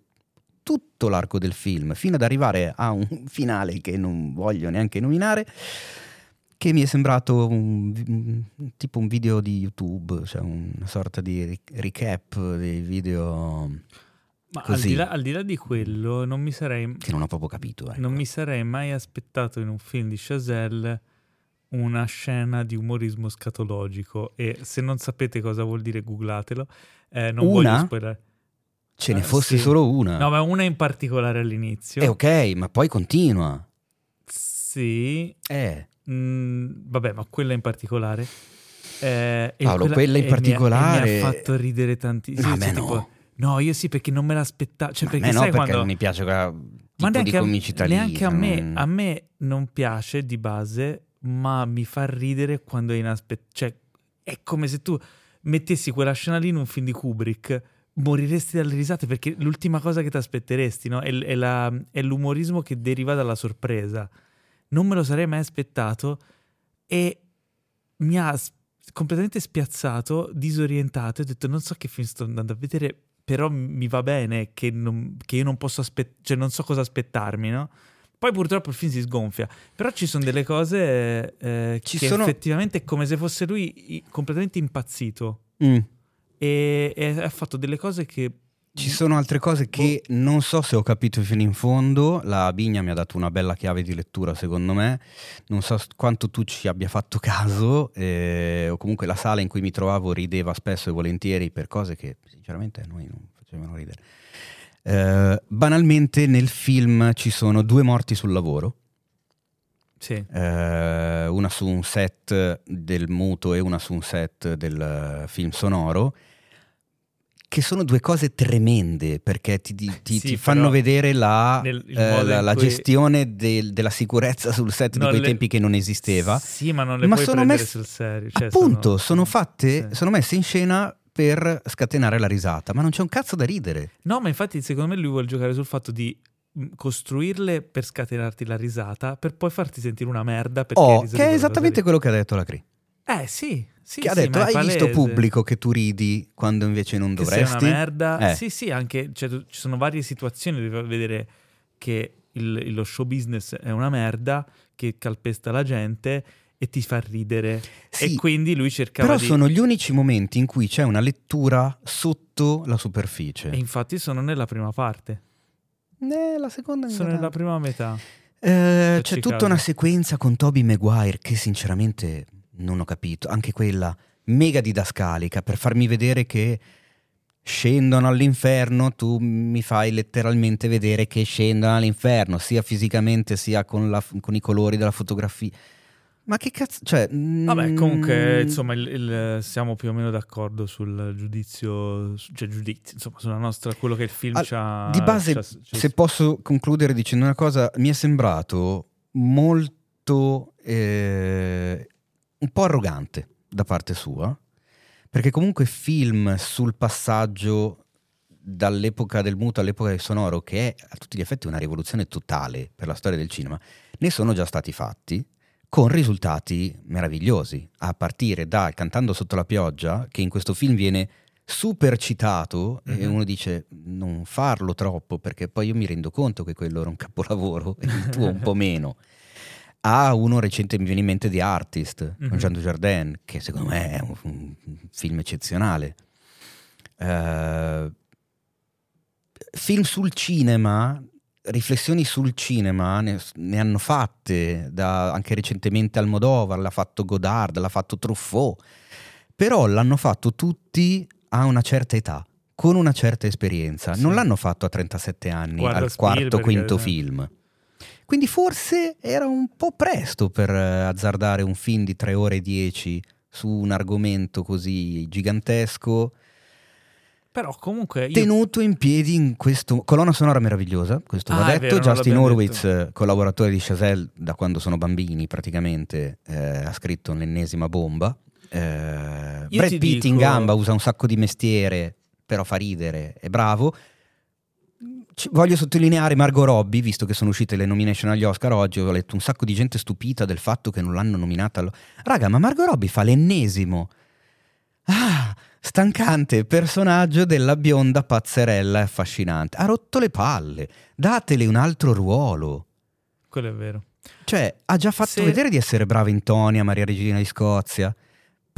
tutto l'arco del film, fino ad arrivare a un [laughs] finale che non voglio neanche nominare che mi è sembrato un, tipo un video di YouTube, cioè una sorta di recap dei video. Ma al di, là, al di, là, di quello, non mi sarei. Che non ho proprio capito. Ecco. Non mi sarei mai aspettato in un film di Chazelle una scena di umorismo scatologico. E se non sapete cosa vuol dire, googlatelo. Eh, non una? voglio spoilerare. Ce ne fosse sì. solo una. No, ma una in particolare all'inizio. Eh, ok, ma poi continua. Sì. Eh. Mm, vabbè, ma quella in particolare. Eh, Paolo, quella, quella in particolare. Mi, mi, ha fatto ridere tantissimo. No, cioè, no. Tipo, no, io sì, perché non me l'aspettavo. Cioè, perché no, sai perché quando... non mi piace quella ma comicità lì. Neanche a me, a me non piace di base, ma mi fa ridere quando è inaspettato. Cioè, è come se tu mettessi quella scena lì in un film di Kubrick moriresti dalle risate perché l'ultima cosa che ti aspetteresti no? è, è, la, è l'umorismo che deriva dalla sorpresa non me lo sarei mai aspettato e mi ha completamente spiazzato, disorientato. Ho detto: Non so che film sto andando a vedere, però mi va bene che, non, che io non posso aspettare, cioè non so cosa aspettarmi, no? Poi purtroppo il film si sgonfia, però ci sono delle cose eh, Ci che sono- effettivamente è come se fosse lui completamente impazzito Mm. E, e ha fatto delle cose che Ci sono altre cose che non so se ho capito fino in fondo. La Bigna mi ha dato una bella chiave di lettura, secondo me. Non so quanto tu ci abbia fatto [laughs] caso, eh, o comunque la sala in cui mi trovavo rideva spesso e volentieri per cose che sinceramente a noi non facevano ridere. Eh, banalmente nel film ci sono due morti sul lavoro. Sì. Eh, una su un set del muto e una su un set del film sonoro, che sono due cose tremende perché ti, ti- ti- Sì, ti fanno vedere la, nel- eh, la- la cui- gestione del- della sicurezza sul set di Non quei le- tempi che non esisteva. Sì, ma non le Ma puoi sono prendere messe- sul serio. Cioè, Appunto, sono- sono, fatte, sono messe in scena per scatenare la risata, ma non c'è un cazzo da ridere. No, ma infatti secondo me lui vuole giocare sul fatto di mh, costruirle per scatenarti la risata, per poi farti sentire una merda Oh, di che è esattamente quello che ha detto la Cri. Eh sì, sì, che ha sì, detto, ma è hai visto palese pubblico che tu ridi quando invece non che sei dovresti? una merda. Eh. Sì, sì, anche cioè, tu- ci sono varie situazioni dove vedere che il- lo show business è una merda, che calpesta la gente e ti fa ridere. Sì, e quindi lui cercava Però di... sono gli unici momenti in cui c'è una lettura sotto la superficie. E infatti sono nella prima parte. Eh, la seconda Sono dà- nella prima metà. Eh, c'è tutta caso. una sequenza con Toby Maguire che sinceramente non ho capito, anche quella mega didascalica per farmi vedere che scendono all'inferno, tu mi fai letteralmente vedere che scendono all'inferno, sia fisicamente sia con, la- con i colori della fotografia. Ma che cazzo, cioè... Vabbè, mm, comunque, insomma, il- il- siamo più o meno d'accordo sul giudizio, cioè giudizio, insomma, sulla nostra, quello che il film Al- c'ha... Di base, c'ha- c'ha- se posso concludere dicendo una cosa, mi è sembrato molto eh, un po' arrogante da parte sua, perché comunque film sul passaggio dall'epoca del muto all'epoca del sonoro, che è a tutti gli effetti una rivoluzione totale per la storia del cinema, ne sono già stati fatti con risultati meravigliosi, a partire da Cantando sotto la pioggia, che in questo film viene super citato mm-hmm. e uno dice non farlo troppo perché poi io mi rendo conto che quello era un capolavoro e il tuo un po' meno. Ha uno recente mi viene in mente The Artist mm-hmm. con Jean Dujardin, che secondo me è un, un film eccezionale. Uh, film sul cinema riflessioni sul cinema ne, ne hanno fatte da, anche recentemente Almodovar, l'ha fatto Godard, l'ha fatto Truffaut, però l'hanno fatto tutti a una certa età, con una certa esperienza. Sì. Non l'hanno fatto a 37 anni, Guarda al quarto, quinto eh. film. Quindi forse era un po' presto per eh, azzardare un film di 3 ore e 10 su un argomento così gigantesco però comunque... Io... Tenuto in piedi in questo... Colonna sonora meravigliosa, questo ah, va detto. Vero, Justin Horwitz, detto. collaboratore di Chazelle da quando sono bambini praticamente, eh, ha scritto l'ennesima bomba. Eh, Brad Pitt dico... in gamba usa un sacco di mestiere, però fa ridere, è bravo. Voglio sottolineare Margot Robbie, visto che sono uscite le nomination agli Oscar oggi, ho letto un sacco di gente stupita del fatto che non l'hanno nominata. Allo... Raga, ma Margot Robbie fa l'ennesimo. Ah, stancante personaggio della bionda pazzerella e affascinante. Ha rotto le palle, datele un altro ruolo. Quello è vero. Cioè, ha già fatto Se... vedere di essere brava in Tonia, Maria Regina di Scozia.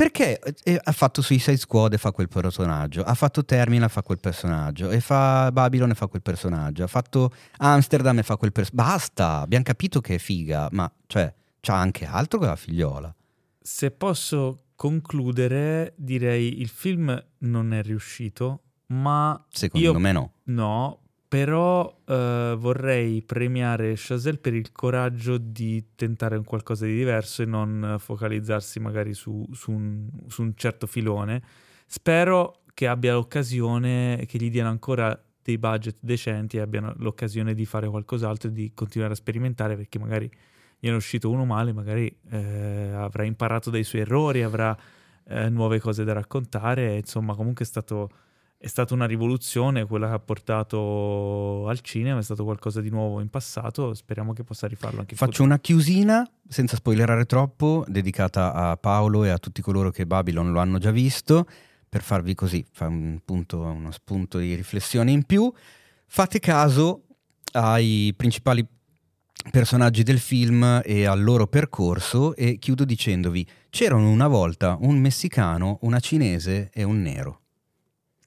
Perché eh, ha fatto Suicide Squad e fa quel personaggio, ha fatto Terminal e fa quel personaggio, e fa Babylon e fa quel personaggio, ha fatto Amsterdam e fa quel personaggio. Basta, abbiamo capito che è figa, ma cioè, c'ha anche altro che la figliola. Se posso concludere, direi il film non è riuscito, ma... Secondo io, me no. No, però eh, vorrei premiare Chazelle per il coraggio di tentare un qualcosa di diverso e non focalizzarsi magari su, su, un, su un certo filone. Spero che abbia l'occasione, che gli diano ancora dei budget decenti e abbiano l'occasione di fare qualcos'altro e di continuare a sperimentare perché magari gli è uscito uno male, magari eh, avrà imparato dai suoi errori, avrà eh, nuove cose da raccontare, insomma comunque è stato, è stata una rivoluzione quella che ha portato al cinema, è stato qualcosa di nuovo in passato, speriamo che possa rifarlo anche Faccio futuro. una chiusina, senza spoilerare troppo, dedicata a Paolo e a tutti coloro che Babylon lo hanno già visto, per farvi così, fare un punto, uno spunto di riflessione in più. Fate caso ai principali personaggi del film e al loro percorso e chiudo dicendovi c'erano una volta un messicano, una cinese e un nero.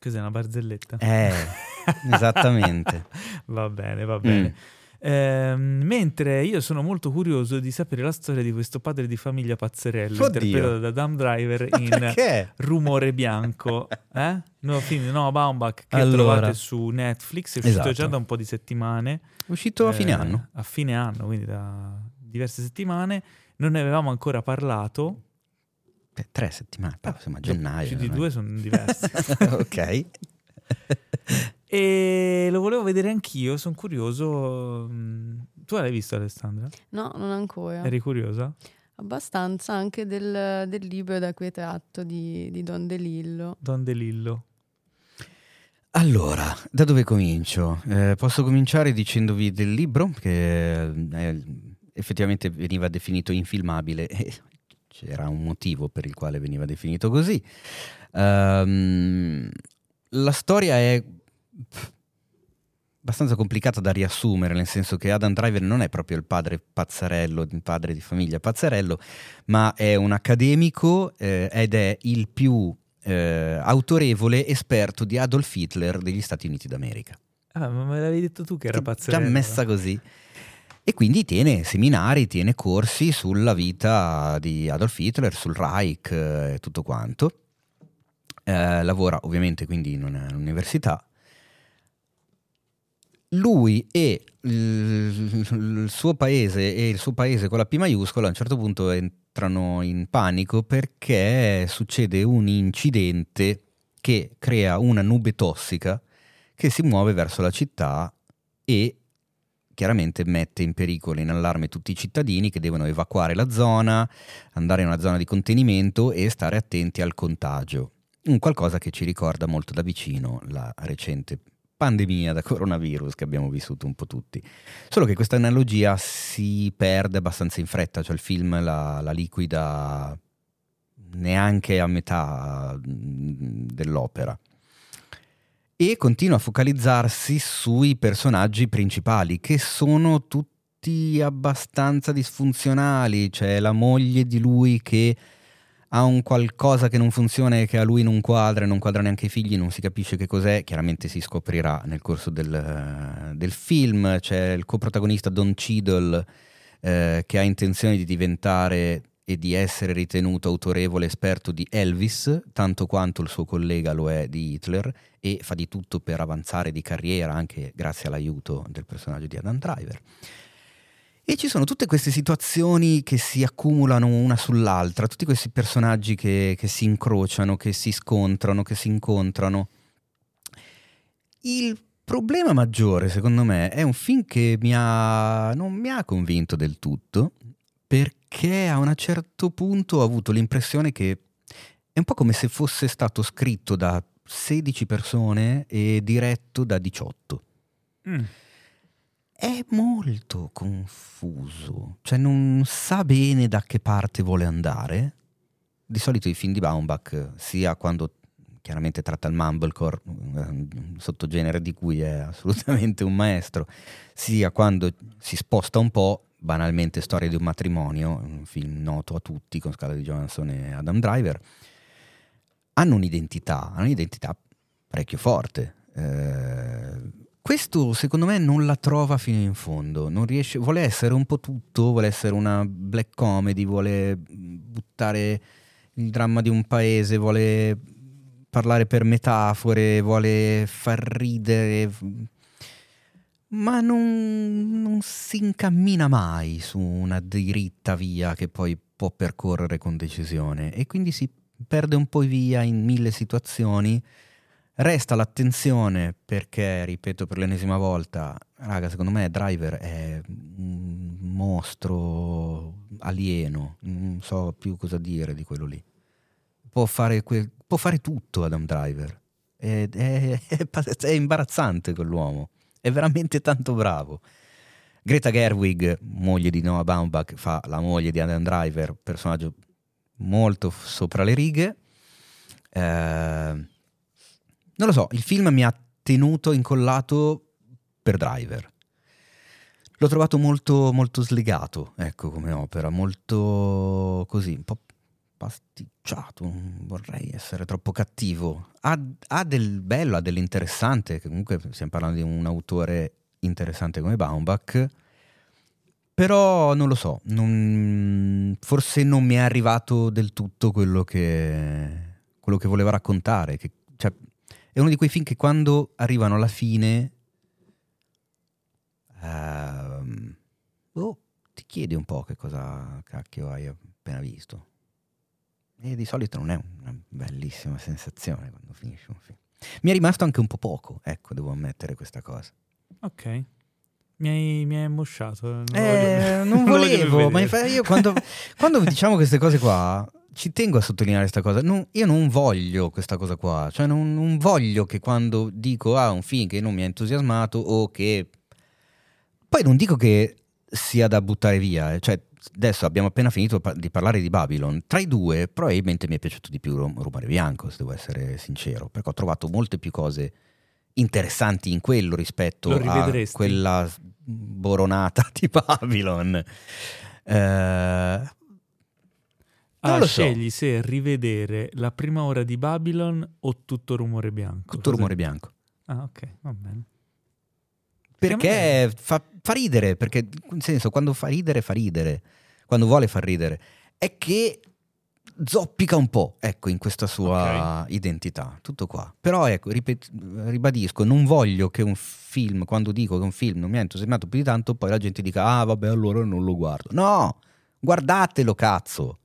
Cos'è una barzelletta? Eh, [laughs] esattamente. va bene, va bene. Mm. Eh, mentre io sono molto curioso di sapere la storia di questo padre di famiglia pazzerello Oddio. interpretato da Dam Driver in? Rumore Bianco, [laughs] eh? nuovo film di Noah Baumbach che allora. trovate su Netflix, è uscito esatto. già da un po' di settimane. È uscito a fine eh, anno. A fine anno, quindi da diverse settimane. Non ne avevamo ancora parlato. Tre settimane, però insomma gennaio. Più di due sono diverse. [laughs] ok. E lo volevo vedere anch'io, sono curioso. Tu l'hai visto Alessandra? No, non ancora. Eri curiosa? Abbastanza anche del, del libro da cui è tratto di, di Don DeLillo. Don DeLillo. Allora, da dove comincio? Eh, posso cominciare dicendovi del libro che eh, effettivamente veniva definito infilmabile [laughs] e c'era un motivo per il quale veniva definito così. Um, la storia è abbastanza complicata da riassumere, nel senso che Adam Driver non è proprio il padre pazzarello, il padre di famiglia pazzarello, ma è un accademico eh, ed è il più eh, autorevole esperto di Adolf Hitler degli Stati Uniti d'America. Ah, ma me l'avevi detto tu che era pazzarello? Già messa così. E quindi tiene seminari, tiene corsi sulla vita di Adolf Hitler, sul Reich e tutto quanto. Eh, lavora ovviamente quindi in un'università lui e il suo paese e il suo paese con la P maiuscola a un certo punto entrano in panico perché succede un incidente che crea una nube tossica che si muove verso la città e chiaramente mette in pericolo, in allarme tutti i cittadini che devono evacuare la zona, andare in una zona di contenimento e stare attenti al contagio. Un qualcosa che ci ricorda molto da vicino la recente pandemia da coronavirus che abbiamo vissuto un po' tutti. Solo che questa analogia si perde abbastanza in fretta, cioè il film la, la liquida neanche a metà mm, dell'opera. E continua a focalizzarsi sui personaggi principali, che sono tutti abbastanza disfunzionali. C'è la moglie di lui che ha un qualcosa che non funziona e che a lui non quadra, non quadra neanche i figli, non si capisce che cos'è, chiaramente si scoprirà nel corso del, del film. C'è il coprotagonista Don Cheadle eh, che ha intenzione di diventare e di essere ritenuto autorevole esperto di Elvis, tanto quanto il suo collega lo è di Hitler, e fa di tutto per avanzare di carriera anche grazie all'aiuto del personaggio di Adam Driver. E ci sono tutte queste situazioni che si accumulano una sull'altra, tutti questi personaggi che, che si incrociano, che si scontrano, che si incontrano. Il problema maggiore, secondo me, è un film che mi ha, non mi ha convinto del tutto, perché a un certo punto ho avuto l'impressione che è un po' come se fosse stato scritto da 16 persone e diretto da 18. Mm è molto confuso, cioè non sa bene da che parte vuole andare. Di solito i film di Baumbach, sia quando chiaramente tratta il mumblecore, un sottogenere di cui è assolutamente un maestro, sia quando si sposta un po', banalmente Storia di un matrimonio, un film noto a tutti con Scarlett Johansson e Adam Driver, hanno un'identità, hanno un'identità parecchio forte. Eh, questo secondo me non la trova fino in fondo, riesce, vuole essere un po' tutto, vuole essere una black comedy, vuole buttare il dramma di un paese, vuole parlare per metafore, vuole far ridere, ma non, non si incammina mai su una diritta via che poi può percorrere con decisione e quindi si perde un po' via in mille situazioni Resta l'attenzione perché, ripeto per l'ennesima volta, raga, secondo me Driver è un mostro alieno, non so più cosa dire di quello lì. Può fare, que- può fare tutto Adam Driver. È, è, [laughs] è, è imbarazzante quell'uomo, è veramente tanto bravo. Greta Gerwig, moglie di Noah Baumbach, fa la moglie di Adam Driver, personaggio molto sopra le righe. Eh, non lo so, il film mi ha tenuto incollato per Driver. L'ho trovato molto, molto slegato, ecco, come opera, molto così, un po' pasticciato, non vorrei essere troppo cattivo. Ha, ha del bello, ha dell'interessante, comunque stiamo parlando di un autore interessante come Baumbach, però non lo so, non, forse non mi è arrivato del tutto quello che, quello che voleva raccontare, che, cioè, è uno di quei film che quando arrivano alla fine uh, oh, ti chiedi un po' che cosa cacchio hai appena visto. E di solito non è una bellissima sensazione quando finisce un film. Mi è rimasto anche un po' poco, ecco, devo ammettere questa cosa. Ok. Mi hai, mi hai mosciato. Non, eh, [laughs] voglio, non volevo, ma io quando, [laughs] quando diciamo queste cose qua, ci tengo a sottolineare questa cosa. Non, io non voglio questa cosa qua. Cioè, non, non, voglio che quando dico ah, un film che non mi ha entusiasmato o che. Poi non dico che sia da buttare via. Eh. Cioè, adesso abbiamo appena finito di parlare di Babylon. Tra i due, probabilmente mi è piaciuto di più Rumore Bianco, se devo essere sincero. Perché ho trovato molte più cose interessanti in quello rispetto a quella boronata [laughs] di Babylon. Eh Ah, scegli so. se rivedere la prima ora di Babylon o tutto rumore bianco. Tutto Cos'è? rumore bianco. Ah, ok, va bene. Perché fa, fa, ridere, perché nel senso, quando fa ridere, fa ridere. Quando vuole far ridere. È che zoppica un po', ecco, in questa sua okay. identità. Tutto qua. Però, ecco, ripet- ribadisco, non voglio che un film, quando dico che un film non mi ha entusiasmato più di tanto, poi la gente dica, ah, vabbè, allora non lo guardo. No! Guardatelo, cazzo!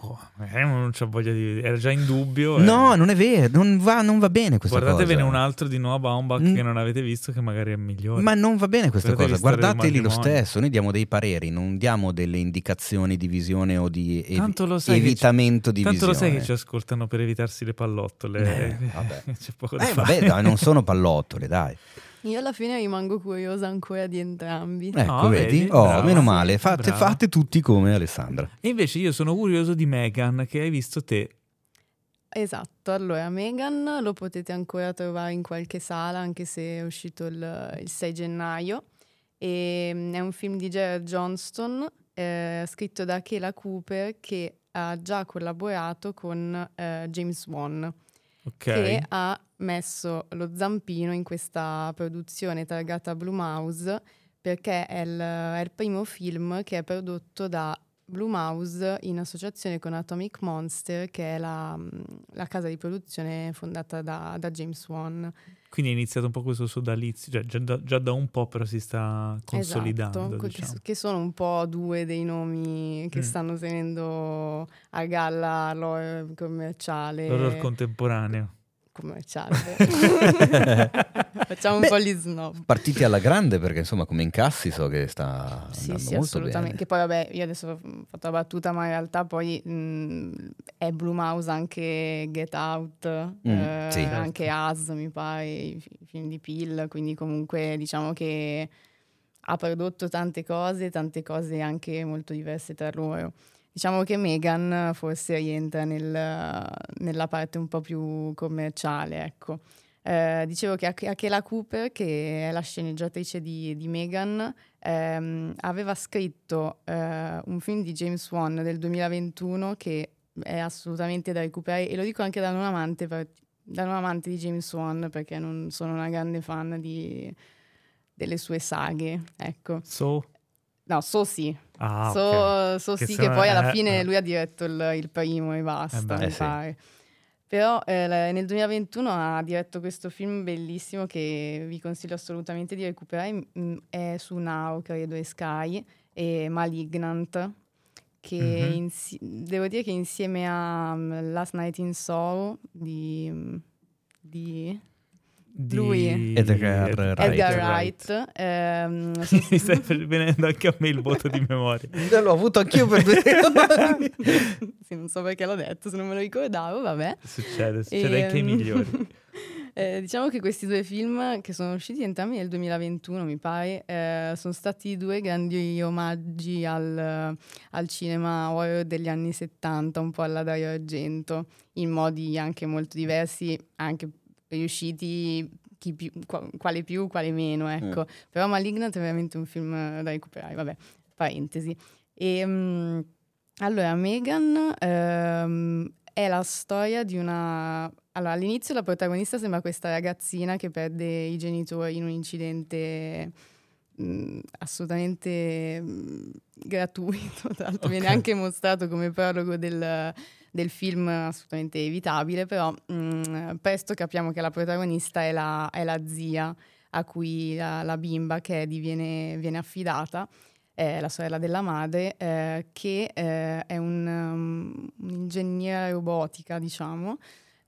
Oh, non c'ho voglia di... Era già in dubbio. eh. No, non è vero, non va, non va bene questa Guardatevene cosa. un altro di nuovo Baumbach Mm. che non avete visto che magari è migliore. Ma non va bene questa Guardate cosa, guardateli lo stesso, noi diamo dei pareri, non diamo delle indicazioni di visione o di Tanto che evitamento di Tanto visione. lo sai che ci ascoltano per evitarsi le pallottole. Eh, vabbè. [laughs] C'è poco da Eh, fare. vabbè, dai, non sono pallottole, dai. Io alla fine rimango curiosa ancora di entrambi. Ecco, No, vedi? vedi? Oh, Brava. meno male, fate, fate tutti come Alessandra. E invece io sono curioso di Megan che hai visto te. Esatto, allora Megan lo potete ancora trovare in qualche sala anche se è uscito il, il 6 gennaio. E, mm, è un film di Jared Johnston eh, scritto da Kayla Cooper che ha già collaborato con eh, James Wan Ok. che ha messo lo zampino in questa produzione targata Blumhouse perché è il, è il primo film che è prodotto da Blumhouse in associazione con Atomic Monster che è la, la casa di produzione fondata da, da James Wan. Quindi è iniziato un po' questo sodalizio, cioè già da, già da un po' però si sta consolidando. Esatto, diciamo. che sono un po' due dei nomi che Mm. stanno tenendo a galla l'horror commerciale. L'horror contemporaneo. Commerciale. [laughs] Facciamo un Beh, po' gli snob. Partiti alla grande perché insomma come incassi so che sta Sì, andando sì, molto assolutamente. bene. Che poi, vabbè, io adesso ho fatto la battuta, ma in realtà poi mh, è Blumhouse anche Get Out, Mm, eh, sì. anche Us, mi pare, i film di Pill, quindi comunque diciamo che ha prodotto tante cose, tante cose anche molto diverse tra loro. Diciamo che Megan forse rientra nel- nella parte un po' più commerciale, ecco. Eh, dicevo che Ak- Akela Cooper, che è la sceneggiatrice di, di Megan, ehm, aveva scritto eh, un film di James Wan del 2021 che è assolutamente da recuperare e lo dico anche da non amante, per- da non amante di James Wan perché non sono una grande fan di- delle sue saghe, ecco. So? No, so sì. Ah, so, ok. so Che sì sono- che poi alla eh, fine eh. lui ha diretto il, il primo e basta, Eh beh, eh sì. Però eh, nel 2021 ha diretto questo film bellissimo che vi consiglio assolutamente di recuperare, è su Now, credo, e Sky, e Malignant, che Mhm. insi- devo dire che insieme a mm, Last Night in Soho di... di Di lui Edgar Wright. Edgar Wright, ehm, [laughs] Mi stai venendo anche a me il voto di memoria. [laughs] L'ho avuto anch'io per due [laughs] sì, non so perché l'ho detto, se non me lo ricordavo, vabbè. Succede, succede anche ai Ehm, migliori. eh, diciamo che questi due film, che sono usciti entrambi nel 2021, mi pare, eh, sono stati due grandi omaggi al, al cinema horror degli anni 70, un po' alla Dario Argento, in modi anche molto diversi, anche riusciti chi più, qua- quale più, quale meno, ecco. Però Malignant è veramente un film da recuperare, vabbè, parentesi. E, mm, allora, Megan ehm, è la storia di una... Allora, all'inizio la protagonista sembra questa ragazzina che perde i genitori in un incidente mm, assolutamente mm, gratuito, tra l'altro viene Ok. anche mostrato come prologo del, del film assolutamente evitabile, però mm, presto capiamo che la protagonista è la, è la zia a cui la, la bimba Cady viene, viene affidata, è la sorella della madre, eh, che eh, è un, um, un'ingegnera robotica, diciamo,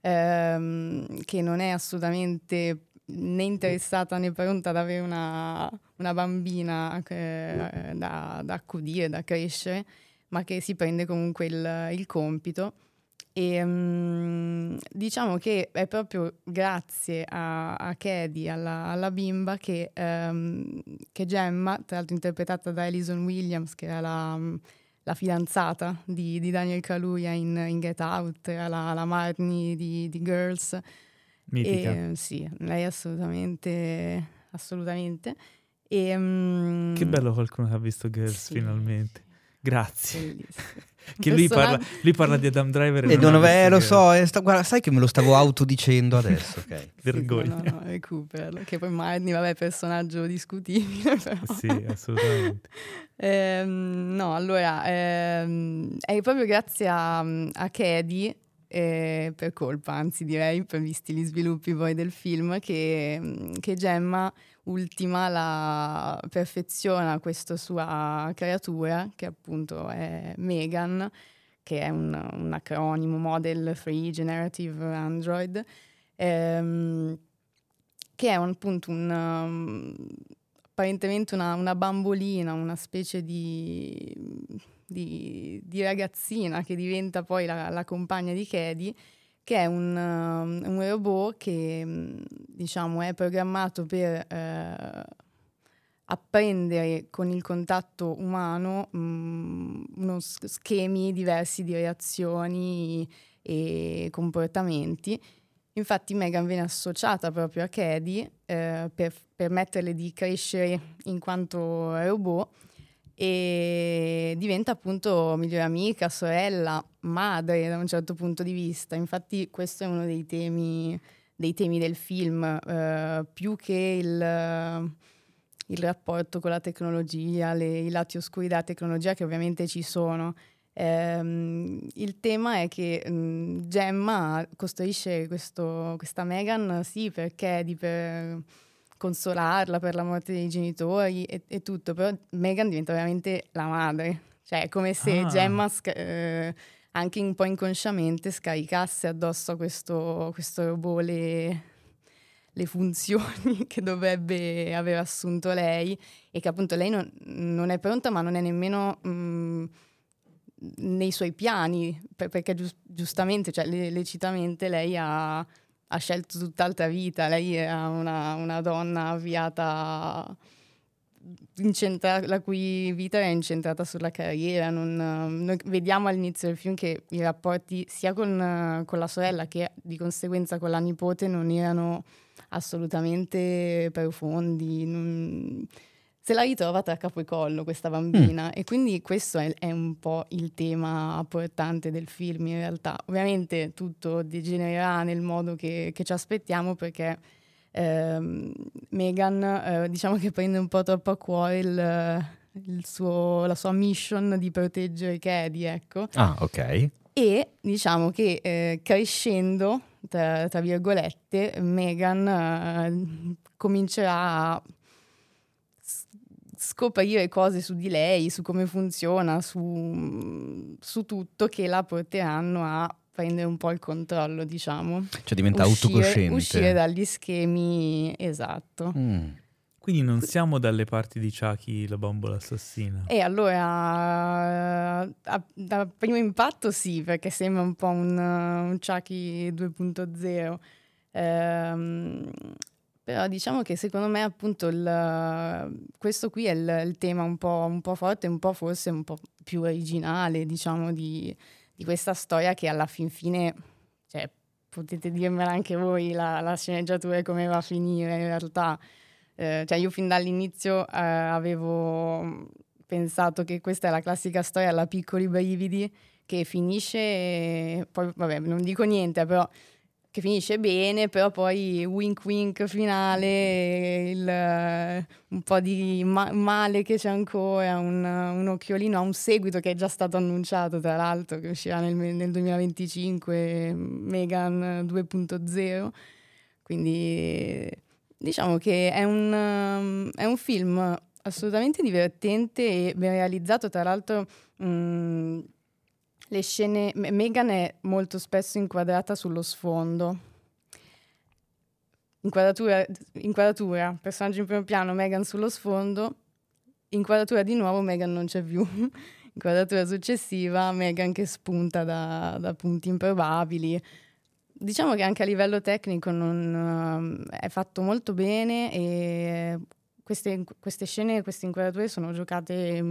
ehm, che non è assolutamente né interessata né pronta ad avere una, una bambina che- da, da accudire, da crescere, ma che si prende comunque il, il compito. E mm, diciamo che è proprio grazie a, a Cady, alla, alla bimba, che, ehm, che Gemma, tra l'altro interpretata da Alison Williams, che era la, la fidanzata di, di Daniel Kaluuya in, in Get Out, era la, la Marnie di, di Girls. Mitica. E, sì, lei assolutamente, assolutamente. E, mm, Che bello qualcuno che ha visto Girls Sì. finalmente. Grazie. [laughs] Che lui parla, lui parla di Adam Driver E non non è, lo so, eh, sta- guarda, sai che me lo stavo autodicendo adesso, ok? [laughs] Sì, Vergogna. no, no, recuperalo. Che poi Marnie, vabbè, personaggio discutibile, [laughs] però. Sì, assolutamente. Ehm, no, allora, ehm, è proprio grazie a, a Cady, eh, per colpa, anzi direi, per visti gli sviluppi poi del film, che, che Gemma ultima la perfeziona questa sua creatura, che appunto è Megan, che è un, un acronimo Model Free Generative Android, ehm, che è un, appunto un, um, apparentemente una, una, bambolina, una specie di, di, di, ragazzina che diventa poi la, la compagna di Cady, che è un, um, un, robot che diciamo è programmato per eh, apprendere con il contatto umano mh, schemi diversi di reazioni e comportamenti. Infatti Megan viene associata proprio a Cady eh, per permetterle di crescere in quanto robot e diventa appunto migliore amica, sorella, madre da un certo punto di vista. Infatti questo è uno dei temi, dei temi del film, eh, più che il il rapporto con la tecnologia, le, i lati oscuri della tecnologia che ovviamente ci sono. Ehm, il tema è che mh, Gemma costruisce questo, questa Megan sì perché di per consolarla per la morte dei genitori e, e tutto, però Megan diventa veramente la madre, cioè è come se ah. Gemma sca- eh, anche un po' inconsciamente scaricasse addosso a questo, questo robot le, le funzioni [laughs] che dovrebbe aver assunto lei e che appunto lei non, non è pronta ma non è nemmeno mh, mm, nei suoi piani per, perché giust, giustamente, cioè le, lecitamente lei ha, ha, scelto tutt'altra vita, lei è una, una donna avviata incentra- la cui vita è incentrata sulla carriera. Non, noi vediamo all'inizio del film che i rapporti sia con, con, la sorella che di conseguenza con la nipote non erano assolutamente profondi. Non... Se la ritrova tra capo e collo questa bambina mm. e quindi questo è, è, un po' il tema portante del film in realtà. Ovviamente tutto degenererà nel modo che, che ci aspettiamo perché eh, Meghan eh, diciamo che prende un po' troppo a cuore il, il suo, la sua mission di proteggere Cady, ecco. Ah, ok. E diciamo che eh, crescendo, tra, tra, virgolette, Meghan eh, comincerà a scoprire cose su di lei, su come funziona, su, su tutto che la porteranno a prendere un po' il controllo, diciamo. Cioè diventa uscire, autocosciente. Uscire dagli schemi, esatto. Mm. Quindi non siamo dalle parti di Chucky, la bambola assassina. E allora, a, da primo impatto sì, perché sembra un po' un, un Chucky 2.0. Ehm, però diciamo che secondo me appunto il, questo qui è il, il tema un po', un po', forte, un po' forse un po' più originale, diciamo, di, di questa storia che alla fin fine, cioè, potete dirmela anche voi, la, la sceneggiatura e come va a finire in realtà. Eh, cioè io fin dall'inizio eh, avevo pensato che questa è la classica storia alla piccoli brividi che finisce, poi vabbè non dico niente, però che finisce bene, però poi wink wink finale, il, un po' di ma- male che c'è ancora, un, un, occhiolino a un seguito che è già stato annunciato tra l'altro, che uscirà nel, nel 2025, Megan 2.0, quindi diciamo che è un, è un film assolutamente divertente e ben realizzato, tra l'altro... Mh, le scene, Megan è molto spesso inquadrata sullo sfondo. Inquadratura, inquadratura, personaggio in primo piano, Megan sullo sfondo, inquadratura di nuovo, Megan non c'è più. [laughs] inquadratura successiva, Megan che spunta da, da, punti improbabili. Diciamo che anche a livello tecnico non, uh, è fatto molto bene e queste, queste scene, queste inquadrature sono giocate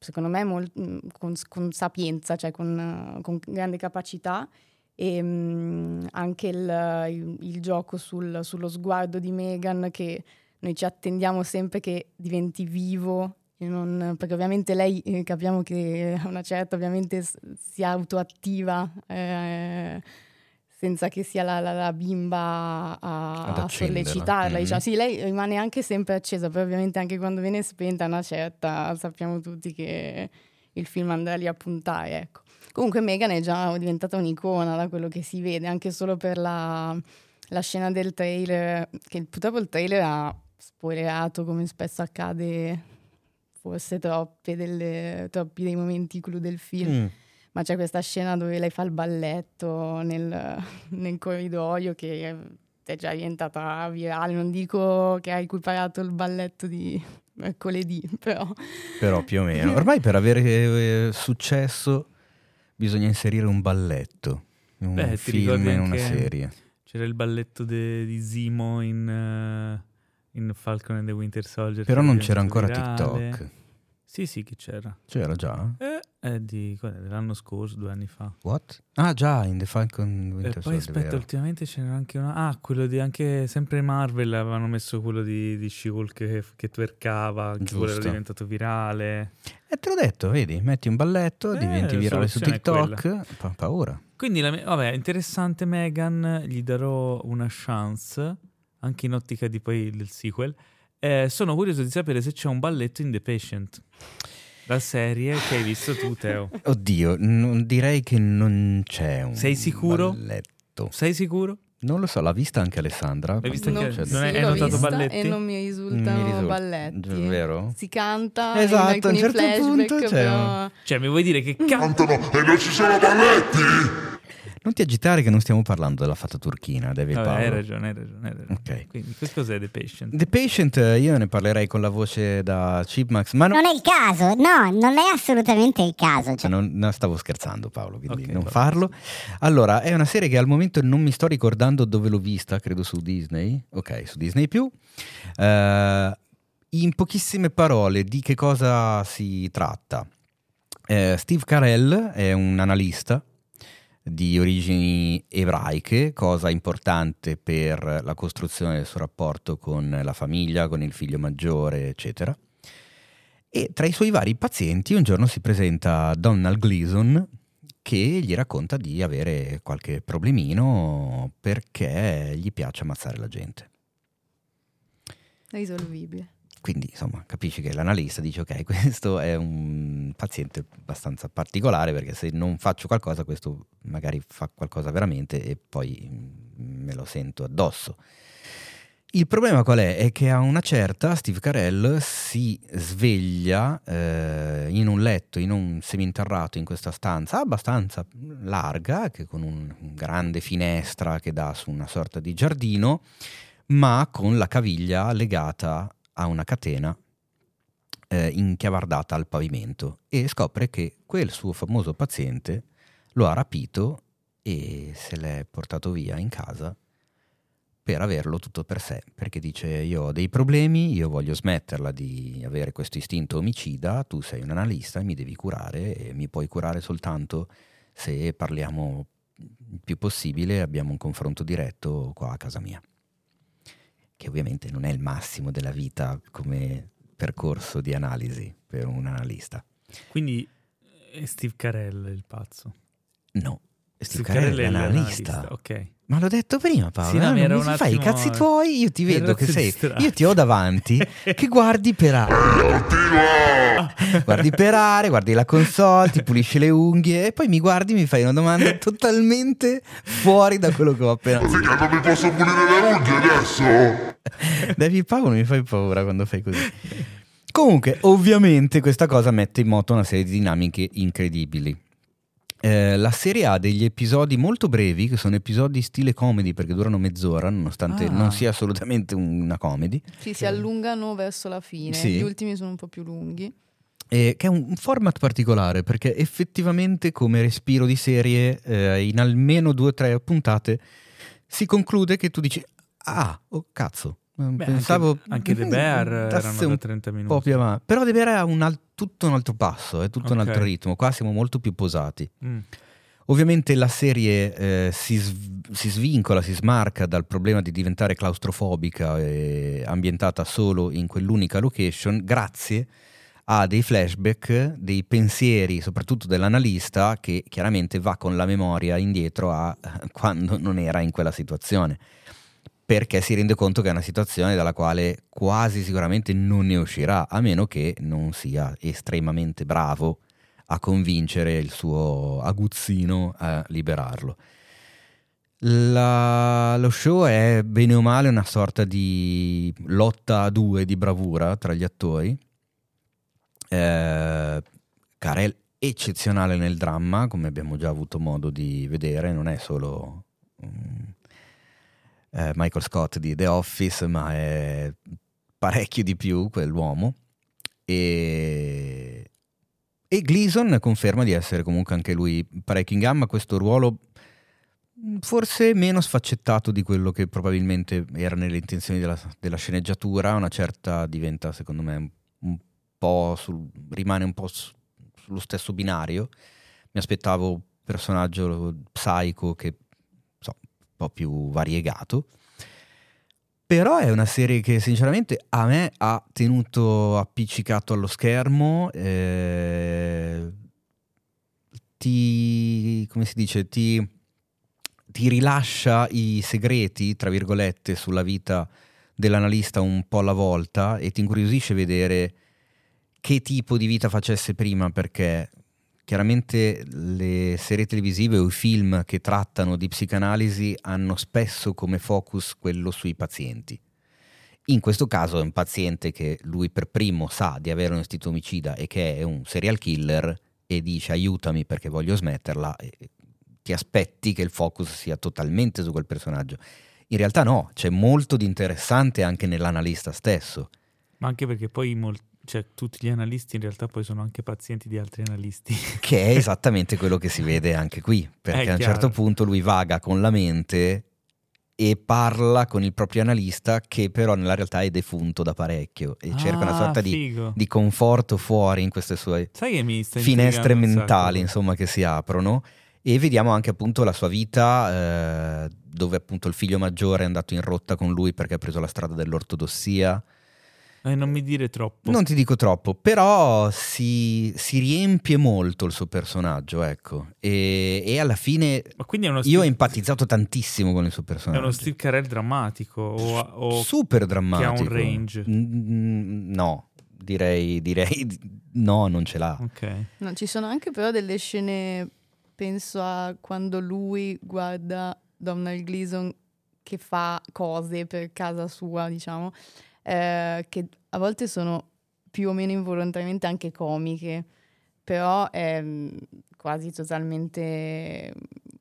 secondo me molt, mm, con, con, sapienza, cioè con, con grande capacità. E mh, anche il, il, il gioco sul, sullo sguardo di Megan che noi ci attendiamo sempre che diventi vivo non, perché ovviamente lei eh, capiamo che a una certa ovviamente si autoattiva eh, senza che sia la, la, la bimba a, a sollecitarla. Mm-hmm. Diciamo. Sì, lei rimane anche sempre accesa, però ovviamente anche quando viene spenta una certa, sappiamo tutti che il film andrà lì a puntare, ecco. Comunque Megan è già diventata un'icona da quello che si vede, anche solo per la, la scena del trailer, che purtroppo il trailer ha spoilerato come spesso accade forse troppe delle, troppi dei momenti clou del film. Mm ma c'è questa scena dove lei fa il balletto nel, nel corridoio che è già diventata virale. Non dico che ha equiparato il balletto di mercoledì, però. Però più o meno. [laughs] Ormai per avere eh, successo bisogna inserire un balletto, un Beh, film in una serie. C'era il balletto de- di Zimo in, eh, in Falcon and the Winter Soldier. Però non c'era ancora virale. TikTok. Sì, sì, che c'era. C'era già? Eh, è di dell'anno scorso, due anni fa. What? Ah già, in The Falcon E Winter poi Soldier, aspetta, ultimamente ce n'era anche una. Ah, quello di anche sempre Marvel avevano messo quello di, di She-Hulk che, che twerkava, che quello era diventato virale. E te l'ho detto, vedi, metti un balletto, Eh, diventi virale su TikTok, pa- paura. Quindi, la vabbè, interessante Megan, gli darò una chance, anche in ottica di poi del sequel. Eh, sono curioso di sapere se c'è un balletto in The Patient, la serie che hai visto tu, Teo. Oddio, non direi che non c'è un Sei sicuro? balletto. Sei sicuro? Non lo so, l'ha vista anche Alessandra? L'hai vista anche- c'è- non hai- Sì, hai l'ho notato vista balletti? E non mi Mi risultano risulta- balletti. vero? Si canta Esatto, a in un alcuni certo flashback, punto c'è però... Cioè, mi vuoi dire che cazzo... Cantano e non ci sono balletti! Non ti agitare che non stiamo parlando della fata turchina, David Vabbè, Paolo. hai ragione, hai ragione, hai ragione. Ok. Quindi, che cos'è The Patient? The Patient, eh, io ne parlerei con la voce da Chipmax, ma non, Non è il caso, no, non è assolutamente il caso. Cioè, non- no, stavo scherzando Paolo, quindi Ok, non va farlo. Allora, è una serie che al momento non mi sto ricordando dove l'ho vista, credo su Disney. Ok, su Disney+. Eh, in pochissime parole, di che cosa si tratta? Eh, Steve Carell è un analista di origini ebraiche, cosa importante per la costruzione del suo rapporto con la famiglia, con il figlio maggiore, eccetera. E tra i suoi vari pazienti un giorno si presenta Donald Gleason che gli racconta di avere qualche problemino perché gli piace ammazzare la gente. Risolvibile. Quindi, insomma, capisci che l'analista dice: Ok, [laughs] questo è un paziente abbastanza particolare perché se non faccio qualcosa, questo magari fa qualcosa veramente e poi mm, me lo sento addosso. Il problema qual è? È che a una certa Steve Carell si sveglia eh, in un letto, in un seminterrato in questa stanza abbastanza larga, che con un grande finestra che dà su una sorta di giardino, ma con la caviglia legata a una catena eh, inchiavardata al pavimento e scopre che quel suo famoso paziente lo ha rapito e se l'è portato via in casa per averlo tutto per sé, perché dice io ho dei problemi, io voglio smetterla di avere questo istinto omicida, tu sei un analista mi devi curare e mi puoi curare soltanto se parliamo il più possibile, abbiamo un confronto diretto qua a casa mia che ovviamente non è il massimo della vita come percorso di analisi per un analista. Quindi è Steve Carell il pazzo. No, Steve Steve Carell è Carell è l'analista. l'analista, ok. Ma l'ho detto prima Paolo, Sì, no, eh, mi non mi fai i cazzi tuoi, io ti vedo che sei, distratto. io ti ho davanti che guardi per aria, guardi per aria, guardi la console, ti pulisci le unghie e poi mi guardi e mi fai una domanda [laughs] totalmente fuori da quello che ho appena detto. Mica non mi posso pulire le unghie adesso! David Paolo mi fai paura quando fai così. Comunque, ovviamente questa cosa mette in moto una serie di dinamiche incredibili. Eh, la serie ha degli episodi molto brevi, che sono episodi stile comedy perché durano mezz'ora, nonostante Ah. non sia assolutamente una comedy, Sì, si allungano verso la fine. Sì. Gli ultimi sono un po' più lunghi. e che è un un format particolare perché effettivamente come respiro di serie, eh, in almeno due o tre puntate, si conclude che tu dici, ah, oh cazzo, Beh, pensavo... anche, anche The Bear erano da 30 un minuti. po' più avanti. Però The Bear ha un al- tutto un altro passo, è tutto un Ok. altro ritmo. Qua siamo molto più posati. Mm. Ovviamente la serie eh, si, sv- si svincola, si smarca dal problema di diventare claustrofobica e ambientata solo in quell'unica location, grazie a dei flashback, dei pensieri, soprattutto dell'analista, che chiaramente va con la memoria indietro a [laughs] quando non era in quella situazione perché si rende conto che è una situazione dalla quale quasi sicuramente non ne uscirà, a meno che non sia estremamente bravo a convincere il suo aguzzino a liberarlo. La- lo show è bene o male una sorta di lotta a due di bravura tra gli attori. Eh, Carell eccezionale nel dramma, come abbiamo già avuto modo di vedere, non è solo um, eh, Michael Scott di The Office, ma è parecchio di più quell'uomo. E, e Gleason conferma di essere comunque anche lui parecchio in gamma, questo ruolo forse meno sfaccettato di quello che probabilmente era nelle intenzioni della, della sceneggiatura, una certa diventa secondo me un, po' sul, rimane un po' su, sullo stesso binario. Mi aspettavo un personaggio psycho che po' più variegato. Però è una serie che sinceramente a me ha tenuto appiccicato allo schermo. Eh, ti, come si dice, ti, ti rilascia i segreti, tra virgolette, sulla vita dell'analista un po' alla volta e ti incuriosisce vedere che tipo di vita facesse prima perché chiaramente le serie televisive o i film che trattano di psicanalisi hanno spesso come focus quello sui pazienti. In questo caso è un paziente che lui per primo sa di avere un istinto omicida e che è un serial killer e dice aiutami perché voglio smetterla ti aspetti che il focus sia totalmente su quel personaggio. In realtà no, c'è molto di interessante anche nell'analista stesso. Ma anche perché poi molti cioè, tutti gli analisti in realtà poi sono anche pazienti di altri analisti. [laughs] Che è esattamente quello che si vede anche qui, perché È a un certo punto lui vaga con la mente e parla con il proprio analista che però nella realtà è defunto da parecchio e cerca una Ah, sorta di, di conforto fuori in queste sue finestre mentali insomma che si aprono. E vediamo anche appunto la sua vita eh, dove appunto il figlio maggiore è andato in rotta con lui perché ha preso la strada dell'ortodossia Eh, non mi dire troppo. non ti dico troppo, però si, si riempie molto il suo personaggio, ecco. E, e alla fine quindi è uno io Steve- ho empatizzato tantissimo con il suo È personaggio. uno Steve Carell drammatico o, o Super drammatico. che ha un range. No, direi, direi di- [laughs] no, non ce l'ha. Ok. No, ci sono anche però delle scene, penso a quando lui guarda Donald Gleason che fa cose per casa sua, diciamo, eh, che a volte sono più o meno involontariamente anche comiche, però è mm, quasi totalmente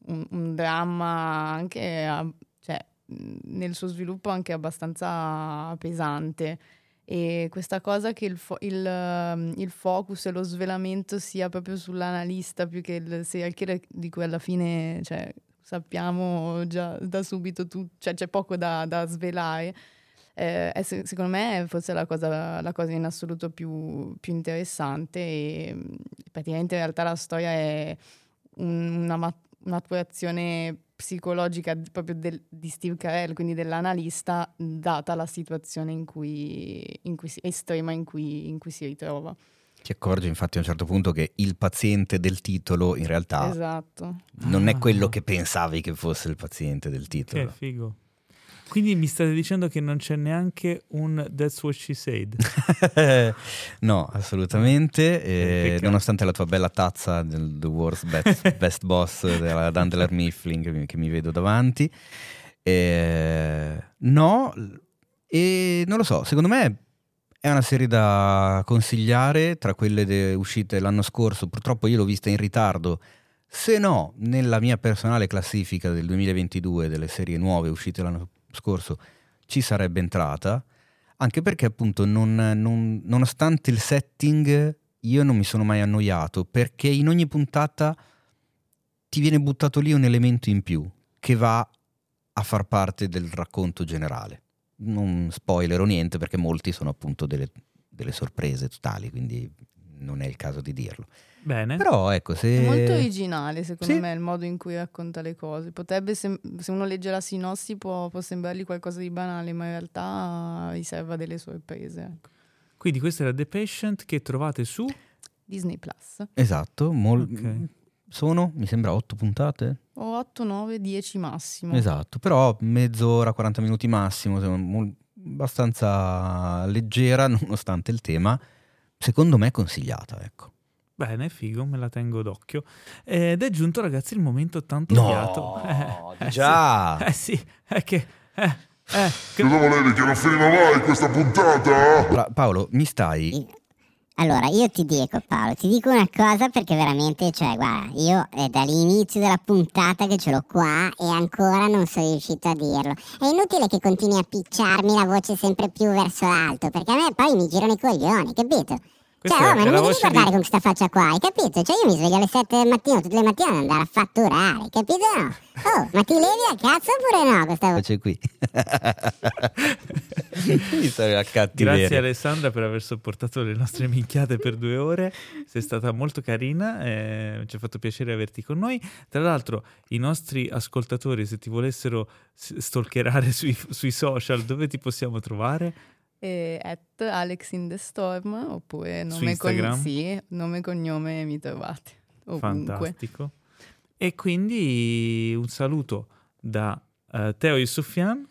un, un dramma anche, a- cioè, mm, nel suo sviluppo anche abbastanza pesante. E questa cosa che il, fo- il, il focus e lo svelamento sia proprio sull'analista più che il serial killer di cui alla fine cioè, sappiamo già da subito tutto, cioè c'è poco da, da svelare. Eh, è se- secondo me è forse la cosa, la cosa in assoluto più, più interessante e praticamente in realtà la storia è un- una ma- un'attuazione psicologica proprio del- di Steve Carell, quindi dell'analista, data la situazione in cui, in cui si, estrema in cui, in cui si ritrova. Ti accorgi infatti a un certo punto che il paziente del titolo in realtà Esatto. non è Ah. quello che pensavi che fosse il paziente del Che titolo. figo. Quindi mi state dicendo che non c'è neanche un That's What She Said. [laughs] no, assolutamente. Peccato. nonostante la tua bella tazza del The Worst Best, [laughs] Best Boss della Dandler Mifflin che mi, che mi vedo davanti. Eh, no, e non lo so, secondo me è una serie da consigliare tra quelle de- uscite l'anno scorso. Purtroppo io l'ho vista in ritardo. Se no, nella mia personale classifica del 2022 delle serie nuove uscite l'anno scorso ci sarebbe entrata, anche perché appunto non- non- nonostante il setting io non mi sono mai annoiato, perché in ogni puntata ti viene buttato lì un elemento in più che va a far parte del racconto generale. Non spoilerò niente perché molti sono appunto delle, delle sorprese totali, quindi non è il caso di dirlo. Bene. Però ecco, se... È molto originale, secondo Sì. me, il modo in cui racconta le cose. Potrebbe, sem- se uno legge la sinossi, può, può sembrargli qualcosa di banale, ma in realtà riserva delle sorprese. ecco. Quindi questo era The Patient che trovate su Disney Plus. Esatto, mol- Ok. sono, mi sembra, otto puntate. O 8, 9, 10 massimo. Esatto, però mezz'ora, 40 minuti massimo, mol- abbastanza leggera [laughs] nonostante il tema. Secondo me è consigliata, ecco. Bene, figo, me la tengo d'occhio. Ed è giunto, ragazzi, il momento tanto No, odiato. Eh, eh già. Sì, eh sì, è che... Eh, eh, che- Cosa volevi che non finiva mai questa puntata? Allora, Paolo, mi stai Allora, io ti dico Paolo, ti dico una cosa perché veramente, cioè, guarda, io è dall'inizio della puntata che ce l'ho qua e ancora non sono riuscito a dirlo. È inutile che continui a picciarmi la voce sempre più verso l'alto, perché a me poi mi girano i coglioni, capito? Questa cioè, oh, ma non mi devi voce di- guardare con questa faccia qua, hai capito? Cioè, io mi sveglio alle 7 del mattino tutte le mattine ad andare a fatturare, capito? No? Oh, ma ti levi a cazzo oppure no? Questa C'è qui. [laughs] Mi cattiveria. Grazie Alessandra per aver sopportato le nostre minchiate per due ore, sei stata molto carina, eh, ci ha fatto piacere averti con noi. Tra l'altro i nostri ascoltatori se ti volessero stalkerare sui, sui social dove ti possiamo trovare? E at Alex in the Storm oppure nome, con- sì, nome e cognome mi trovate ovunque. Fantastico. E quindi un saluto da eh, Teo Yusufian.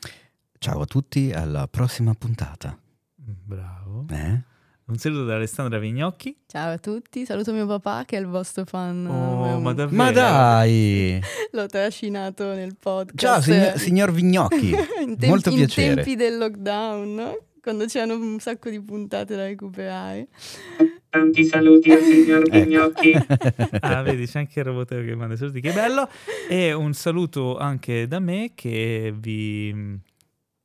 Ciao a tutti, alla prossima puntata. Bravo. Eh? Un saluto da Alessandra Vignocchi. Ciao a tutti, saluto mio papà che è il vostro fan. Oh, eh, ma davvero? Ma dai! [laughs] L'ho trascinato nel podcast. Ciao, signor, signor Vignocchi. [laughs] in tempi, Molto in piacere. tempi del lockdown, no? Quando c'erano un sacco di puntate da recuperare. Tanti saluti al signor Ecco. Vignocchi. [laughs] ah, vedi, c'è anche il roboteo che manda i saluti, che bello. E un saluto anche da me che vi...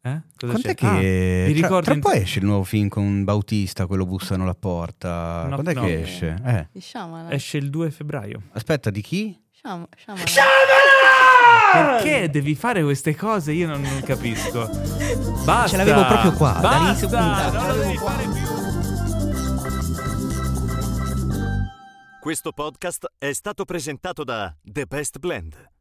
Eh? Cosa Quant'è c'è? che... Ah, vi tra, ricordo tra in- po' esce il nuovo film con Bautista, quello bussano la porta. No, Quand'è no. che esce? Eh. Esce il 2 febbraio. Aspetta, di chi? Shyam- Perché devi fare queste cose? Io non, non capisco. Basta. Ce l'avevo proprio qua, Basta, puntata. non lo devi fare più. Questo podcast è stato presentato da The Best Blend,